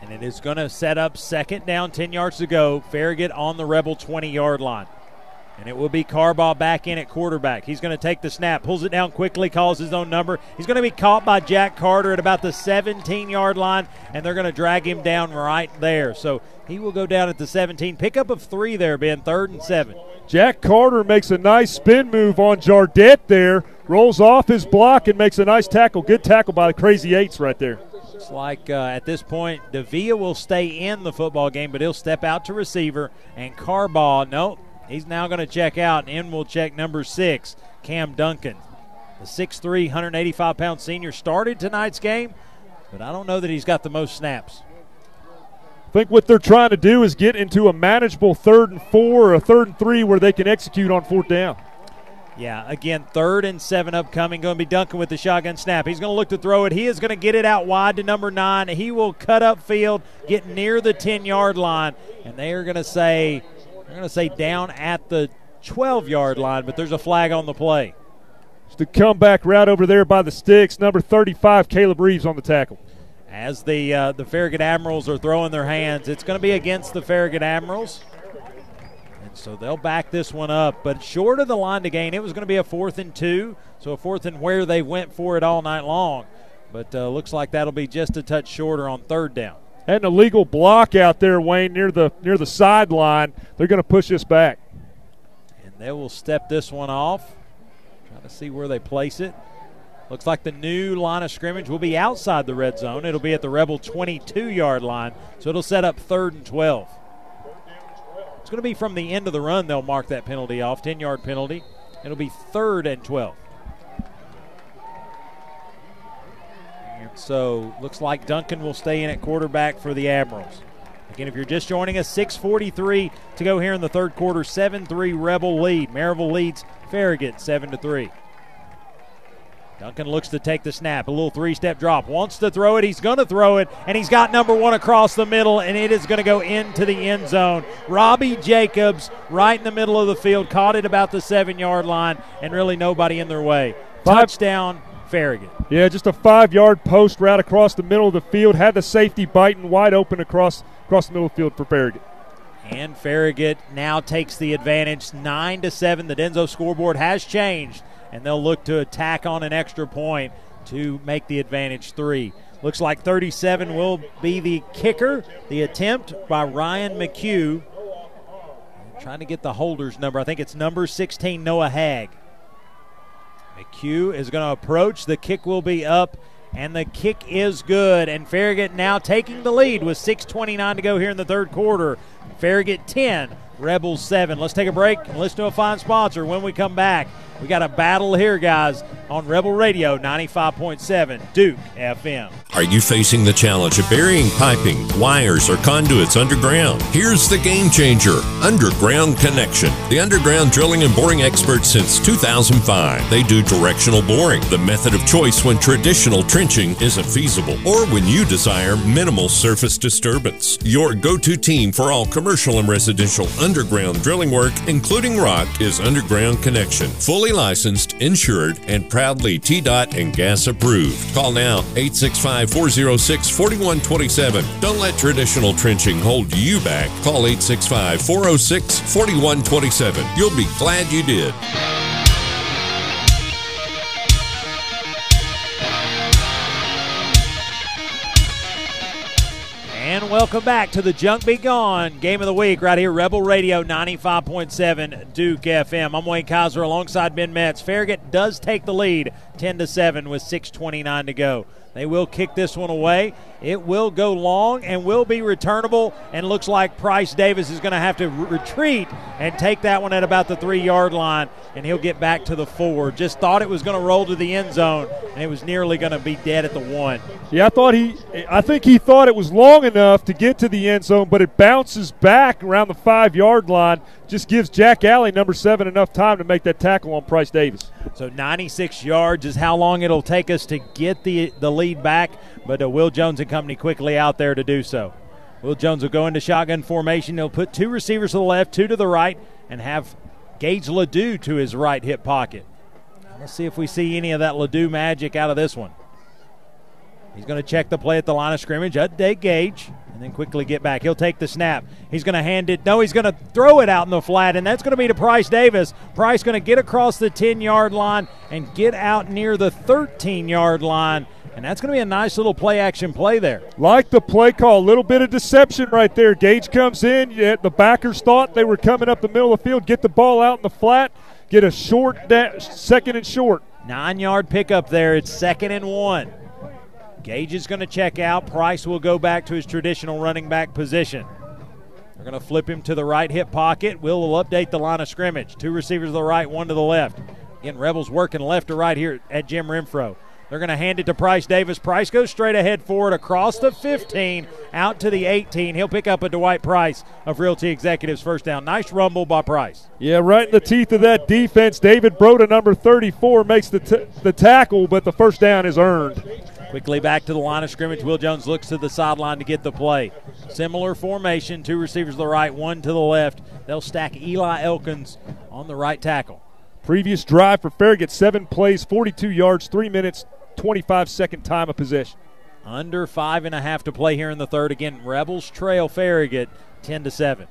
[SPEAKER 3] And it is going to set up second down, 10 yards to go. Farragut on the Rebel 20 yard line. And it will be Carbaugh back in at quarterback. He's going to take the snap, pulls it down quickly, calls his own number. He's going to be caught by Jack Carter at about the 17 yard line, and they're going to drag him down right there. So he will go down at the 17. Pickup of three there, Ben, third and seven.
[SPEAKER 4] Jack Carter makes a nice spin move on Jardette there, rolls off his block, and makes a nice tackle. Good tackle by the Crazy Eights right there.
[SPEAKER 3] Like uh, at this point, Davia will stay in the football game, but he'll step out to receiver. And Carbaugh, no, he's now going to check out. And in will check number six, Cam Duncan. The 6'3, 185 pound senior started tonight's game, but I don't know that he's got the most snaps.
[SPEAKER 4] I think what they're trying to do is get into a manageable third and four or a third and three where they can execute on fourth down.
[SPEAKER 3] Yeah, again, third and seven upcoming. Going to be Duncan with the shotgun snap. He's going to look to throw it. He is going to get it out wide to number nine. He will cut up field, get near the 10 yard line, and they are going to say, they're going to say down at the 12 yard line, but there's a flag on the play.
[SPEAKER 4] It's the comeback route over there by the sticks. Number 35, Caleb Reeves on the tackle.
[SPEAKER 3] As the uh, the Farragut Admirals are throwing their hands, it's going to be against the Farragut Admirals. So they'll back this one up. But short of the line to gain, it was going to be a fourth and two. So a fourth and where they went for it all night long. But uh, looks like that'll be just a touch shorter on third down.
[SPEAKER 4] And a legal block out there, Wayne, near the near the sideline. They're going to push this back.
[SPEAKER 3] And they will step this one off. Trying to see where they place it. Looks like the new line of scrimmage will be outside the red zone. It'll be at the Rebel 22 yard line. So it'll set up third and 12. It's going to be from the end of the run, they'll mark that penalty off 10 yard penalty. It'll be third and 12. And so looks like Duncan will stay in at quarterback for the Admirals. Again, if you're just joining us, 6:43 to go here in the third quarter. 7-3 Rebel lead. Maryville leads Farragut 7 to 3. Duncan looks to take the snap. A little three step drop. Wants to throw it. He's going to throw it. And he's got number one across the middle, and it is going to go into the end zone. Robbie Jacobs, right in the middle of the field, caught it about the seven yard line, and really nobody in their way. Touchdown, Farragut.
[SPEAKER 4] Yeah, just a five yard post route across the middle of the field. Had the safety biting wide open across, across the middle of the field for Farragut.
[SPEAKER 3] And Farragut now takes the advantage, nine to seven. The Denso scoreboard has changed and they'll look to attack on an extra point to make the advantage three. Looks like 37 will be the kicker. The attempt by Ryan McHugh. Trying to get the holder's number. I think it's number 16, Noah Hag. McHugh is going to approach. The kick will be up, and the kick is good. And Farragut now taking the lead with 6.29 to go here in the third quarter. Farragut 10, Rebels 7. Let's take a break and listen to a fine sponsor when we come back. We got a battle here, guys, on Rebel Radio 95.7 Duke FM.
[SPEAKER 8] Are you facing the challenge of burying piping, wires, or conduits underground? Here's the game changer Underground Connection. The underground drilling and boring experts since 2005. They do directional boring, the method of choice when traditional trenching isn't feasible, or when you desire minimal surface disturbance. Your go to team for all commercial and residential underground drilling work, including rock, is Underground Connection. Fully licensed, insured, and proudly TDOT and gas approved. Call now 865 406 4127. Don't let traditional trenching hold you back. Call 865 406 4127. You'll be glad you did.
[SPEAKER 3] And welcome back to the Junk Be Gone Game of the Week right here, Rebel Radio 95.7 Duke FM. I'm Wayne Kaiser alongside Ben Metz. Farragut does take the lead 10 to 7 with 6.29 to go. They will kick this one away. It will go long and will be returnable. And looks like Price Davis is going to have to re- retreat and take that one at about the three yard line. And he'll get back to the four. Just thought it was going to roll to the end zone, and it was nearly going to be dead at the one.
[SPEAKER 4] Yeah, I thought he, I think he thought it was long enough to get to the end zone, but it bounces back around the five yard line. Just gives Jack Alley, number seven, enough time to make that tackle on Price Davis.
[SPEAKER 3] So 96 yards is how long it'll take us to get the the lead back, but uh, Will Jones and company quickly out there to do so. Will Jones will go into shotgun formation. He'll put two receivers to the left, two to the right, and have Gage Ledoux to his right hip pocket. Let's see if we see any of that Ledoux magic out of this one. He's going to check the play at the line of scrimmage, update Gage, and then quickly get back. He'll take the snap. He's going to hand it. No, he's going to throw it out in the flat, and that's going to be to Price Davis. Price going to get across the 10 yard line and get out near the 13 yard line. And that's going to be a nice little play action play there.
[SPEAKER 4] Like the play call, a little bit of deception right there. Gage comes in. Yet the backers thought they were coming up the middle of the field, get the ball out in the flat, get a short da- second and short.
[SPEAKER 3] Nine yard pickup there. It's second and one. Gage is going to check out. Price will go back to his traditional running back position. They're going to flip him to the right hip pocket. Will will update the line of scrimmage. Two receivers to the right, one to the left. Again, Rebels working left to right here at Jim Renfro. They're going to hand it to Price Davis. Price goes straight ahead forward across the 15, out to the 18. He'll pick up a Dwight Price of Realty Executives first down. Nice rumble by Price.
[SPEAKER 4] Yeah, right in the teeth of that defense. David Broda, number 34, makes the, t- the tackle, but the first down is earned.
[SPEAKER 3] Quickly back to the line of scrimmage. Will Jones looks to the sideline to get the play. Similar formation, two receivers to the right, one to the left. They'll stack Eli Elkins on the right tackle.
[SPEAKER 4] Previous drive for Farragut, seven plays, 42 yards, three minutes, 25 second time of possession.
[SPEAKER 3] Under five and a half to play here in the third. Again, Rebels trail Farragut 10 to 7.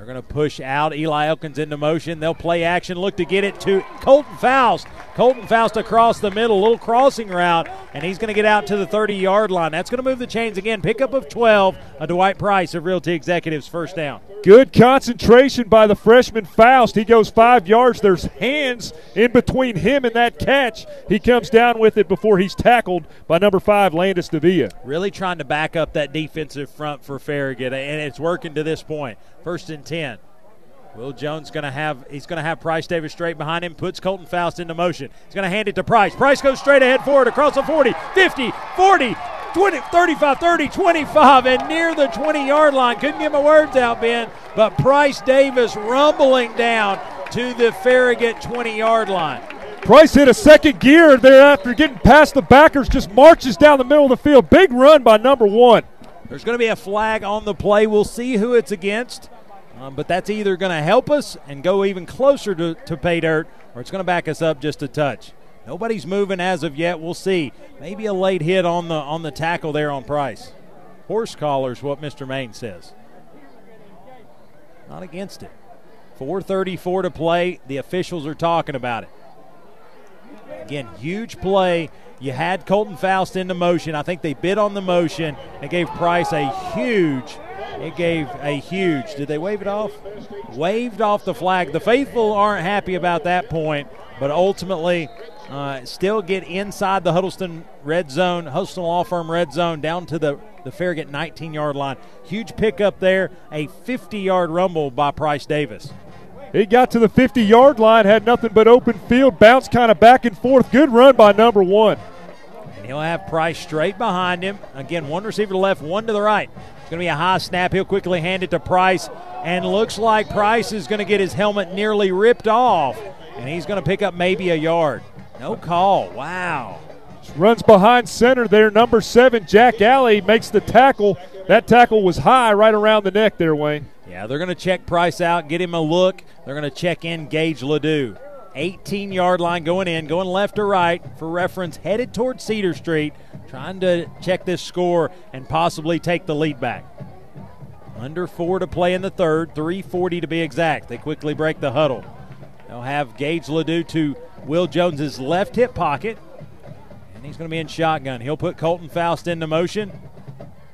[SPEAKER 3] They're going to push out Eli Elkins into motion. They'll play action, look to get it to Colton Faust. Colton Faust across the middle, little crossing route, and he's going to get out to the 30 yard line. That's going to move the chains again. Pickup of 12, a Dwight Price of Realty Executives, first down.
[SPEAKER 4] Good concentration by the freshman Faust. He goes five yards. There's hands in between him and that catch. He comes down with it before he's tackled by number five, Landis Devilla.
[SPEAKER 3] Really trying to back up that defensive front for Farragut, and it's working to this point. First and 10. Will Jones going to have he's going to have Price Davis straight behind him, puts Colton Faust into motion. He's going to hand it to Price. Price goes straight ahead forward across the 40, 50, 40, 20, 35, 30, 25, and near the 20 yard line. Couldn't get my words out, Ben, but Price Davis rumbling down to the Farragut 20 yard line.
[SPEAKER 4] Price hit a second gear there after getting past the backers, just marches down the middle of the field. Big run by number one.
[SPEAKER 3] There's going to be a flag on the play. We'll see who it's against. Um, but that's either going to help us and go even closer to, to pay dirt, or it's going to back us up just a touch. Nobody's moving as of yet. We'll see. Maybe a late hit on the on the tackle there on Price. Horse collar's what Mr. Main says. Not against it. 4:34 to play. The officials are talking about it. Again, huge play. You had Colton Faust into motion. I think they bid on the motion. and gave Price a huge. It gave a huge. Did they wave it off? Waved off the flag. The faithful aren't happy about that point, but ultimately, uh, still get inside the Huddleston red zone, Huddleston Law Firm red zone, down to the the Farragut 19 yard line. Huge pickup there. A 50 yard rumble by Price Davis.
[SPEAKER 4] He got to the 50 yard line, had nothing but open field, bounced kind of back and forth. Good run by number one.
[SPEAKER 3] He'll have Price straight behind him. Again, one receiver to the left, one to the right. It's going to be a high snap. He'll quickly hand it to Price. And looks like Price is going to get his helmet nearly ripped off. And he's going to pick up maybe a yard. No call. Wow.
[SPEAKER 4] Runs behind center there. Number seven, Jack Alley, makes the tackle. That tackle was high right around the neck there, Wayne.
[SPEAKER 3] Yeah, they're going to check Price out, get him a look. They're going to check in Gage Ledoux. 18 yard line going in, going left to right for reference, headed towards Cedar Street, trying to check this score and possibly take the lead back. Under four to play in the third, 340 to be exact. They quickly break the huddle. They'll have Gage Ledoux to Will Jones's left hip pocket, and he's going to be in shotgun. He'll put Colton Faust into motion.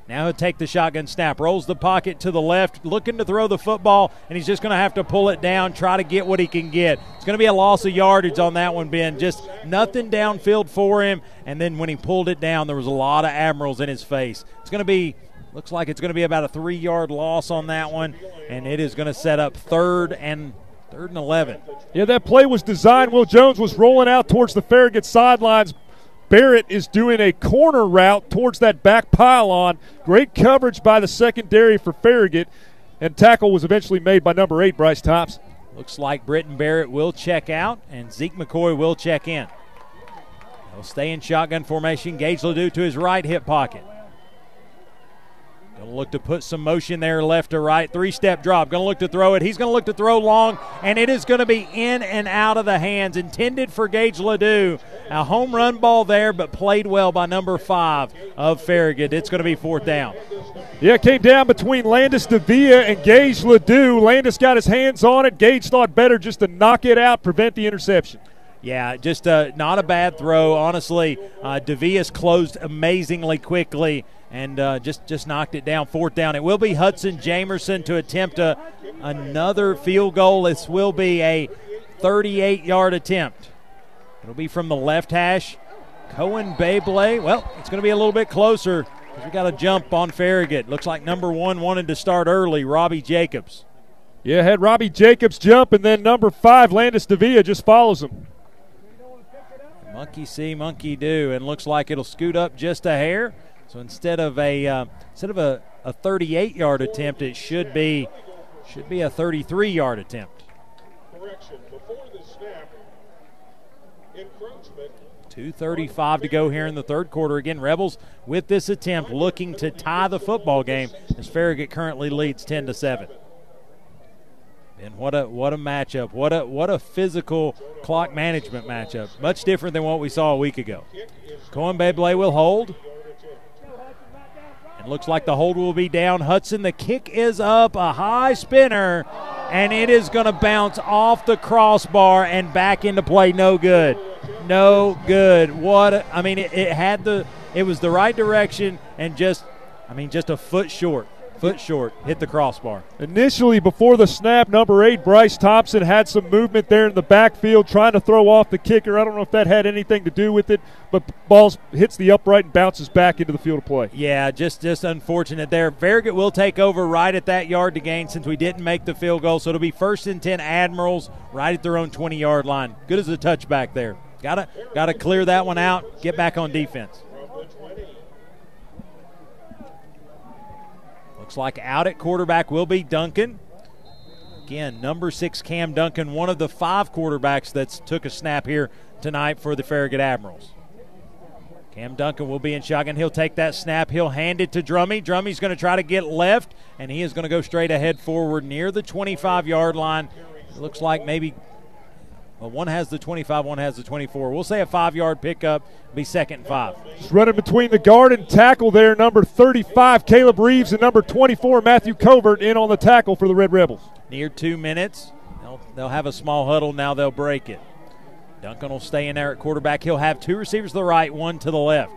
[SPEAKER 3] Now he'll take the shotgun snap, rolls the pocket to the left, looking to throw the football, and he's just going to have to pull it down, try to get what he can get. It's going to be a loss of yardage on that one, Ben. Just nothing downfield for him. And then when he pulled it down, there was a lot of admirals in his face. It's going to be, looks like it's going to be about a three yard loss on that one, and it is going to set up third and Third and 11.
[SPEAKER 4] Yeah, that play was designed. Will Jones was rolling out towards the Farragut sidelines, Barrett is doing a corner route towards that back pylon. Great coverage by the secondary for Farragut, and tackle was eventually made by number eight, Bryce Tops.
[SPEAKER 3] Looks like Britton Barrett will check out, and Zeke McCoy will check in. He'll stay in shotgun formation. Gage Ledoux to his right hip pocket. Going to look to put some motion there left to right. Three step drop. Going to look to throw it. He's going to look to throw long, and it is going to be in and out of the hands. Intended for Gage Ledoux. A home run ball there, but played well by number five of Farragut. It's going to be fourth down.
[SPEAKER 4] Yeah, it came down between Landis Davia and Gage Ledoux. Landis got his hands on it. Gage thought better just to knock it out, prevent the interception.
[SPEAKER 3] Yeah, just uh, not a bad throw. Honestly, uh, Davias closed amazingly quickly and uh, just just knocked it down. Fourth down. It will be Hudson Jamerson to attempt a, another field goal. This will be a 38-yard attempt. It'll be from the left hash. Cohen Bayblay. Well, it's going to be a little bit closer. We got a jump on Farragut. Looks like number one wanted to start early. Robbie Jacobs.
[SPEAKER 4] Yeah, had Robbie Jacobs jump, and then number five Landis Davia just follows him.
[SPEAKER 3] Monkey see, monkey do, and looks like it'll scoot up just a hair. So instead of a uh, instead of a, a 38 yard attempt, it should be should be a 33 yard attempt.
[SPEAKER 13] Correction before the snap. Encroachment.
[SPEAKER 3] 2.35 to go here in the third quarter. Again, Rebels with this attempt looking to tie the football game as Farragut currently leads 10 to 7. And what a what a matchup! What a what a physical clock management matchup. Much different than what we saw a week ago. Cohen Beblay will hold. Looks like the hold will be down. Hudson, the kick is up, a high spinner, and it is going to bounce off the crossbar and back into play. No good. No good. What a, I mean, it, it had the it was the right direction and just I mean just a foot short foot short, hit the crossbar.
[SPEAKER 4] Initially, before the snap, number eight, Bryce Thompson had some movement there in the backfield trying to throw off the kicker. I don't know if that had anything to do with it, but ball hits the upright and bounces back into the field of play.
[SPEAKER 3] Yeah, just just unfortunate there. Farragut will take over right at that yard to gain since we didn't make the field goal, so it'll be first and 10 Admirals right at their own 20 yard line. Good as a touchback there. Gotta gotta clear that one out, get back on defense. Looks like out at quarterback will be Duncan. Again, number six Cam Duncan, one of the five quarterbacks that's took a snap here tonight for the Farragut Admirals. Cam Duncan will be in shotgun. He'll take that snap. He'll hand it to Drummy. Drummy's going to try to get left, and he is going to go straight ahead forward near the 25 yard line. It looks like maybe well, one has the 25, one has the 24. We'll say a five yard pickup, be second and five.
[SPEAKER 4] Just running between the guard and tackle there, number 35, Caleb Reeves, and number 24, Matthew Covert, in on the tackle for the Red Rebels.
[SPEAKER 3] Near two minutes. They'll, they'll have a small huddle. Now they'll break it. Duncan will stay in there at quarterback. He'll have two receivers to the right, one to the left.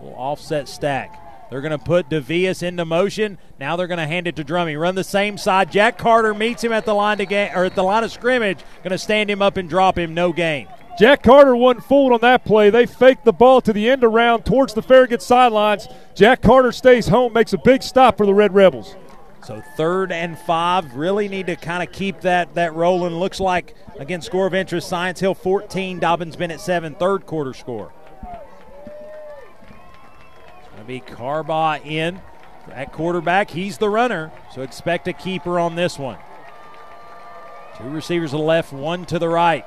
[SPEAKER 3] We'll offset stack. They're going to put Devias into motion. Now they're going to hand it to Drummy. Run the same side. Jack Carter meets him at the line to ga- or at the line of scrimmage. Going to stand him up and drop him. No gain.
[SPEAKER 4] Jack Carter wasn't fooled on that play. They faked the ball to the end around towards the Farragut sidelines. Jack Carter stays home, makes a big stop for the Red Rebels.
[SPEAKER 3] So third and five, really need to kind of keep that that rolling. Looks like again score of interest. Science Hill 14, Dobyns-Bennett seven. Third quarter score be Carbaugh in at quarterback. He's the runner, so expect a keeper on this one. Two receivers to the left, one to the right.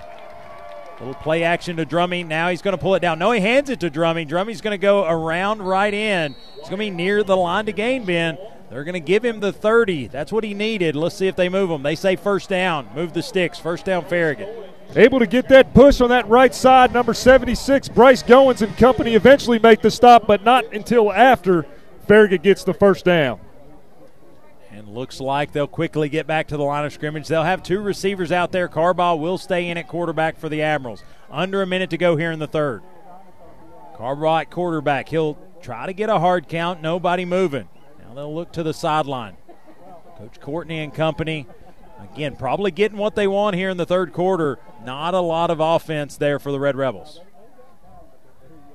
[SPEAKER 3] Little play action to Drummy. Now he's going to pull it down. No, he hands it to Drummy. Drummy's going to go around right in. It's going to be near the line to gain bin. They're going to give him the 30. That's what he needed. Let's see if they move him. They say first down. Move the sticks. First down, Farragut.
[SPEAKER 4] Able to get that push on that right side. Number 76, Bryce Goins and company eventually make the stop, but not until after Farragut gets the first down.
[SPEAKER 3] And looks like they'll quickly get back to the line of scrimmage. They'll have two receivers out there. Carbaugh will stay in at quarterback for the Admirals. Under a minute to go here in the third. Carbaugh at quarterback. He'll try to get a hard count. Nobody moving. Now they'll look to the sideline. Coach Courtney and company Again, probably getting what they want here in the third quarter. Not a lot of offense there for the Red Rebels.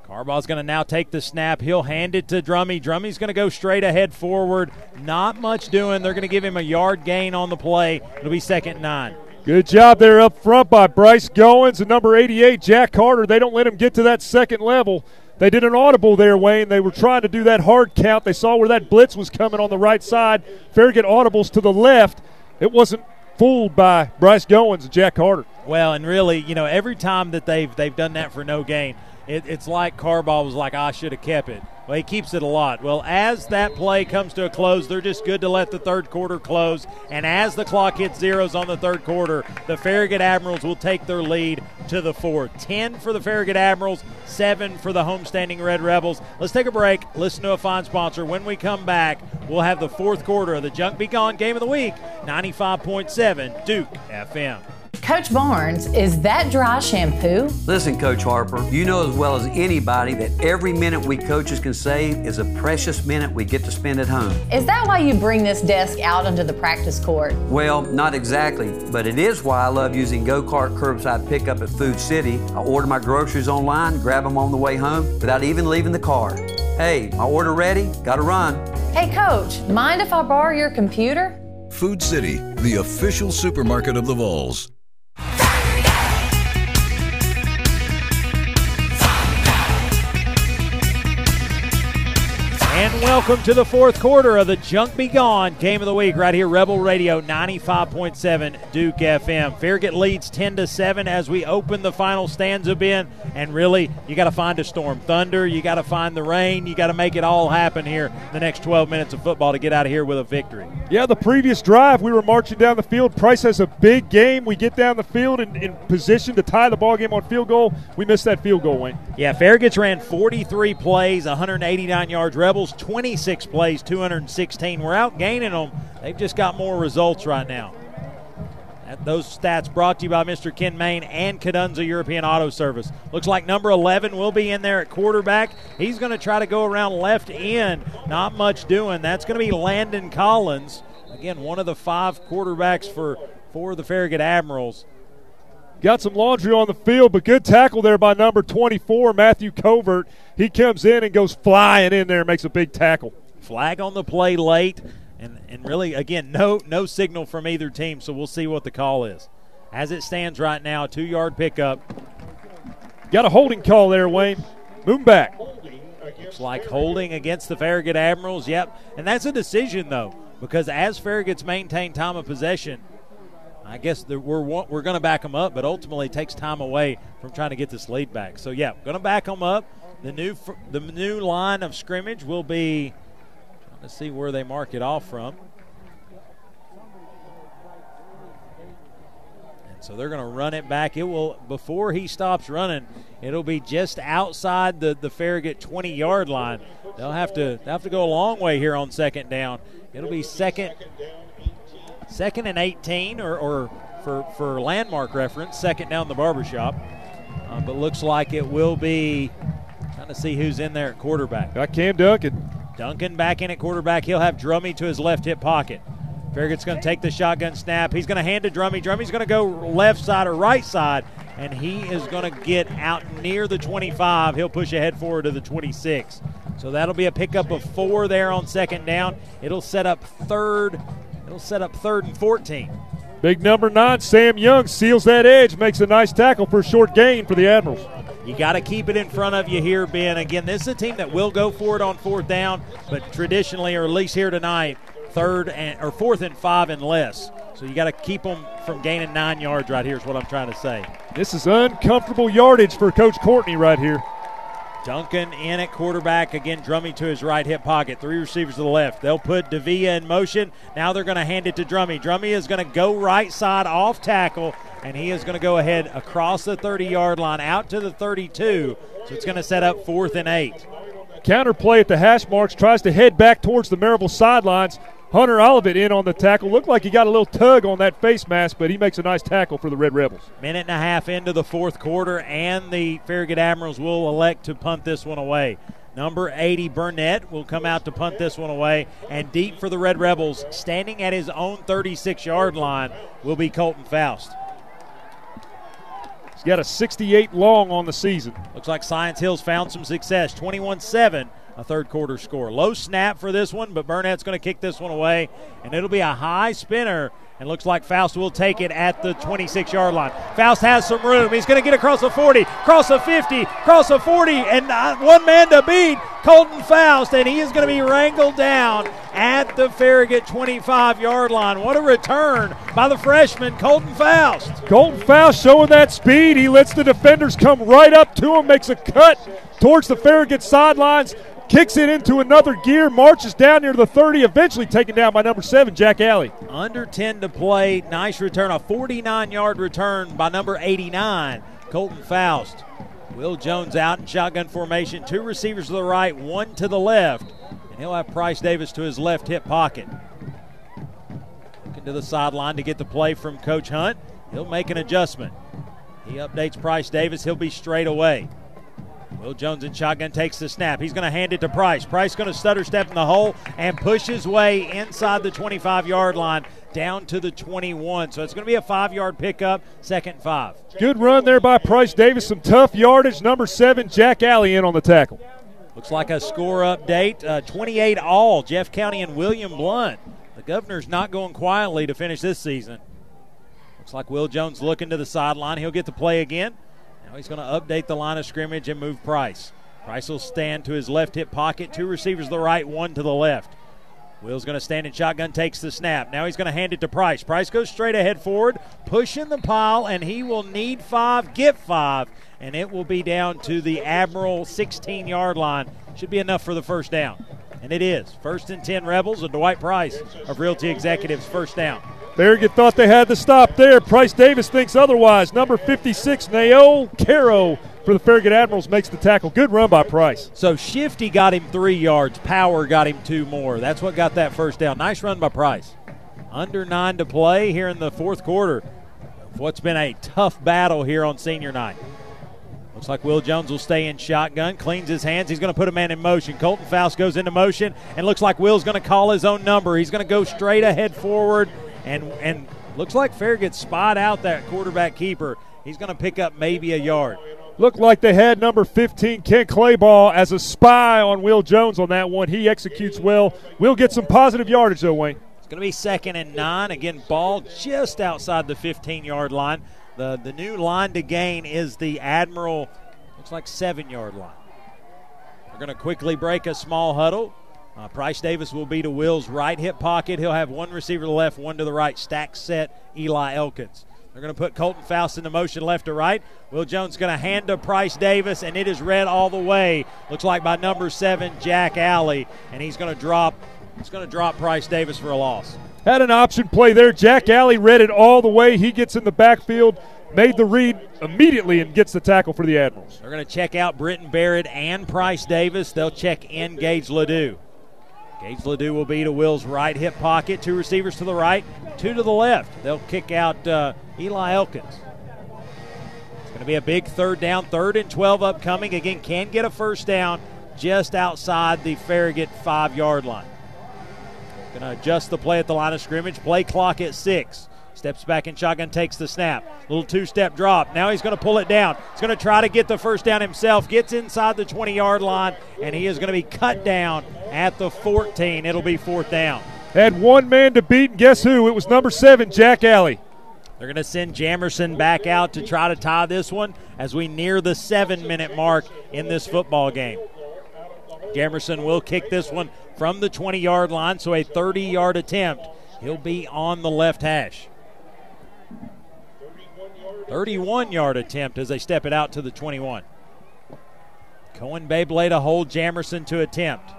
[SPEAKER 3] Carbaugh's going to now take the snap. He'll hand it to Drummy. Drummy's going to go straight ahead forward. Not much doing. They're going to give him a yard gain on the play. It'll be second nine.
[SPEAKER 4] Good job there up front by Bryce Goins and number 88, Jack Carter. They don't let him get to that second level. They did an audible there, Wayne. They were trying to do that hard count. They saw where that blitz was coming on the right side. Farragut audibles to the left. It wasn't fooled by Bryce Goins and Jack Carter.
[SPEAKER 3] Well, and really, you know, every time that they've they've done that for no gain, it, it's like Carbaugh was like, I should have kept it. Well, he keeps it a lot. Well, as that play comes to a close, they're just good to let the third quarter close. And as the clock hits zeros on the third quarter, the Farragut Admirals will take their lead to the four. 10 for the Farragut Admirals, 7 for the homestanding Red Rebels. Let's take a break, listen to a fine sponsor. When we come back, we'll have the fourth quarter of the Junk Be Gone Game of the Week, 95.7 Duke FM.
[SPEAKER 27] Coach Barnes, is that dry shampoo?
[SPEAKER 28] Listen, Coach Harper, you know as well as anybody that every minute we coaches can save is a precious minute we get to spend at home.
[SPEAKER 27] Is that why you bring this desk out onto the practice court?
[SPEAKER 28] Well, not exactly, but it is why I love using GoCart curbside pickup at Food City. I order my groceries online, grab them on the way home without even leaving the car. Hey, my order ready? Gotta run.
[SPEAKER 27] Hey, Coach, mind if I borrow your computer?
[SPEAKER 1] Food City, the official supermarket of the Vols. Die!
[SPEAKER 3] And welcome to the fourth quarter of the Junk Be Gone Game of the Week right here, Rebel Radio 95.7 Duke FM. Farragut leads 10 to 7 as we open the final stanza bin. And really, you got to find a storm. Thunder, you got to find the rain, you got to make it all happen here in the next 12 minutes of football to get out of here with a victory.
[SPEAKER 4] Yeah, the previous drive, we were marching down the field. Price has a big game. We get down the field in, in position to tie the ball game on field goal. We missed that field goal, Wayne.
[SPEAKER 3] Yeah, Farragut's ran 43 plays, 189 yards. Rebels 26 plays, 216. We're out gaining them. They've just got more results right now. Those stats brought to you by Mr. Ken Main and Cadunza European Auto Service. Looks like number 11 will be in there at quarterback. He's going to try to go around left end. Not much doing. That's going to be Landon Collins. Again, one of the five quarterbacks for, for the Farragut Admirals.
[SPEAKER 4] Got some laundry on the field, but good tackle there by number 24, Matthew Covert. He comes in and goes flying in there and makes a big tackle.
[SPEAKER 3] Flag on the play late, and, and really, again, no, no signal from either team, so we'll see what the call is. As it stands right now, two yard pickup.
[SPEAKER 4] Got a holding call there, Wayne. Move back.
[SPEAKER 3] Looks like holding against the Farragut Admirals. Yep. And that's a decision, though, because as Farragut's maintained time of possession, I guess we're we're going to back them up, but ultimately takes time away from trying to get this lead back. So yeah, going to back them up. The new the new line of scrimmage will be trying to see where they mark it off from. And so they're going to run it back. It will before he stops running, it'll be just outside the the Farragut 20 yard line. They'll have to they'll have to go a long way here on second down. It'll be second second and 18, or, or for, for landmark reference, second down the barbershop. Uh, but looks like it will be trying to see who's in there at quarterback.
[SPEAKER 4] Got Cam Duncan.
[SPEAKER 3] Duncan back in at quarterback. He'll have Drummy to his left hip pocket. Farragut's going to take the shotgun snap. He's going to hand to Drummy. Drummy's going to go left side or right side, and he is going to get out near the 25. He'll push ahead forward to the 26. So that'll be a pickup of four there on second down. It'll set up third It'll set up third and 14.
[SPEAKER 4] Big number nine, Sam Young seals that edge, makes a nice tackle for a short gain for the Admirals.
[SPEAKER 3] You got to keep it in front of you here, Ben. Again, this is a team that will go for it on fourth down, but traditionally, or at least here tonight, third and or fourth and five and less. So you got to keep them from gaining nine yards right here. Is what I'm trying to say.
[SPEAKER 4] This is uncomfortable yardage for Coach Courtney right here.
[SPEAKER 3] Duncan in at quarterback. Again, Drummy to his right hip pocket. Three receivers to the left. They'll put Davia in motion. Now they're going to hand it to Drummy. Drummy is going to go right side off tackle, and he is going to go ahead across the 30 yard line out to the 32. So it's going to set up fourth and eight.
[SPEAKER 4] Counter play at the hash marks. Tries to head back towards the Maryville sidelines. Hunter Olivet in on the tackle. Looked like he got a little tug on that face mask, but he makes a nice tackle for the Red Rebels.
[SPEAKER 3] Minute and a half into the fourth quarter, and the Farragut Admirals will elect to punt this one away. Number 80, Burnett, will come out to punt this one away. And deep for the Red Rebels, standing at his own 36 yard line, will be Colton Faust.
[SPEAKER 4] He's got a 68 long on the season.
[SPEAKER 3] Looks like Science Hills found some success. 21 7 a third quarter score. Low snap for this one, but Burnett's going to kick this one away, and it'll be a high spinner And looks like Faust will take it at the 26 yard line. Faust has some room. He's going to get across the 40, across the 50, across the 40, and one man to beat Colton Faust. And he is going to be wrangled down at the Farragut 25 yard line. What a return by the freshman, Colton Faust.
[SPEAKER 4] Colton Faust showing that speed. He lets the defenders come right up to him, makes a cut towards the Farragut sidelines kicks it into another gear, marches down near the 30, eventually taken down by number seven, Jack Alley.
[SPEAKER 3] Under 10 to play. Nice return, a 49 yard return by number 89, Colton Faust. Will Jones out in shotgun formation. Two receivers to the right, one to the left. And he'll have Price Davis to his left hip pocket. Looking to the sideline to get the play from Coach Hunt. He'll make an adjustment. He updates Price Davis. He'll be straight away. Will Jones in shotgun takes the snap. He's going to hand it to Price. Price going to stutter step in the hole and push his way inside the 25 yard line down to the 21. So it's going to be a five yard pickup, second five.
[SPEAKER 4] Good run there by Price Davis. Some tough yardage. Number seven, Jack Alley in on the tackle.
[SPEAKER 3] Looks like a score update uh, 28 all. Jeff County and William Blount. The governor's not going quietly to finish this season. Looks like Will Jones looking to the sideline. He'll get the play again. Now he's going to update the line of scrimmage and move Price. Price will stand to his left hip pocket. Two receivers to the right, one to the left. Will's going to stand in shotgun, takes the snap. Now he's going to hand it to Price. Price goes straight ahead forward, pushing the pile, and he will need five, get five, and it will be down to the Admiral 16 yard line. Should be enough for the first down. And it is. First and 10 Rebels, and Dwight Price of Realty Executives, first down.
[SPEAKER 4] Farragut thought they had to stop there. Price Davis thinks otherwise. Number 56, Naol Caro for the Farragut Admirals makes the tackle. Good run by Price.
[SPEAKER 3] So Shifty got him three yards. Power got him two more. That's what got that first down. Nice run by Price. Under nine to play here in the fourth quarter. What's been a tough battle here on senior night. Looks like Will Jones will stay in shotgun, cleans his hands. He's going to put a man in motion. Colton Faust goes into motion, and looks like Will's going to call his own number. He's going to go straight ahead forward and and looks like Farragut spot out that quarterback keeper. He's going to pick up maybe a yard.
[SPEAKER 4] Looked like they had number 15, Ken Clayball, as a spy on Will Jones on that one. He executes well. We'll get some positive yardage, though, Wayne.
[SPEAKER 3] It's going to be second and nine. Again, ball just outside the 15 yard line. The, the new line to gain is the Admiral, looks like seven yard line. We're going to quickly break a small huddle. Uh, Price Davis will be to Will's right hip pocket. He'll have one receiver to the left, one to the right. Stack set Eli Elkins. They're going to put Colton Faust into motion left to right. Will Jones going to hand to Price Davis, and it is red all the way. Looks like by number seven, Jack Alley, and he's going to drop. He's going to drop Price Davis for a loss.
[SPEAKER 4] Had an option play there. Jack Alley read it all the way. He gets in the backfield, made the read immediately, and gets the tackle for the Admirals.
[SPEAKER 3] They're going to check out Britton Barrett and Price Davis. They'll check in Gage Ledoux. Gage Ledoux will be to Will's right hip pocket. Two receivers to the right, two to the left. They'll kick out uh, Eli Elkins. It's going to be a big third down, third and 12 upcoming. Again, can get a first down just outside the Farragut five yard line. Going to adjust the play at the line of scrimmage. Play clock at six. Steps back in shotgun, takes the snap. Little two step drop. Now he's going to pull it down. He's going to try to get the first down himself. Gets inside the 20 yard line, and he is going to be cut down at the 14. It'll be fourth down.
[SPEAKER 4] Had one man to beat, and guess who? It was number seven, Jack Alley.
[SPEAKER 3] They're going to send Jamerson back out to try to tie this one as we near the seven minute mark in this football game. Jamerson will kick this one from the 20 yard line, so a 30 yard attempt. He'll be on the left hash. 31 yard attempt as they step it out to the 21. Cohen Beyblade a hold Jamerson to attempt.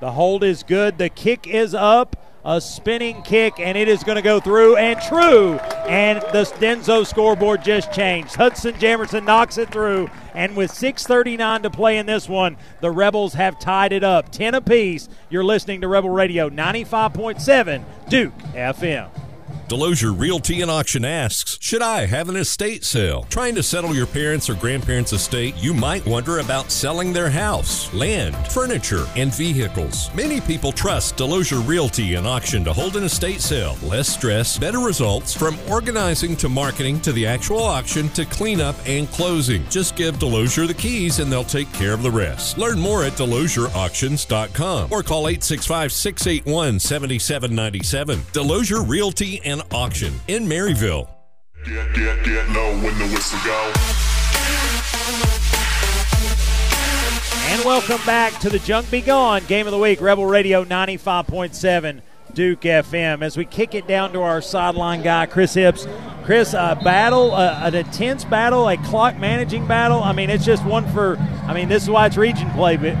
[SPEAKER 3] The hold is good. The kick is up. A spinning kick, and it is going to go through and true. And the Denso scoreboard just changed. Hudson Jamerson knocks it through. And with 6.39 to play in this one, the Rebels have tied it up 10 apiece. You're listening to Rebel Radio 95.7 Duke FM.
[SPEAKER 8] Delosier Realty and Auction asks, Should I have an estate sale? Trying to settle your parents' or grandparents' estate, you might wonder about selling their house, land, furniture, and vehicles. Many people trust Delosier Realty and Auction to hold an estate sale. Less stress, better results from organizing to marketing to the actual auction to cleanup and closing. Just give Delosier the keys and they'll take care of the rest. Learn more at DelosierAuctions.com or call 865 681 7797. Delosier Realty and Fan Auction in Maryville.
[SPEAKER 23] Get, get, get low when the whistle go.
[SPEAKER 3] And welcome back to the Junk Be Gone Game of the Week, Rebel Radio 95.7 Duke FM. As we kick it down to our sideline guy, Chris Hips. Chris, a battle, uh, an intense battle, a clock managing battle. I mean, it's just one for, I mean, this is why it's region play, but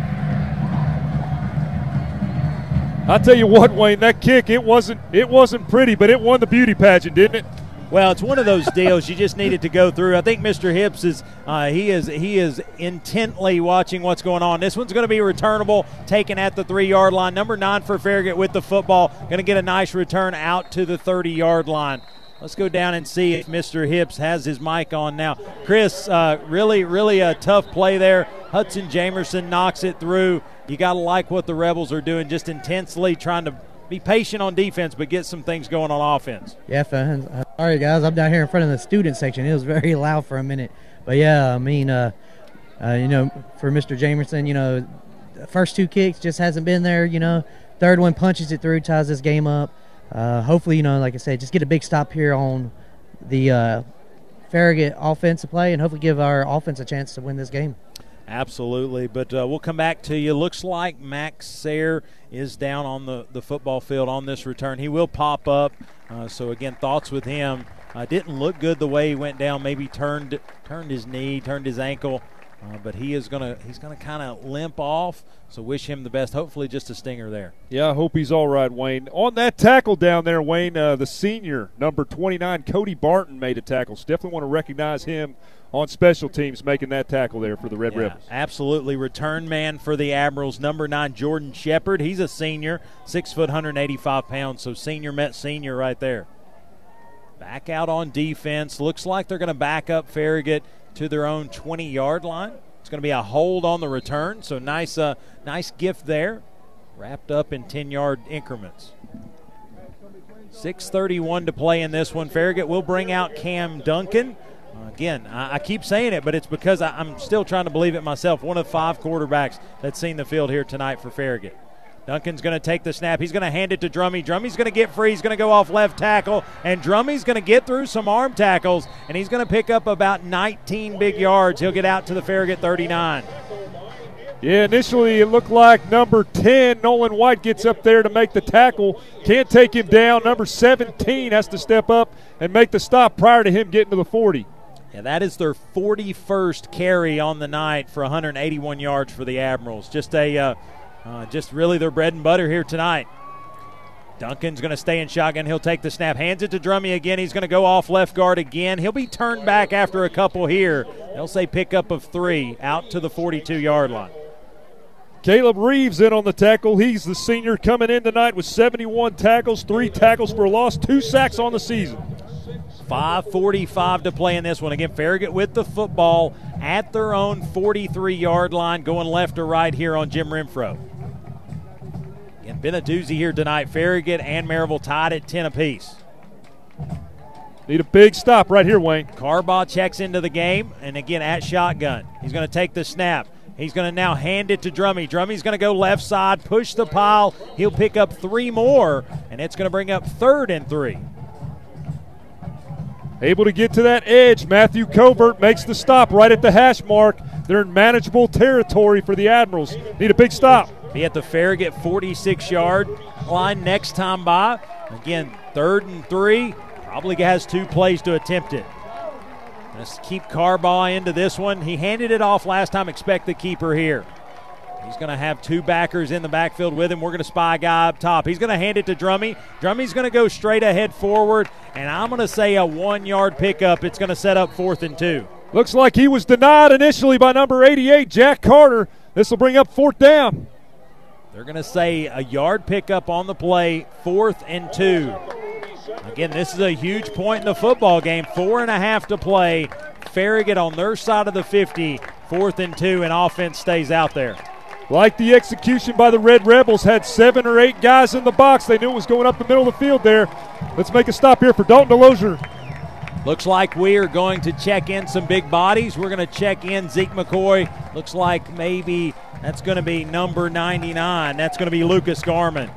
[SPEAKER 4] I tell you what, Wayne, that kick it wasn't it wasn't pretty, but it won the beauty pageant, didn't it?
[SPEAKER 3] Well, it's one of those deals you just needed to go through. I think Mr. Hips is uh, he is he is intently watching what's going on. This one's going to be returnable, taken at the three yard line. Number nine for Farragut with the football, going to get a nice return out to the 30 yard line. Let's go down and see if Mr. Hips has his mic on now. Chris, uh, really, really a tough play there. Hudson Jamerson knocks it through. You got to like what the Rebels are doing, just intensely trying to be patient on defense, but get some things going on offense.
[SPEAKER 14] Yeah, fans. Uh, sorry, guys. I'm down here in front of the student section. It was very <laughs> loud for a minute. But yeah, I mean, uh, uh, you know, for Mr. Jamerson, you know, first two kicks just hasn't been there. You know, third one punches it through, ties this game up. Uh, hopefully, you know, like I said, just get a big stop here on the uh, Farragut offensive play, and hopefully give our offense a chance to win this game.
[SPEAKER 3] Absolutely, but uh, we'll come back to you. Looks like Max Sayre is down on the, the football field on this return. He will pop up. Uh, so again, thoughts with him. Uh, didn't look good the way he went down. Maybe turned turned his knee, turned his ankle. Uh, but he is gonna he's gonna kind of limp off. So wish him the best. Hopefully, just a stinger there.
[SPEAKER 4] Yeah, I hope he's all right, Wayne. On that tackle down there, Wayne, uh, the senior number 29, Cody Barton made a tackle. So definitely want to recognize him on special teams making that tackle there for the Red
[SPEAKER 3] Yeah,
[SPEAKER 4] Rebels.
[SPEAKER 3] Absolutely. Return man for the Admirals, number nine, Jordan Shepard. He's a senior, six foot, 185 pounds. So senior met senior right there. Back out on defense. Looks like they're going to back up Farragut to their own 20 yard line. It's going to be a hold on the return. So nice, uh, nice gift there. Wrapped up in 10 yard increments. 6.31 to play in this one. Farragut will bring out Cam Duncan. Again, I, I keep saying it, but it's because I, I'm still trying to believe it myself. One of the five quarterbacks that's seen the field here tonight for Farragut. Duncan's going to take the snap. He's going to hand it to Drummy. Drummy's going to get free. He's going to go off left tackle, and Drummy's going to get through some arm tackles, and he's going to pick up about 19 big yards. He'll get out to the Farragut 39.
[SPEAKER 4] Yeah, initially it looked like number 10, Nolan White, gets up there to make the tackle. Can't take him down. Number 17 has to step up and make the stop prior to him getting to the 40.
[SPEAKER 3] Yeah, that is their 41st carry on the night for 181 yards for the Admirals. Just a, uh, uh, just really their bread and butter here tonight. Duncan's going to stay in shotgun. He'll take the snap, hands it to Drummy again. He's going to go off left guard again. He'll be turned back after a couple here. They'll say pickup of three out to the 42 yard line.
[SPEAKER 4] Caleb Reeves in on the tackle. He's the senior coming in tonight with 71 tackles, three tackles for loss, two sacks on the season.
[SPEAKER 3] 5.45 to play in this one. Again, Farragut with the football at their own 43 yard line, going left or right here on Jim Renfro. Again, been a doozy here tonight. Farragut and Maryville tied at 10 apiece.
[SPEAKER 4] Need a big stop right here, Wayne.
[SPEAKER 3] Carbaugh checks into the game, and again at shotgun. He's going to take the snap. He's going to now hand it to Drummy. Drummy's going to go left side, push the pile. He'll pick up three more, and it's going to bring up third and three.
[SPEAKER 4] Able to get to that edge. Matthew Covert makes the stop right at the hash mark. They're in manageable territory for the Admirals. Need a big stop.
[SPEAKER 3] Be at the Farragut 46 yard line next time by. Again, third and three. Probably has two plays to attempt it. Let's keep Carbaugh into this one. He handed it off last time. Expect the keeper here. He's going to have two backers in the backfield with him. We're going to spy a guy up top. He's going to hand it to Drummy. Drummy's going to go straight ahead forward, and I'm going to say a one yard pickup. It's going to set up fourth and two.
[SPEAKER 4] Looks like he was denied initially by number 88, Jack Carter. This will bring up fourth down.
[SPEAKER 3] They're going to say a yard pickup on the play, fourth and two. Again, this is a huge point in the football game. Four and a half to play. Farragut on their side of the 50, fourth and two, and offense stays out there.
[SPEAKER 4] Like the execution by the Red Rebels, had seven or eight guys in the box. They knew it was going up the middle of the field there. Let's make a stop here for Dalton DeLozier.
[SPEAKER 3] Looks like we are going to check in some big bodies. We're going to check in Zeke McCoy. Looks like maybe that's going to be number 99. That's going to be Lucas Garman.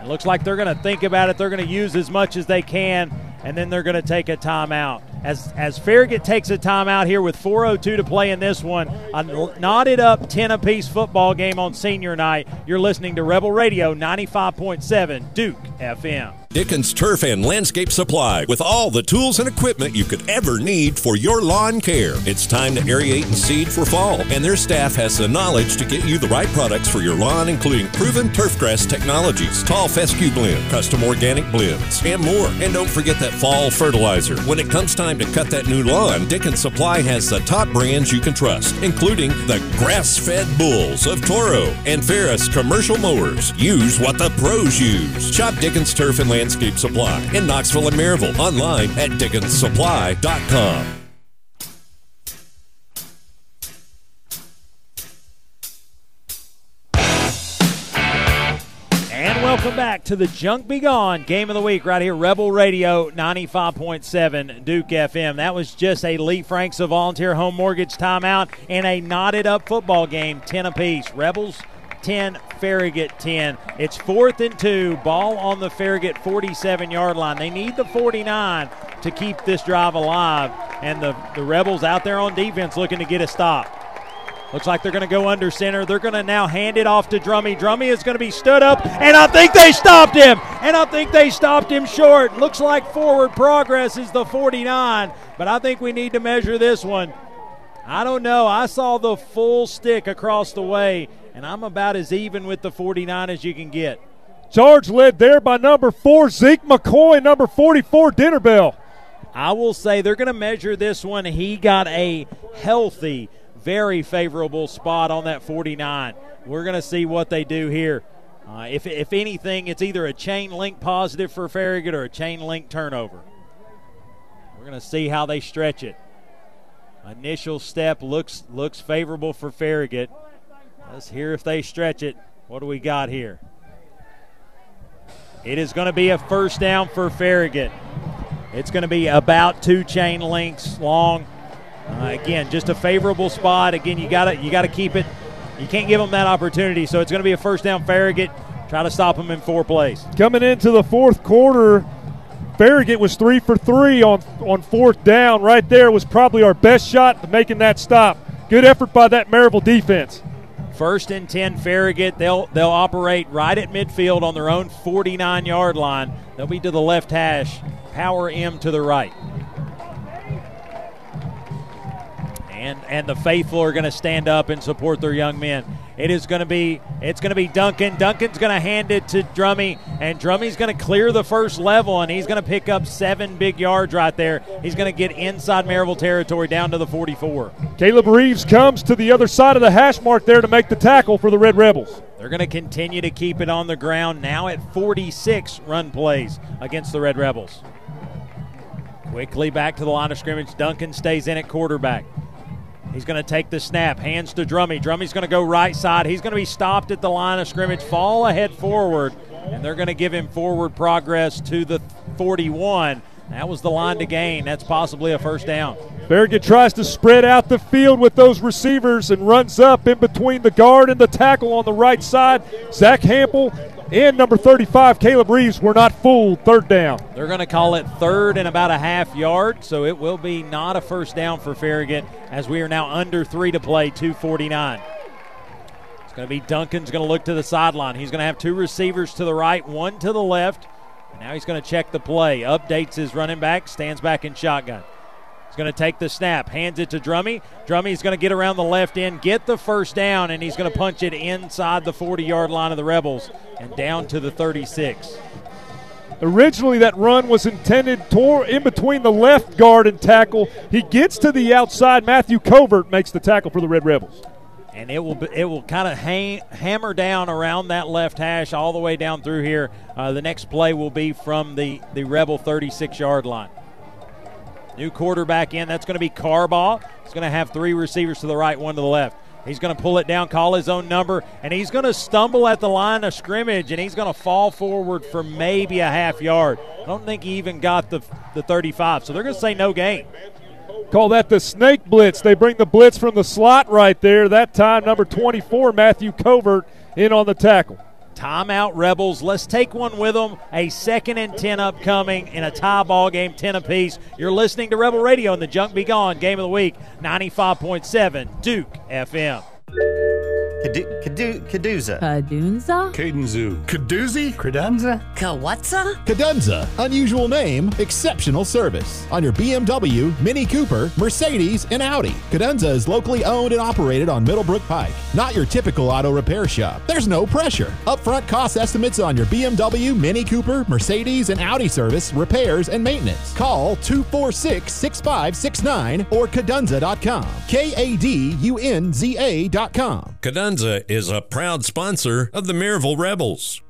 [SPEAKER 3] It looks like they're going to think about it. They're going to use as much as they can, and then they're going to take a timeout. As as Farragut takes a timeout here with 4:02 to play in this one, a knotted up 10 apiece football game on senior night. You're listening to Rebel Radio 95.7 Duke FM.
[SPEAKER 8] Dickens Turf and Landscape Supply with all the tools and equipment you could ever need for your lawn care. It's time to aerate and seed for fall, and their staff has the knowledge to get you the right products for your lawn, including proven turfgrass technologies, tall fescue blend, custom organic blends, and more. And don't forget that fall fertilizer. When it comes time to cut that new lawn, Dickens Supply has the top brands you can trust, including the grass fed bulls of Toro and Ferris commercial mowers. Use what the pros use. Shop Dickens Turf and Landscape Landscape Supply in Knoxville and Maryville. Online at DickensSupply.com.
[SPEAKER 3] And welcome back to the Junk Be Gone Game of the Week right here, Rebel Radio 95.7 Duke FM. That was just a Lee Franks of Volunteer Home Mortgage timeout and a knotted up football game, 10 apiece. Rebels 10, Farragut 10. It's fourth and two, ball on the Farragut 47 yard line. They need the 49 to keep this drive alive, and the, the Rebels out there on defense looking to get a stop. Looks like they're going to go under center. They're going to now hand it off to Drummy. Drummy is going to be stood up, and I think they stopped him. And I think they stopped him short. Looks like forward progress is the 49, but I think we need to measure this one. I don't know. I saw the full stick across the way, and I'm about as even with the 49 as you can get.
[SPEAKER 4] Charge led there by number four, Zeke McCoy, number 44, Dinner Bell.
[SPEAKER 3] I will say they're going to measure this one. He got a healthy, very favorable spot on that 49. We're going to see what they do here. Uh, if, if anything, it's either a chain link positive for Farragut or a chain link turnover. We're going to see how they stretch it. Initial step looks looks favorable for Farragut. Let's hear if they stretch it. What do we got here? It is going to be a first down for Farragut. It's going to be about two chain links long. Uh, again, just a favorable spot. Again, you got to you got to keep it. You can't give them that opportunity. So it's going to be a first down. Farragut try to stop them in four plays.
[SPEAKER 4] Coming into the fourth quarter, Farragut was three for three on on fourth down. Right there was probably our best shot making that stop. Good effort by that Maryville defense.
[SPEAKER 3] First and 10 Farragut. They'll they'll operate right at midfield on their own 49 yard line. They'll be to the left hash. Power M to the right. And and the faithful are going to stand up and support their young men. It is going to be it's going to be Duncan. Duncan's going to hand it to Drummy, and Drummy's going to clear the first level, and he's going to pick up seven big yards right there. He's going to get inside Maryville territory down to the 44.
[SPEAKER 4] Caleb Reeves comes to the other side of the hash mark there to make the tackle for the Red Rebels.
[SPEAKER 3] They're going to continue to keep it on the ground now at 46 run plays against the Red Rebels. Quickly back to the line of scrimmage. Duncan stays in at quarterback. He's going to take the snap, hands to Drummy. Drummy's going to go right side. He's going to be stopped at the line of scrimmage, fall ahead forward, and they're going to give him forward progress to the 41. That was the line to gain. That's possibly a first down.
[SPEAKER 4] Farragut tries to spread out the field with those receivers and runs up in between the guard and the tackle on the right side. Zach Hample and number 35, Caleb Reeves, were not fooled. Third down.
[SPEAKER 3] They're going to call it third and about a half yard, so it will be not a first down for Farragut as we are now under three to play, 249. It's going to be Duncan's going to look to the sideline. He's going to have two receivers to the right, one to the left. And now he's going to check the play. Updates his running back, stands back in shotgun. He's going to take the snap, hands it to Drummy. Drummy's going to get around the left end, get the first down, and he's going to punch it inside the 40 yard line of the Rebels and down to the 36.
[SPEAKER 4] Originally, that run was intended toward in between the left guard and tackle. He gets to the outside. Matthew Covert makes the tackle for the Red Rebels.
[SPEAKER 3] And it will it will kind of hang, hammer down around that left hash all the way down through here. Uh, the next play will be from the, the Rebel 36 yard line. New quarterback in. That's going to be Carbaugh. He's going to have three receivers to the right, one to the left. He's going to pull it down, call his own number, and he's going to stumble at the line of scrimmage, and he's going to fall forward for maybe a half yard. I don't think he even got the, the 35, so they're going to say no gain.
[SPEAKER 4] Call that the snake blitz. They bring the blitz from the slot right there. That time, number 24, Matthew Covert, in on the tackle.
[SPEAKER 3] Timeout Rebels. Let's take one with them. A second and 10 upcoming in a tie ball game, 10 apiece. You're listening to Rebel Radio in the Junk Be Gone Game of the Week, 95.7 Duke FM.
[SPEAKER 29] Caduza.
[SPEAKER 30] Cadunza?
[SPEAKER 29] Cadenzu. Cadoozy. Credenza.
[SPEAKER 30] Kawatsa?
[SPEAKER 31] Cadenza. Unusual name, exceptional service. On your BMW, Mini Cooper, Mercedes, and Audi. Cadenza is locally owned and operated on Middlebrook Pike. Not your typical auto repair shop. There's no pressure. Upfront cost estimates on your BMW, Mini Cooper, Mercedes, and Audi service, repairs, and maintenance. Call 246 6569 or kadunza.com. K A D U N Z A.com.
[SPEAKER 8] Cadenza is a proud sponsor of the Maryville Rebels.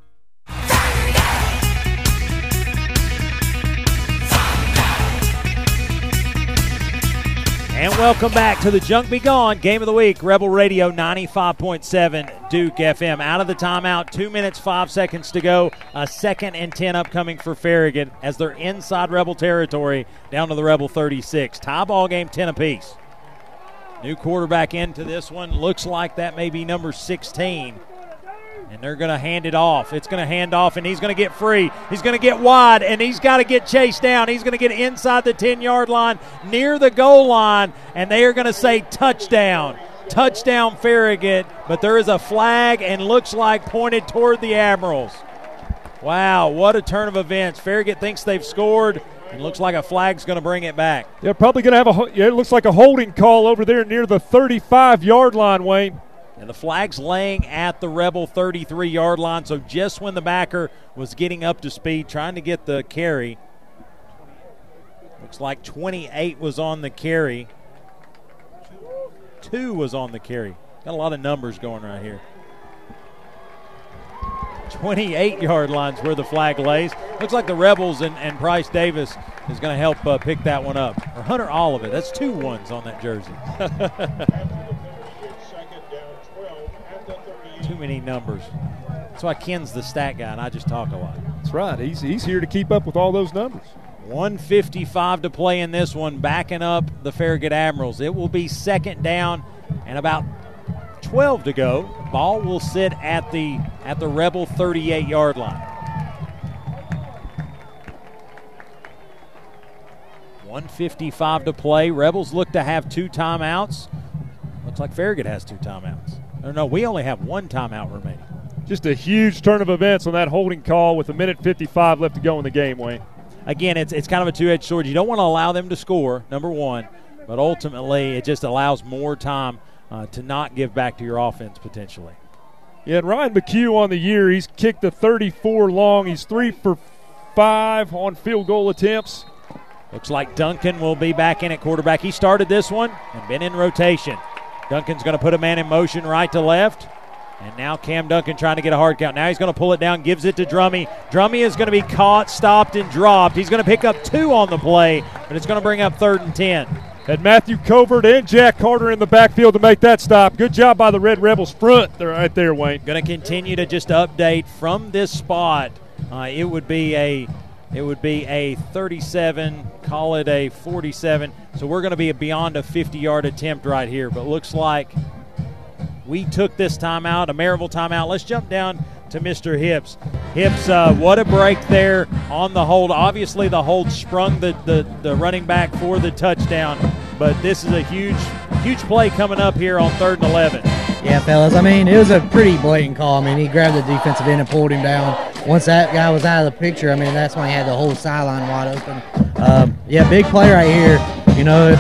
[SPEAKER 3] And welcome back to the Junk Be Gone Game of the Week, Rebel Radio 95.7 Duke FM. Out of the timeout, two minutes, five seconds to go. A second and 10 upcoming for Farragut as they're inside Rebel territory down to the Rebel 36. Tie ball game, 10 apiece. New quarterback into this one. Looks like that may be number 16. And they're going to hand it off. It's going to hand off, and he's going to get free. He's going to get wide, and he's got to get chased down. He's going to get inside the 10 yard line, near the goal line, and they are going to say touchdown. Touchdown, Farragut. But there is a flag, and looks like pointed toward the Admirals. Wow, what a turn of events. Farragut thinks they've scored. And looks like a flag's going to bring it back.
[SPEAKER 4] They're probably going to have a. It looks like a holding call over there near the 35 yard line, Wayne.
[SPEAKER 3] And the flag's laying at the Rebel 33 yard line. So just when the backer was getting up to speed, trying to get the carry, looks like 28 was on the carry. Two was on the carry. Got a lot of numbers going right here. 28 yard lines where the flag lays. Looks like the Rebels and, and Bryce Davis is going to help uh, pick that one up. Or Hunter Oliver. That's two ones on that jersey. <laughs> Too many numbers. That's why Ken's the stat guy, and I just talk a lot.
[SPEAKER 4] That's right. He's, he's here to keep up with all those numbers.
[SPEAKER 3] 155 to play in this one, backing up the Farragut Admirals. It will be second down and about 12 to go. Ball will sit at the at the Rebel 38 yard line. 155 to play. Rebels look to have two timeouts. Looks like Farragut has two timeouts. Or no, we only have one timeout remaining.
[SPEAKER 4] Just a huge turn of events on that holding call with a minute 55 left to go in the game, Wayne.
[SPEAKER 3] Again, it's, it's kind of a two edged sword. You don't want to allow them to score, number one, but ultimately it just allows more time uh, to not give back to your offense potentially.
[SPEAKER 4] Yeah, and Ryan McHugh on the year, he's kicked a 34 long. He's three for five on field goal attempts.
[SPEAKER 3] Looks like Duncan will be back in at quarterback. He started this one and been in rotation. Duncan's going to put a man in motion right to left. And now Cam Duncan trying to get a hard count. Now he's going to pull it down, gives it to Drummy. Drummy is going to be caught, stopped, and dropped. He's going to pick up two on the play, but it's going to bring up third and 10.
[SPEAKER 4] Had Matthew Covert and Jack Carter in the backfield to make that stop. Good job by the Red Rebels front. They're right there, Wayne.
[SPEAKER 3] Going to continue to just update from this spot. Uh, it would be a it would be a 37, call it a 47. So we're going to be beyond a 50 yard attempt right here. But looks like we took this timeout, a Maryville timeout. Let's jump down to Mr. Hips. Hips, uh, what a break there on the hold. Obviously, the hold sprung the, the, the running back for the touchdown, but this is a huge, huge play coming up here on third and 11.
[SPEAKER 14] Yeah, fellas. I mean, it was a pretty blatant call. I mean, he grabbed the defensive end and pulled him down. Once that guy was out of the picture, I mean, that's when he had the whole sideline wide open. Um, yeah, big play right here. You know,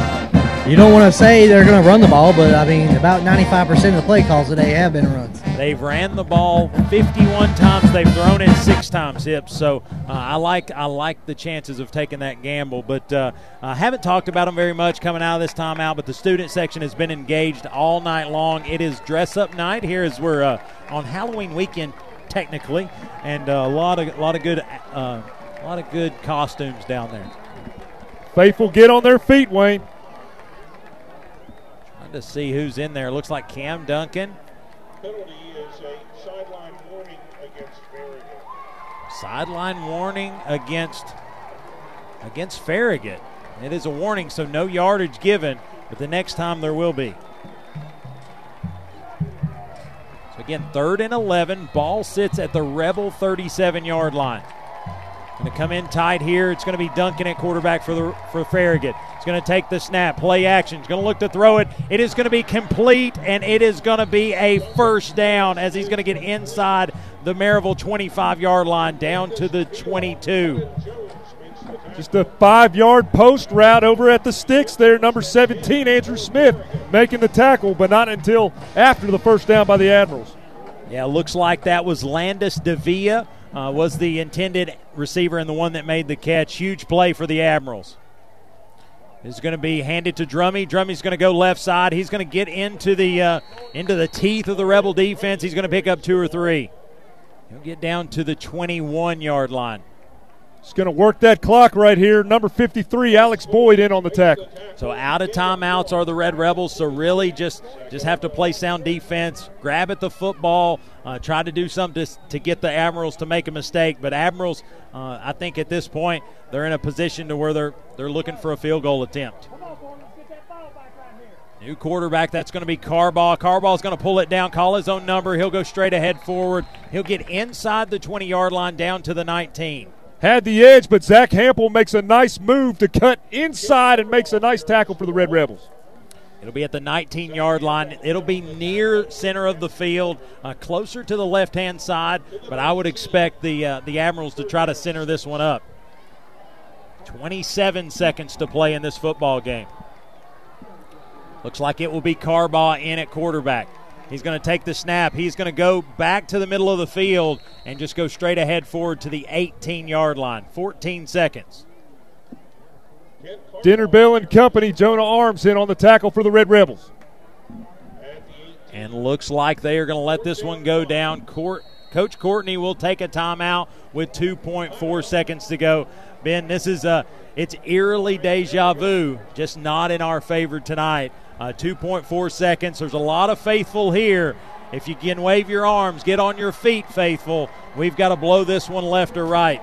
[SPEAKER 14] you don't want to say they're going to run the ball, but I mean, about 95% of the play calls today have been runs.
[SPEAKER 3] They've ran the ball 51 times. They've thrown it six times. Hips. So uh, I like I like the chances of taking that gamble. But uh, I haven't talked about them very much coming out of this timeout. But the student section has been engaged all night long. It is dress up night here as we're uh, on Halloween weekend, technically, and a lot of a lot of good uh, a lot of good costumes down there.
[SPEAKER 4] Faithful get on their feet, Wayne.
[SPEAKER 3] To see who's in there. Looks like Cam Duncan.
[SPEAKER 13] Penalty is a sideline warning against Farragut.
[SPEAKER 3] Sideline warning against against Farragut. It is a warning, so no yardage given, but the next time there will be. So Again, third and 11. Ball sits at the Rebel 37 yard line. Going to come in tight here. It's going to be Duncan at quarterback for the for Farragut. It's going to take the snap, play action. It's going to look to throw it. It is going to be complete, and it is going to be a first down as he's going to get inside the Maryville 25 yard line down to the 22.
[SPEAKER 4] Just a five yard post route over at the sticks there. Number 17, Andrew Smith, making the tackle, but not until after the first down by the Admirals.
[SPEAKER 3] Yeah, looks like that was Landis Davia uh, was the intended receiver and the one that made the catch. Huge play for the Admirals. Is going to be handed to Drummy. Drummy's going to go left side. He's going to get into the uh, into the teeth of the Rebel defense. He's going to pick up two or three. He'll get down to the 21 yard line.
[SPEAKER 4] He's going to work that clock right here. Number 53, Alex Boyd, in on the tackle.
[SPEAKER 3] So out of timeouts are the Red Rebels. So really, just just have to play sound defense, grab at the football, uh, try to do something to, to get the Admirals to make a mistake. But Admirals, uh, I think at this point, they're in a position to where they're they're looking for a field goal attempt. New quarterback, that's going to be Carbaugh. Carbaugh's going to pull it down, call his own number. He'll go straight ahead forward. He'll get inside the 20 yard line down to the 19
[SPEAKER 4] had the edge, but Zach Hampel makes a nice move to cut inside and makes a nice tackle for the Red Rebels.
[SPEAKER 3] It'll be at the 19 yard line. It'll be near center of the field, uh, closer to the left hand side, but I would expect the, uh, the Admirals to try to center this one up. 27 seconds to play in this football game. Looks like it will be Carbaugh in at quarterback. He's going to take the snap. He's going to go back to the middle of the field and just go straight ahead forward to the 18 yard line. 14 seconds.
[SPEAKER 4] Dinner Bell and Company, Jonah Arms in on the tackle for the Red Rebels.
[SPEAKER 3] And looks like they are going to let this one go down. Court, Coach Courtney will take a timeout with 2.4 seconds to go. Ben, this is a it's eerily deja vu, just not in our favor tonight. Uh, 2.4 seconds. There's a lot of faithful here. If you can wave your arms, get on your feet, faithful. We've got to blow this one left or right.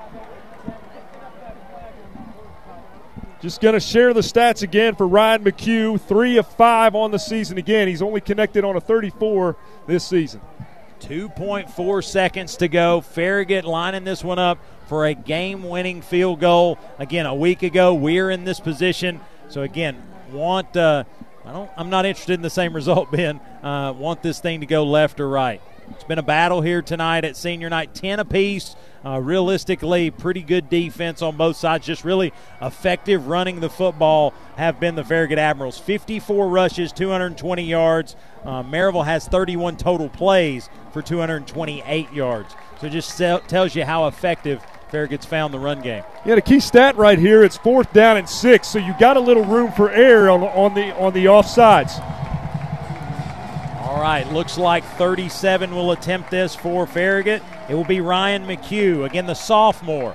[SPEAKER 4] Just going to share the stats again for Ryan McHugh. Three of five on the season again. He's only connected on a 34 this season.
[SPEAKER 3] 2.4 seconds to go. Farragut lining this one up for a game winning field goal. Again, a week ago, we're in this position. So, again, want. Uh, I don't. I'm not interested in the same result, <laughs> Ben. Uh, want this thing to go left or right. It's been a battle here tonight at senior night, 10 apiece. Uh, realistically, pretty good defense on both sides. Just really effective running the football have been the Farragut Admirals. 54 rushes, 220 yards. Uh, Maryville has 31 total plays for 228 yards. So it just tells you how effective Farragut's found the run game.
[SPEAKER 4] Yeah, the key stat right here. It's fourth down and six, so you got a little room for error on, on the on the offsides.
[SPEAKER 3] All right, looks like 37 will attempt this for Farragut. It will be Ryan McHugh, again the sophomore.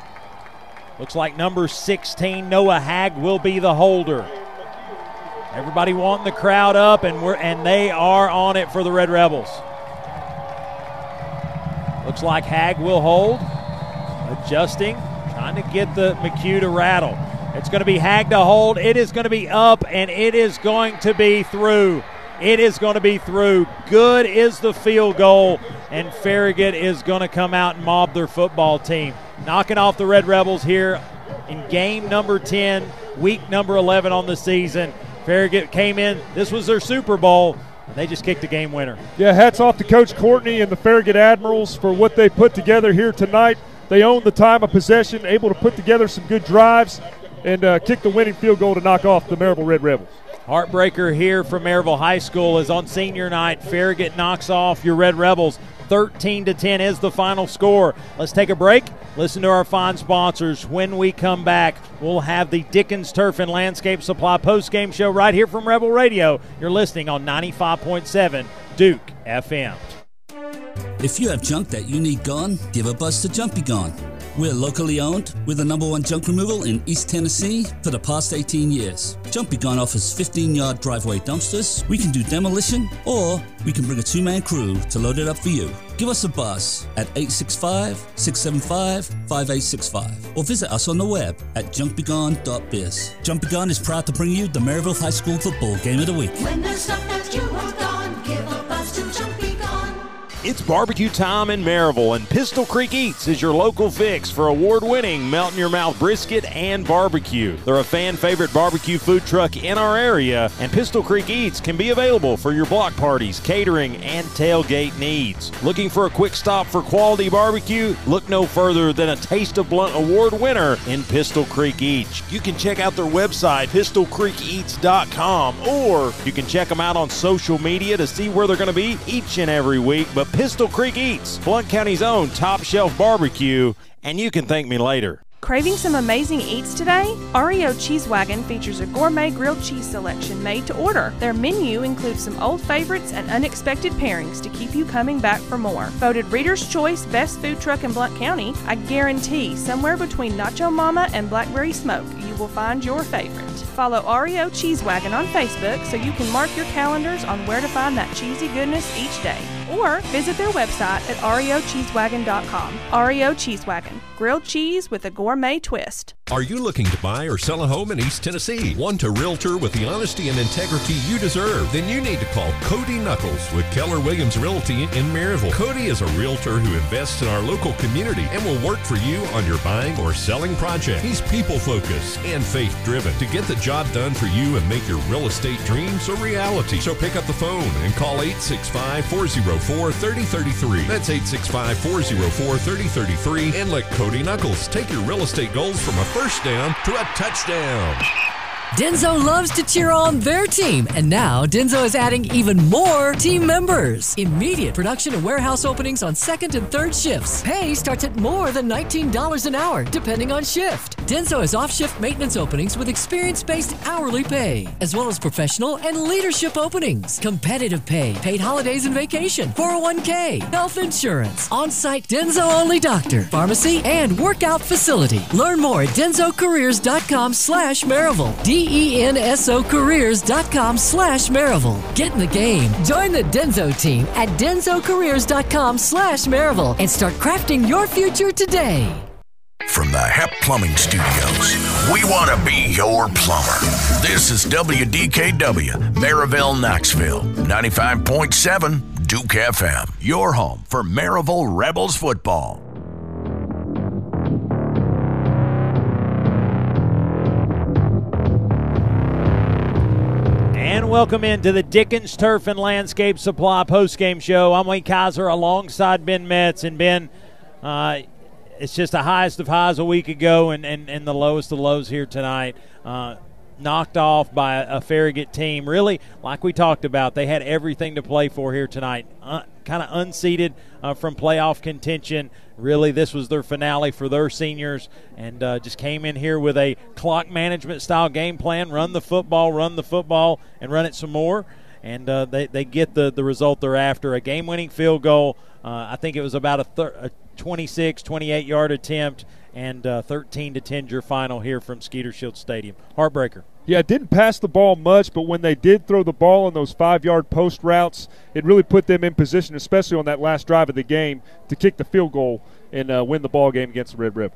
[SPEAKER 3] Looks like number 16, Noah Hag, will be the holder. Everybody wanting the crowd up, and we're and they are on it for the Red Rebels. Looks like Hag will hold adjusting, trying to get the McHugh to rattle. It's going to be Hag to hold. It is going to be up, and it is going to be through. It is going to be through. Good is the field goal, and Farragut is going to come out and mob their football team. Knocking off the Red Rebels here in game number 10, week number 11 on the season. Farragut came in, this was their Super Bowl, and they just kicked the game winner.
[SPEAKER 4] Yeah, hats off to Coach Courtney and the Farragut Admirals for what they put together here tonight. They own the time of possession, able to put together some good drives and uh, kick the winning field goal to knock off the Maryville Red Rebels.
[SPEAKER 3] Heartbreaker here from Maryville High School is on senior night. Farragut knocks off your Red Rebels. 13 to 10 is the final score. Let's take a break. Listen to our fine sponsors. When we come back, we'll have the Dickens Turf and Landscape Supply post-game show right here from Rebel Radio. You're listening on 95.7 Duke FM.
[SPEAKER 30] If you have junk that you need gone, give a buzz to Junk Be Gone. We're locally owned. We're the number one junk removal in East Tennessee for the past 18 years. Junk Be Gone offers 15 yard driveway dumpsters. We can do demolition or we can bring a two man crew to load it up for you. Give us a buzz at 865 675 5865 or visit us on the web at jumpygone.biz. Junk Be Gone is proud to bring you the Maryville High School Football Game of the Week.
[SPEAKER 11] It's barbecue time in Maryville, and Pistol Creek Eats is your local fix for award winning melt in your mouth brisket and barbecue. They're a fan favorite barbecue food truck in our area, and Pistol Creek Eats can be available for your block parties, catering, and tailgate needs. Looking for a quick stop for quality barbecue? Look no further than a Taste of Blount Award winner in Pistol Creek Eats. You can check out their website, pistolcreekeats.com, or you can check them out on social media to see where they're going to be each and every week. But Pistol Creek Eats, Blount County's own top shelf barbecue, and you can thank me later.
[SPEAKER 15] Craving some amazing eats today? REO Cheese Wagon features a gourmet grilled cheese selection made to order. Their menu includes some old favorites and unexpected pairings to keep you coming back for more. Voted Reader's Choice Best Food Truck in Blount County, I guarantee somewhere between Nacho Mama and Blackberry Smoke, you will find your favorite. Follow REO Cheese Wagon on Facebook so you can mark your calendars on where to find that cheesy goodness each day. Or visit their website at reocheesewagon.com. REO Cheese Wagon, grilled cheese with a gourmet twist.
[SPEAKER 8] Are you looking to buy or sell a home in East Tennessee? Want a realtor with the honesty and integrity you deserve? Then you need to call Cody Knuckles with Keller Williams Realty in Maryville. Cody is a realtor who invests in our local community and will work for you on your buying or selling project. He's people focused and faith driven to get the job done for you and make your real estate dreams a reality. So pick up the phone and call 865 404 3033. That's 865 404 3033 and let Cody Knuckles take your real estate goals from a first down to a touchdown.
[SPEAKER 17] Denso loves to cheer on their team, and now Denso is adding even more team members. Immediate production and warehouse openings on second and third shifts. Pay starts at more than $19 an hour, depending on shift. Denso has off shift maintenance openings with experience based hourly pay, as well as professional and leadership openings. Competitive pay, paid holidays and vacation, 401k, health insurance, on site Denso only doctor, pharmacy, and workout facility. Learn more at densocareers.com slash Maryville. D-E-N-S-O careers.com slash Maryville. Get in the game. Join the Denso team at densocareers.com slash Maryville and start crafting your future today.
[SPEAKER 1] From the HEP Plumbing Studios, we want to be your plumber. This is WDKW, Maryville, Knoxville, 95.7 Duke FM, your home for Maryville Rebels football.
[SPEAKER 3] And welcome into the Dickens Turf and Landscape Supply postgame show. I'm Wayne Kaiser alongside Ben Metz. And Ben, uh, it's just the highest of highs a week ago and, and, and the lowest of lows here tonight. Uh, knocked off by a, Farragut team. Really, like we talked about, they had everything to play for here tonight. Uh, kind of unseated uh, from playoff contention. Really, this was their finale for their seniors, and uh, just came in here with a clock management style game plan: run the football, run the football, and run it some more. And uh, they, they get the, the result they're after a game winning field goal. Uh, I think it was about a, a 26, 28 yard attempt, and uh, 13 to 10 your final here from Skeeter Shield Stadium. Heartbreaker.
[SPEAKER 4] Yeah, didn't pass the ball much, but when they did throw the ball on those five yard post routes, it really put them in position, especially on that last drive of the game, to kick the field goal and uh, win the ball game against the Red Rip.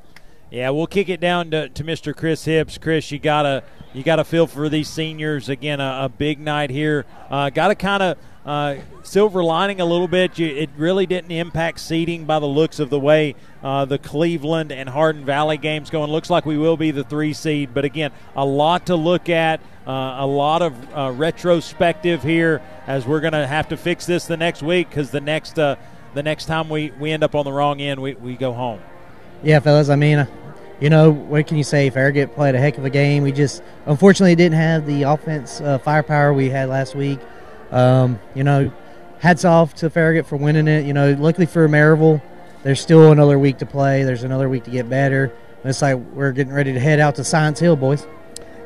[SPEAKER 3] Yeah, we'll kick it down to, to Mr. Chris Hips. Chris, you gotta you gotta feel for these seniors again. A, a big night here. Uh, got to kind of uh, silver lining a little bit. You, it really didn't impact seeding by the looks of the way uh, the Cleveland and Hardin Valley games going. Looks like we will be the three seed, but again, a lot to look at. Uh, a lot of uh, retrospective here as we're going to have to fix this the next week because the next uh, the next time we, we end up on the wrong end, we, we go home.
[SPEAKER 14] Yeah, fellas. I mean, you know, what can you say? Farragut played a heck of a game. We just unfortunately didn't have the offense uh, firepower we had last week. Um, you know, hats off to Farragut for winning it. You know, luckily for Maryville, there's still another week to play. There's another week to get better. It's like we're getting ready to head out to Science Hill, boys.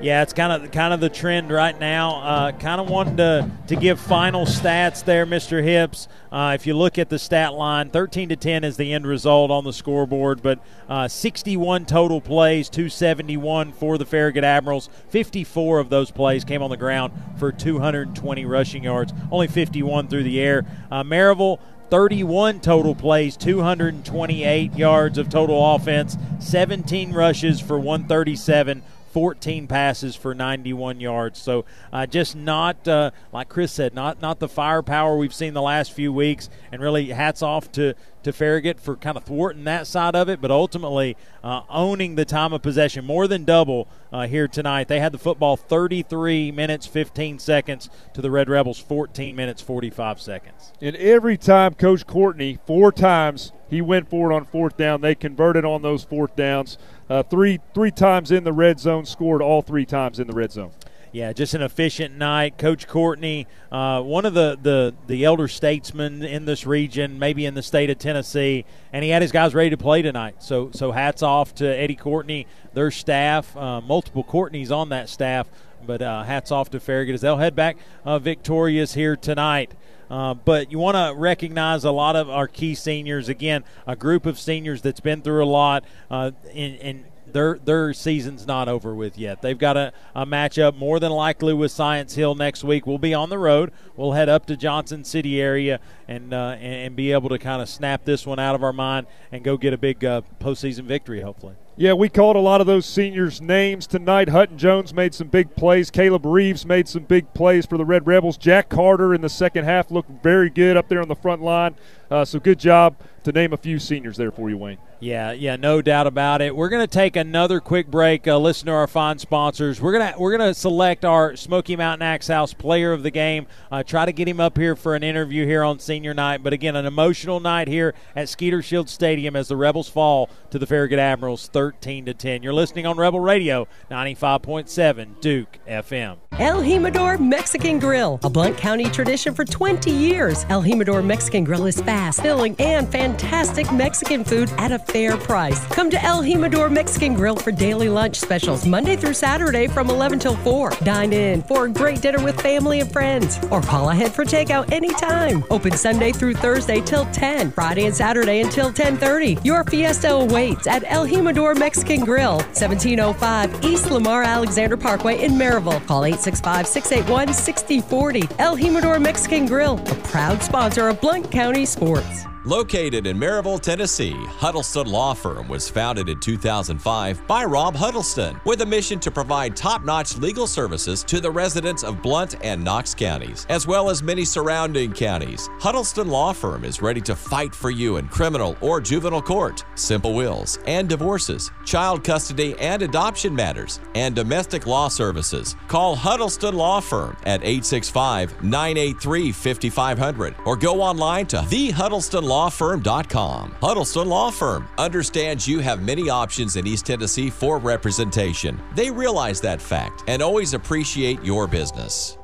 [SPEAKER 3] Yeah, it's kind of kind of the trend right now. Uh, kind of wanted to to give final stats there, Mr. Hips. Uh, if you look at the stat line, 13 to 10 is the end result on the scoreboard, but uh, 61 total plays, 271 for the Farragut Admirals. 54 of those plays came on the ground for 220 rushing yards, only 51 through the air. Uh, Maryville. 31 total plays, 228 yards of total offense, 17 rushes for 137, 14 passes for 91 yards. So uh, just not, uh, like Chris said, not not the firepower we've seen the last few weeks. And really, hats off to to Farragut for kind of thwarting that side of it, but ultimately uh, owning the time of possession more than double uh, here tonight. They had the football 33 minutes 15 seconds to the Red Rebels 14 minutes 45 seconds.
[SPEAKER 4] And every time Coach Courtney, four times he went for it on fourth down, they converted on those fourth downs. Uh, three three times in the red zone, scored all three times in the red zone
[SPEAKER 3] yeah, just an efficient night. Coach Courtney, uh, one of the, the, the elder statesmen in this region, maybe in the state of Tennessee, and he had his guys ready to play tonight. So so hats off to Eddie Courtney, their staff, uh, multiple Courtneys on that staff, but uh, hats off to Farragut as they'll head back uh, victorious here tonight. Uh, but you want to recognize a lot of our key seniors. Again, a group of seniors that's been through a lot. Uh, in, in their their season's not over with yet. They've got a, a matchup more than likely with Science Hill next week. We'll be on the road. We'll head up to Johnson City area and uh, and, and, be able to kind of snap this one out of our mind and go get a big uh, postseason victory, hopefully.
[SPEAKER 4] Yeah, we called a lot of those seniors' names tonight. Hutton Jones made some big plays. Caleb Reeves made some big plays for the Red Rebels. Jack Carter in the second half looked very good up there on the front line. Uh, so good job to name a few seniors there for you, Wayne.
[SPEAKER 3] Yeah, yeah, no doubt about it. We're going to take another quick break. Uh, listen to our fine sponsors. We're gonna we're gonna select our Smoky Mountain Axe House Player of the Game. Uh, try to get him up here for an interview here on Senior Night. But again, an emotional night here at Skeeter Shield Stadium as the Rebels fall to the Farragut Admirals, thirteen to ten. You're listening on Rebel Radio, ninety five point seven Duke FM.
[SPEAKER 18] El Jimador Mexican Grill, a Blount County tradition for 20 years. El Jimador Mexican Grill is fast, filling, and fantastic Mexican food at a fair price. Come to El Jimador Mexican Grill for daily lunch specials Monday through Saturday from 11 till 4. Dine in for a great dinner with family and friends, or call ahead for takeout anytime. Open Sunday through Thursday till 10, Friday and Saturday until 10:30. Your fiesta awaits at El Jimador Mexican Grill, 1705 East Lamar Alexander Parkway in Maryville. Call 865 681 6040. El Jimador Mexican Grill, a proud sponsor of Blount County Sports.
[SPEAKER 19] Located in Maryville, Tennessee, Huddleston Law Firm was founded in 2005 by Rob Huddleston with a mission to provide top notch legal services to the residents of Blount and Knox counties, as well as many surrounding counties. Huddleston Law Firm is ready to fight for you in criminal or juvenile court, simple wills and divorces, child custody and adoption matters, and domestic law services. Call Huddleston Law Firm at 865 983 5500 or go online to the Huddleston HuddlestonLawFirm.com. Huddleston Law Firm understands you have many options in East Tennessee for representation. They realize that fact and always appreciate your business.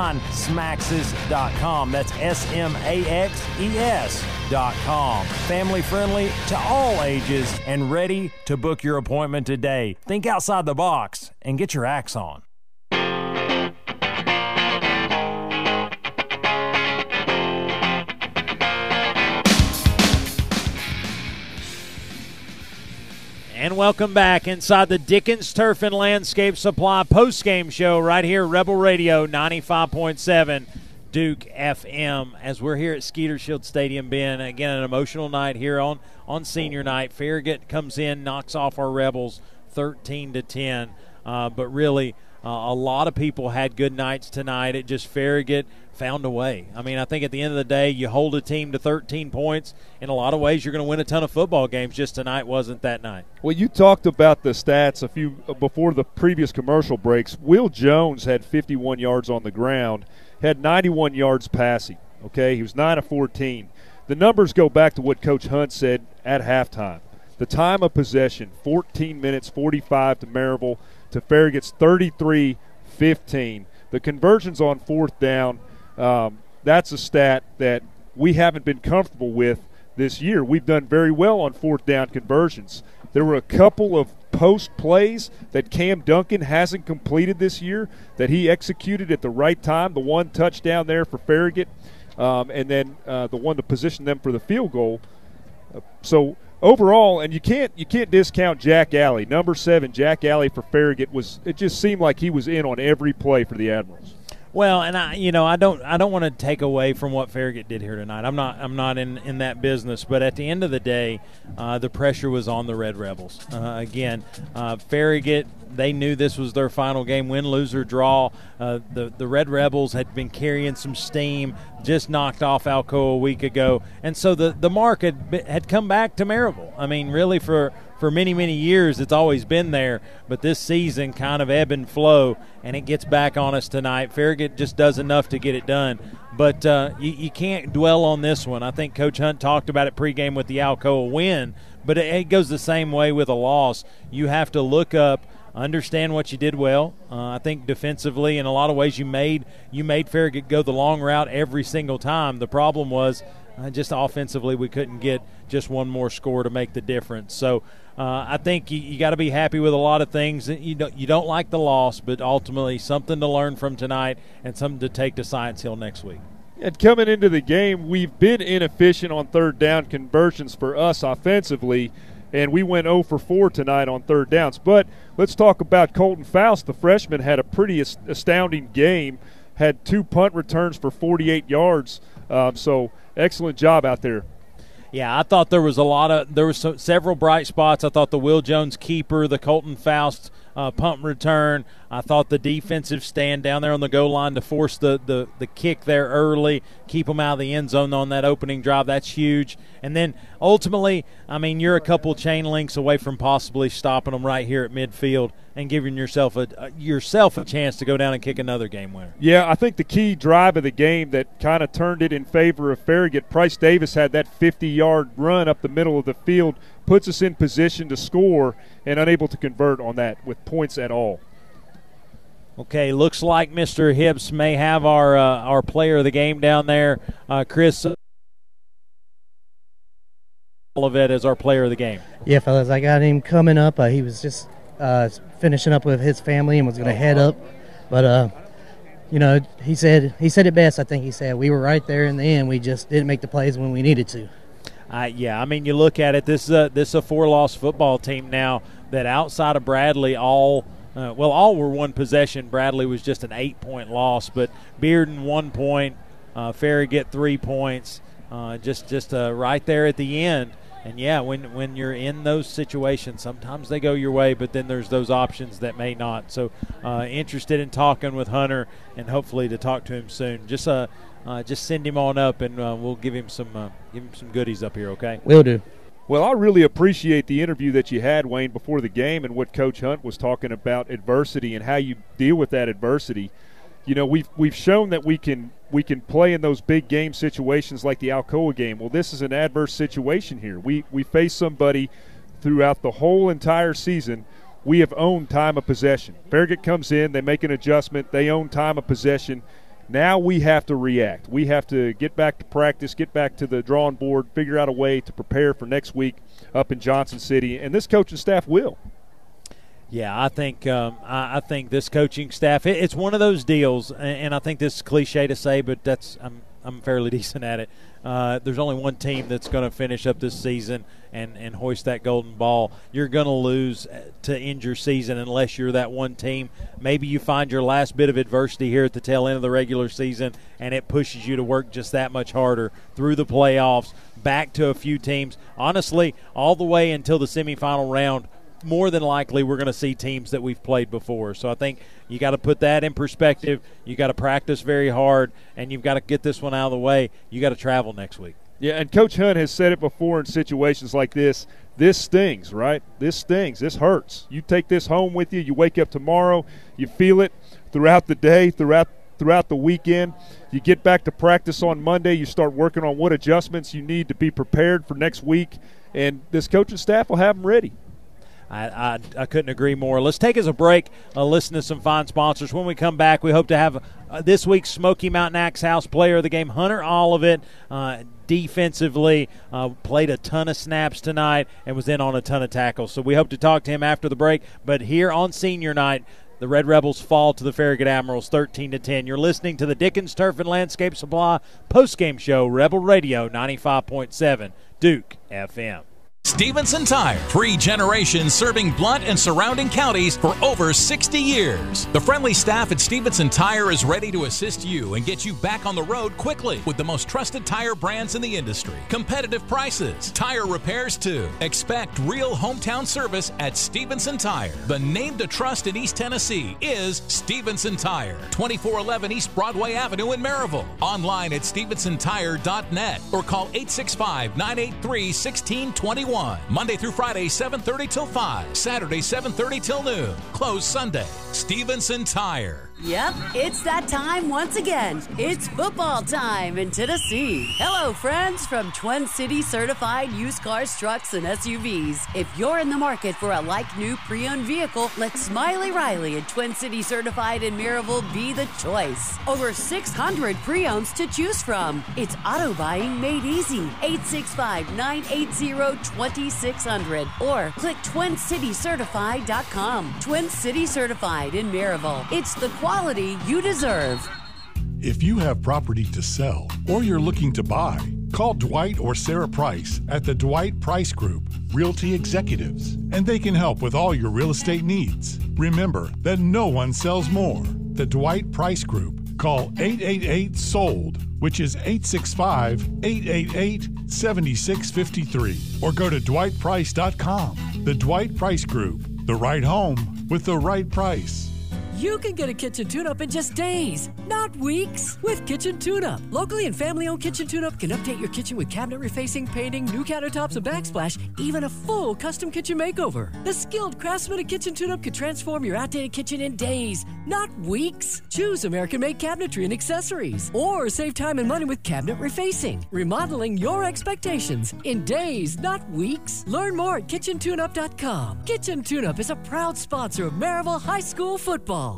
[SPEAKER 32] smaxes.com. That's S M A X E S.com. Family friendly to all ages and ready to book your appointment today. Think outside the box and get your axe on.
[SPEAKER 3] And welcome back inside the Dickens Turf and Landscape Supply post-game show right here, Rebel Radio 95.7 Duke FM. As we're here at Skeeter Shield Stadium, Ben, again an emotional night here on on senior night. Farragut comes in, knocks off our Rebels 13 to 10, uh, but really. Uh, a lot of people had good nights tonight. It just Farragut found a way. I mean, I think at the end of the day, you hold a team to 13 points. In a lot of ways, you're going to win a ton of football games. Just tonight wasn't that night.
[SPEAKER 4] Well, you talked about the stats a few uh, before the previous commercial breaks. Will Jones had 51 yards on the ground, had 91 yards passing. Okay, he was 9 of 14. The numbers go back to what Coach Hunt said at halftime. The time of possession, 14 minutes 45 to Maryville to Farragut's 33 15. The conversions on fourth down, um, that's a stat that we haven't been comfortable with this year. We've done very well on fourth down conversions. There were a couple of post plays that Cam Duncan hasn't completed this year that he executed at the right time. The one touchdown there for Farragut, um, and then uh, the one to position them for the field goal. Uh, so overall, and you can't you can't discount Jack Alley, number seven. Jack Alley for Farragut was it just seemed like he was in on every play for the Admirals.
[SPEAKER 3] Well, and I, you know, I don't, I don't want to take away from what Farragut did here tonight. I'm not, I'm not in, in that business. But at the end of the day, uh, the pressure was on the Red Rebels. Uh, again, uh, Farragut, they knew this was their final game, win, lose or draw. Uh, the the Red Rebels had been carrying some steam, just knocked off Alcoa a week ago, and so the the mark had had come back to Maryville. I mean, really for for many, many years, it's always been there. But this season kind of ebb and flow, and it gets back on us tonight. Farragut just does enough to get it done. But uh, you, you, can't dwell on this one. I think Coach Hunt talked about it pregame with the Alcoa win, but it, it goes the same way with a loss. You have to look up understand what you did well. Uh, I think defensively, in a lot of ways, you made you made Farragut go the long route every single time. The problem was uh, just offensively, we couldn't get just one more score to make the difference. So uh, I think you, you got to be happy with a lot of things. You don't, you don't like the loss, but ultimately something to learn from tonight and something to take to Science Hill next week.
[SPEAKER 4] And coming into the game, we've been inefficient on third down conversions for us offensively, and we went 0 for 4 tonight on third downs. But let's talk about Colton Faust. The freshman had a pretty astounding game, had two punt returns for 48 yards. Um, so excellent job out there
[SPEAKER 3] yeah, I thought there was a lot of there some, several bright spots. I thought the Will Jones keeper, the Colton Faust uh, punt return. I thought the defensive stand down there on the goal line to force the, the, the kick there early, keep them out of the end zone on that opening drive. That's huge. And then ultimately, I mean, you're a couple chain links away from possibly stopping them right here at midfield and giving yourself a, a yourself a chance to go down and kick another game winner.
[SPEAKER 4] Yeah, I think the key drive of the game that kind of turned it in favor of Farragut. Price Davis had that 50-yard run up the middle of the field puts us in position to score and unable to convert on that with points at all.
[SPEAKER 3] Okay, looks like Mr. Hibbs may have our uh, our player of the game down there, uh, Chris. Olivet as our player of the game.
[SPEAKER 14] Yeah, fellas, I got him coming up. Uh, he was just uh, finishing up with his family and was going to head up, but uh, you know, he said he said it best. I think he said we were right there in the end. We just didn't make the plays when we needed to.
[SPEAKER 3] Yeah, I mean, you look at it. This is a this is a four loss football team now that outside of Bradley, all uh, well, all were one possession. Bradley was just an eight point loss, but Bearden one point, uh, Farragut three points, uh, just just uh, right there at the end. And yeah, when when you're in those situations, sometimes they go your way, but then there's those options that may not. So, uh, interested in talking with Hunter, and hopefully to talk to him soon. Just uh, uh, just send him on up, and uh, we'll give him some uh, give him some goodies up here. Okay.
[SPEAKER 14] we will do.
[SPEAKER 4] Well, I really appreciate the interview that you had, Wayne, before the game, and what Coach Hunt was talking about adversity and how you deal with that adversity. You know, we've we've shown that we can we can play in those big game situations like the Alcoa game. Well, this is an adverse situation here. We we face somebody throughout the whole entire season. We have owned time of possession. Farragut comes in, they make an adjustment, they own time of possession now we have to react. We have to get back to practice, get back to the drawing board, figure out a way to prepare for next week up in Johnson City, and this coaching staff will.
[SPEAKER 3] Yeah, I think um, I, I, think this coaching staff. It, it's one of those deals, and, and, I think this is cliche to say, but that's I'm I'm fairly <laughs> decent at it. Uh, there's only one team that's going to finish up this season and, and hoist that golden ball. You're going to lose to end your season unless you're that one team. Maybe you find your last bit of adversity here at the tail end of the regular season, and it pushes you to work just that much harder through the playoffs, back to a few teams. Honestly, all the way until the semifinal round more than likely we're going to see teams that we've played before. So I think you got to put that in perspective. You got to practice very hard, and you've got to get this one out of the way. You got to travel next week.
[SPEAKER 4] Yeah, and Coach Hunt has said it before in situations like this. This stings, right? This stings. This hurts. You take this home with you. You wake up tomorrow. You feel it throughout the day, throughout throughout the weekend. You get back to practice on Monday. You start working on what adjustments you need to be prepared for next week, and this coaching staff will have them ready.
[SPEAKER 3] I, I, I, couldn't agree more. Let's take us a break, uh, listen to some fine sponsors. When we come back, we hope to have uh, this week's Smoky Mountain Axe House player of the game, Hunter Olivet. Uh, defensively, uh, played a ton of snaps tonight and was in on a ton of tackles. So we hope to talk to him after the break. But here on senior night, the Red Rebels fall to the Farragut Admirals 13 to 10. You're listening to the Dickens Turf and Landscape Supply postgame show, Rebel Radio 95.7, Duke FM.
[SPEAKER 21] Stephenson Tire, three generations serving Blount and surrounding counties for over 60 years. The friendly staff at Stephenson Tire is ready to assist you and get you back on the road quickly with the most trusted tire brands in the industry. Competitive prices, tire repairs too. Expect real hometown service at Stephenson Tire. The name to trust in East Tennessee is Stephenson Tire, 2411 East Broadway Avenue in Maryville. Online at stephensontire.net or call 865 983 1621. Monday through Friday, 7.30 till 5. Saturday, 7.30 till noon. Closed Sunday. Stephenson Tire.
[SPEAKER 22] Yep, it's that time once again. It's football time in Tennessee. Hello, friends from Twin City certified used cars, trucks, and SUVs. If you're in the market for a like new pre owned vehicle, let Smiley Riley and Twin City certified in Maryville be the choice. Over 600 pre owns to choose from. It's auto buying made easy. 865 980 2600 or click twincitycertified.com. Twin City Certified in Maryville. It's the quality you deserve.
[SPEAKER 23] If you have property to sell or you're looking to buy, call Dwight or Sarah Price at the Dwight Price Group, Realty Executives, and they can help with all your real estate needs. Remember that no one sells more. The Dwight Price Group. Call 888 SOLD, which is 865 888 7653, or go to dwightprice.com. The Dwight Price Group. The right home with the right price.
[SPEAKER 17] You can get a kitchen tune up in just days, not weeks, with Kitchen Tune Up. Locally and family owned Kitchen Tune Up can update your kitchen with cabinet refacing, painting, new countertops, and backsplash, even a full custom kitchen makeover. The skilled craftsman at Kitchen Tune Up could transform your outdated kitchen in days, not weeks. Choose American made cabinetry and accessories, or save time and money with cabinet refacing, remodeling your expectations in days, not weeks. Learn more at kitchentuneup.com. Kitchen Tune Up is a proud sponsor of Maryville High School football.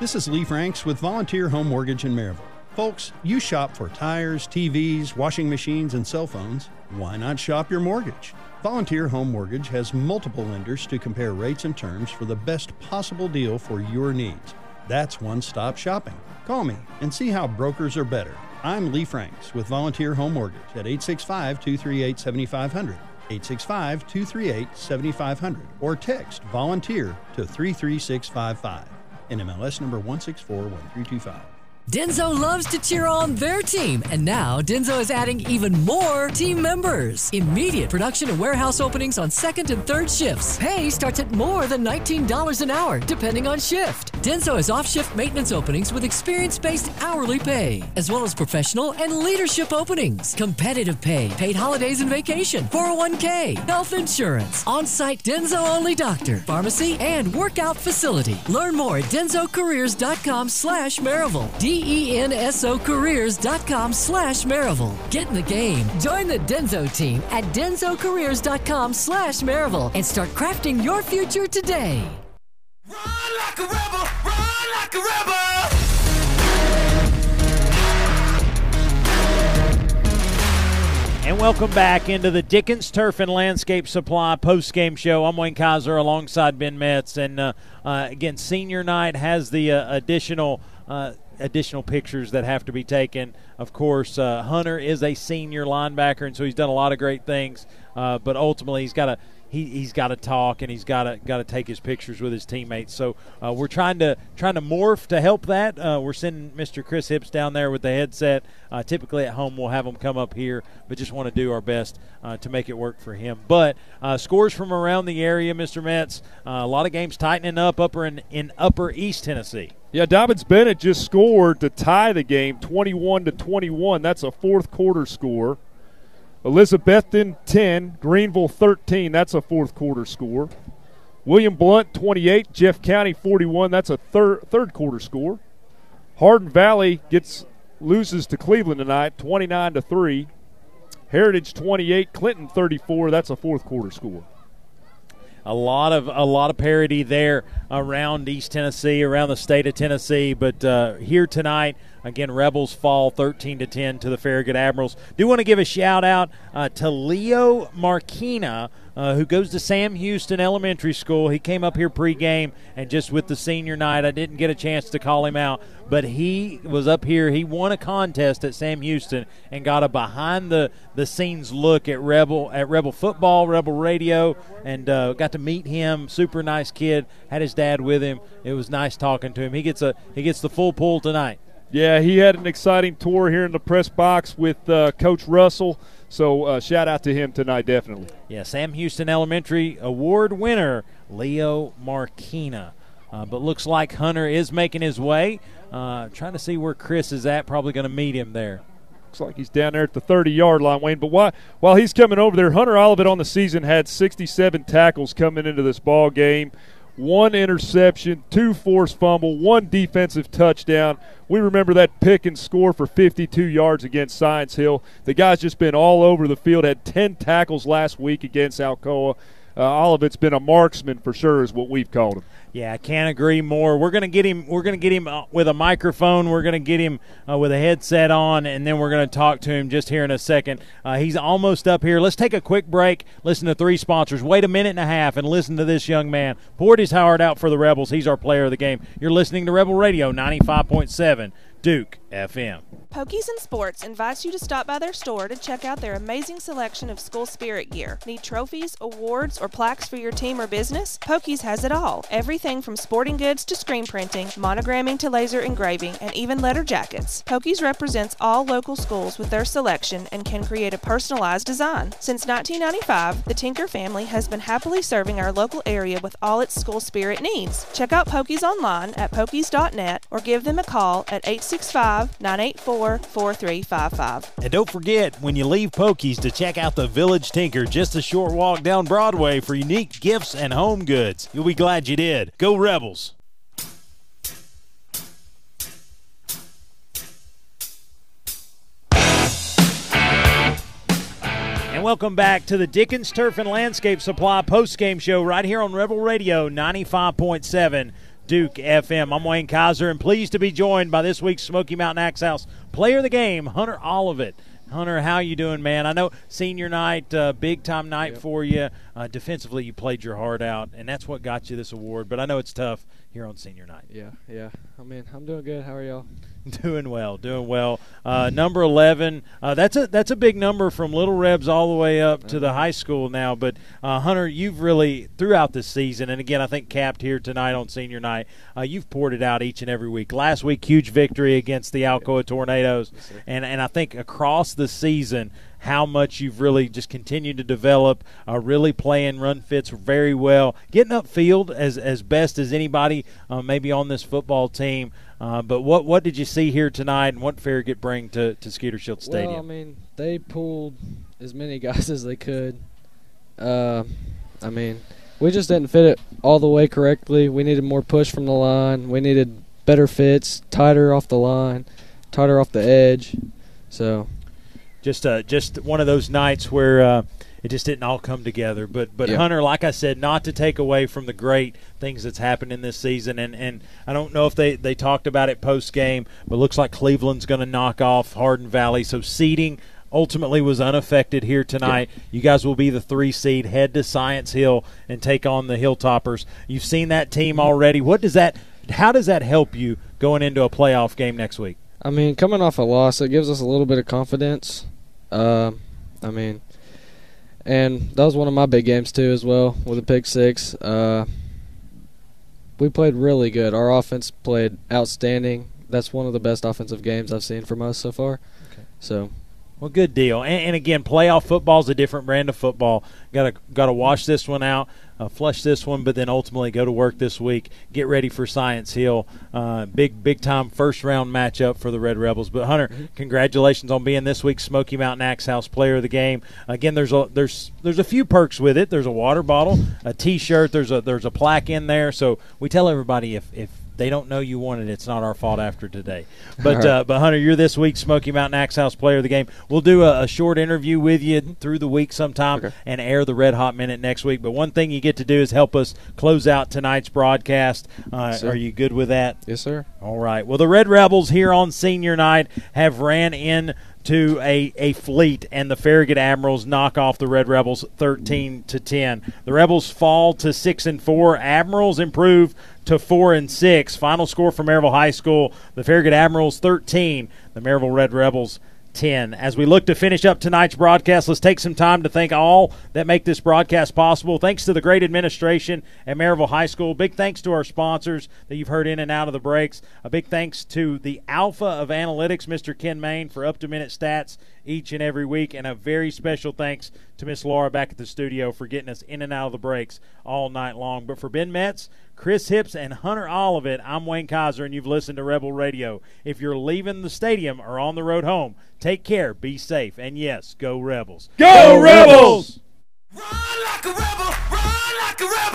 [SPEAKER 25] This is Lee Franks with Volunteer Home Mortgage in Maryville. Folks, you shop for tires, TVs, washing machines, and cell phones. Why not shop your mortgage? Volunteer Home Mortgage has multiple lenders to compare rates and terms for the best possible deal for your needs. That's one stop shopping. Call me and see how brokers are better. I'm Lee Franks with Volunteer Home Mortgage at 865 238 7500. 865 238 7500 or text volunteer to 33655. NMLS number 1641325.
[SPEAKER 17] Denso loves to cheer on their team, and now Denso is adding even more team members. Immediate production and warehouse openings on second and third shifts. Pay starts at more than $19 an hour, depending on shift. Denso has off shift maintenance openings with experience based hourly pay, as well as professional and leadership openings. Competitive pay, paid holidays and vacation, 401k, health insurance, on site Denso only doctor, pharmacy, and workout facility. Learn more at densocareers.com slash Maryville. D-E-N-S-O careers.com slash Maryville. Get in the game. Join the Denso team at densocareers.com slash Maryville and start crafting your future today.
[SPEAKER 21] Run like a rebel, run like a rebel.
[SPEAKER 3] And welcome back into the Dickens Turf and Landscape Supply post-game show. I'm Wayne Kaiser alongside Ben Metz. And uh, uh, again, senior night has the uh, additional uh, additional pictures that have to be taken. Of course, uh, Hunter is a senior linebacker, and so he's done a lot of great things. Uh, but ultimately, he's got to he, he's got to talk and he's got to got to take his pictures with his teammates. So uh, we're trying to trying to morph to help that. Uh, we're sending Mr. Chris Hips down there with the headset. Uh, typically at home we'll have him come up here, but just want to do our best uh, to make it work for him. But uh, scores from around the area, Mr. Metz. Uh, a lot of games tightening up upper in, in Upper East Tennessee.
[SPEAKER 4] Yeah, Dobyns-Bennett just scored to tie the game, 21 to 21. That's a fourth quarter score. Elizabethton 10, Greeneville 13. That's a fourth quarter score. William Blount 28, Jeff County 41. That's a third third quarter score. Hardin Valley gets loses to Cleveland tonight, 29 to 3. Heritage 28, Clinton 34. That's a fourth quarter score.
[SPEAKER 3] A lot of a lot of parity there around East Tennessee, around the state of Tennessee. But uh, here tonight, again, Rebels fall 13 to 10 to the Farragut Admirals. Do want to give a shout out uh, to Leo Marquina. Uh, who goes to Sam Houston Elementary School. He came up here pregame, and just with the senior night, I didn't get a chance to call him out, but he was up here. He won a contest at Sam Houston and got a behind the, the scenes look at Rebel at Rebel football, Rebel radio, and uh, got to meet him. Super nice kid. Had his dad with him. It was nice talking to him. He gets a he gets the full pull tonight.
[SPEAKER 4] Yeah, he had an exciting tour here in the press box with uh, Coach Russell. So uh, shout out to him tonight, definitely.
[SPEAKER 3] Yeah, Sam Houston Elementary Award winner Leo Marquina. Uh, but looks like Hunter is making his way. Uh, trying to see where Chris is at. Probably going to meet him there.
[SPEAKER 4] Looks like he's down there at the 30 yard line, Wayne. But while, while he's coming over there, Hunter Olivet on the season had 67 tackles coming into this ball game one interception, two forced fumble, one defensive touchdown. We remember that pick and score for 52 yards against Science Hill. The guy's just been all over the field, had 10 tackles last week against Alcoa. Uh, Olivet's been a marksman for sure, is what we've called him.
[SPEAKER 3] Yeah, I can't agree more. We're gonna get him. We're gonna get him uh, with a microphone. We're gonna get him uh, with a headset on, and then we're gonna talk to him just here in a second. Uh, he's almost up here. Let's take a quick break. Listen to three sponsors. Wait a minute and a half, and listen to this young man. His heart out for the Rebels. He's our player of the game. You're listening to Rebel Radio 95.7 Duke FM.
[SPEAKER 15] Pokies and Sports invites you to stop by their store to check out their amazing selection of school spirit gear. Need trophies, awards, or plaques for your team or business? Pokies has it all. Everything from sporting goods to screen printing, monogramming to laser engraving, and even letter jackets. Pokies represents all local schools with their selection and can create a personalized design. Since 1995, the Tinker family has been happily serving our local area with all its school spirit needs. Check out Pokies online at pokies.net or give them a call at 865 984 4355.
[SPEAKER 11] And don't forget, when you leave Pokies, to check out the Village Tinker, just a short walk down Broadway for unique gifts and home goods. You'll be glad you did. Go Rebels!
[SPEAKER 3] And welcome back to the Dickens Turf and Landscape Supply post-game show right here on Rebel Radio 95.7 Duke FM. I'm Wayne Kaiser and pleased to be joined by this week's Smoky Mountain Axe House player of the game, Hunter Olivet. Hunter, how you doing, man? I know senior night, uh, big time night yep. for you. Uh, defensively, you played your heart out, and that's what got you this award. But I know it's tough here on senior night.
[SPEAKER 33] Yeah, yeah. I mean, I'm doing good. How are y'all? <laughs>
[SPEAKER 3] Doing well, doing well. Uh, number eleven. Uh, that's a that's a big number from Little Rebs all the way up to the high school now. But uh, Hunter, you've really throughout this season, and again, I think capped here tonight on senior night. Uh, you've poured it out each and every week. Last week, huge victory against the Alcoa Tornadoes, and and I think across the season, how much you've really just continued to develop, uh, really playing run fits very well, getting upfield as as best as anybody uh, maybe on this football team. Uh, but what what did you see here tonight, and what Farragut bring to to Skeeter Shield Stadium?
[SPEAKER 33] Well, I mean, they pulled as many <laughs> guys as they could. Uh, I mean, we just didn't fit it all the way correctly. We needed more push from the line. We needed better fits, tighter off the line, tighter off the edge. So,
[SPEAKER 3] just uh, just one of those nights where uh, it just didn't all come together. But but Hunter, like I said, not to take away from the great things that's happened in this season, and and I don't know if they they talked about it post game, but looks like Cleveland's going to knock off Hardin Valley. So seeding ultimately was unaffected here tonight. Yeah. You guys will be the three seed, head to Science Hill and take on the Hilltoppers. You've seen that team already. What does that? How does that help you going into a playoff game next week?
[SPEAKER 33] I mean, coming off a loss, it gives us a little bit of confidence. Uh, I mean, and that was one of my big games too, as well, with a pick six. Uh, we played really good. Our offense played outstanding. That's one of the best offensive games I've seen from us so far. Okay. So,
[SPEAKER 3] well, good deal. And, and again, playoff football is a different brand of football. Got to got to wash this one out uh, flush this one, but then ultimately go to work this week. Get ready for Science Hill. Uh, big, big time first round matchup for the Red Rebels. But Hunter, mm-hmm. congratulations on being this week's Smoky Mountain Axe House Player of the Game. Again, there's a there's there's a few perks with it. There's a water bottle, a T-shirt. There's a there's a plaque in there. So we tell everybody if if they don't know you won it. It's not our fault after today. <laughs> But
[SPEAKER 33] right.
[SPEAKER 3] uh, but Hunter, you're this week's Smoky Mountain Axe House Player of the Game. We'll do a, a short interview with you through the week sometime and air the Red Hot Minute next week. But one thing you get to do is help us close out tonight's broadcast. Uh, are you good with that?
[SPEAKER 33] Yes, sir.
[SPEAKER 3] All right. Well, the Red Rebels here on senior night have ran in to a, a fleet and the Farragut Admirals knock off the Red Rebels 13 to 10. The Rebels fall to 6 and 4. Admirals improve to 4 and 6. Final score for Maryville High School, the Farragut Admirals 13, the Maryville Red Rebels 10. As we look to finish up tonight's broadcast, let's take some time to thank all that make this broadcast possible. Thanks to the great administration at Maryville High School. Big thanks to our sponsors that you've heard in and out of the breaks. A big thanks to the alpha of analytics, Mr. Ken Main, for up to minute stats each and every week. And a very special thanks to Miss Laura back at the studio for getting us in and out of the breaks all night long. But for Ben Metz, Chris Hips, and Hunter Olivet, I'm Wayne Kaiser, and you've listened to Rebel Radio. If you're leaving the stadium or on the road home, take care, be safe, and yes, go Rebels.
[SPEAKER 4] Go Rebels!
[SPEAKER 34] Run like a rebel, run like a rebel.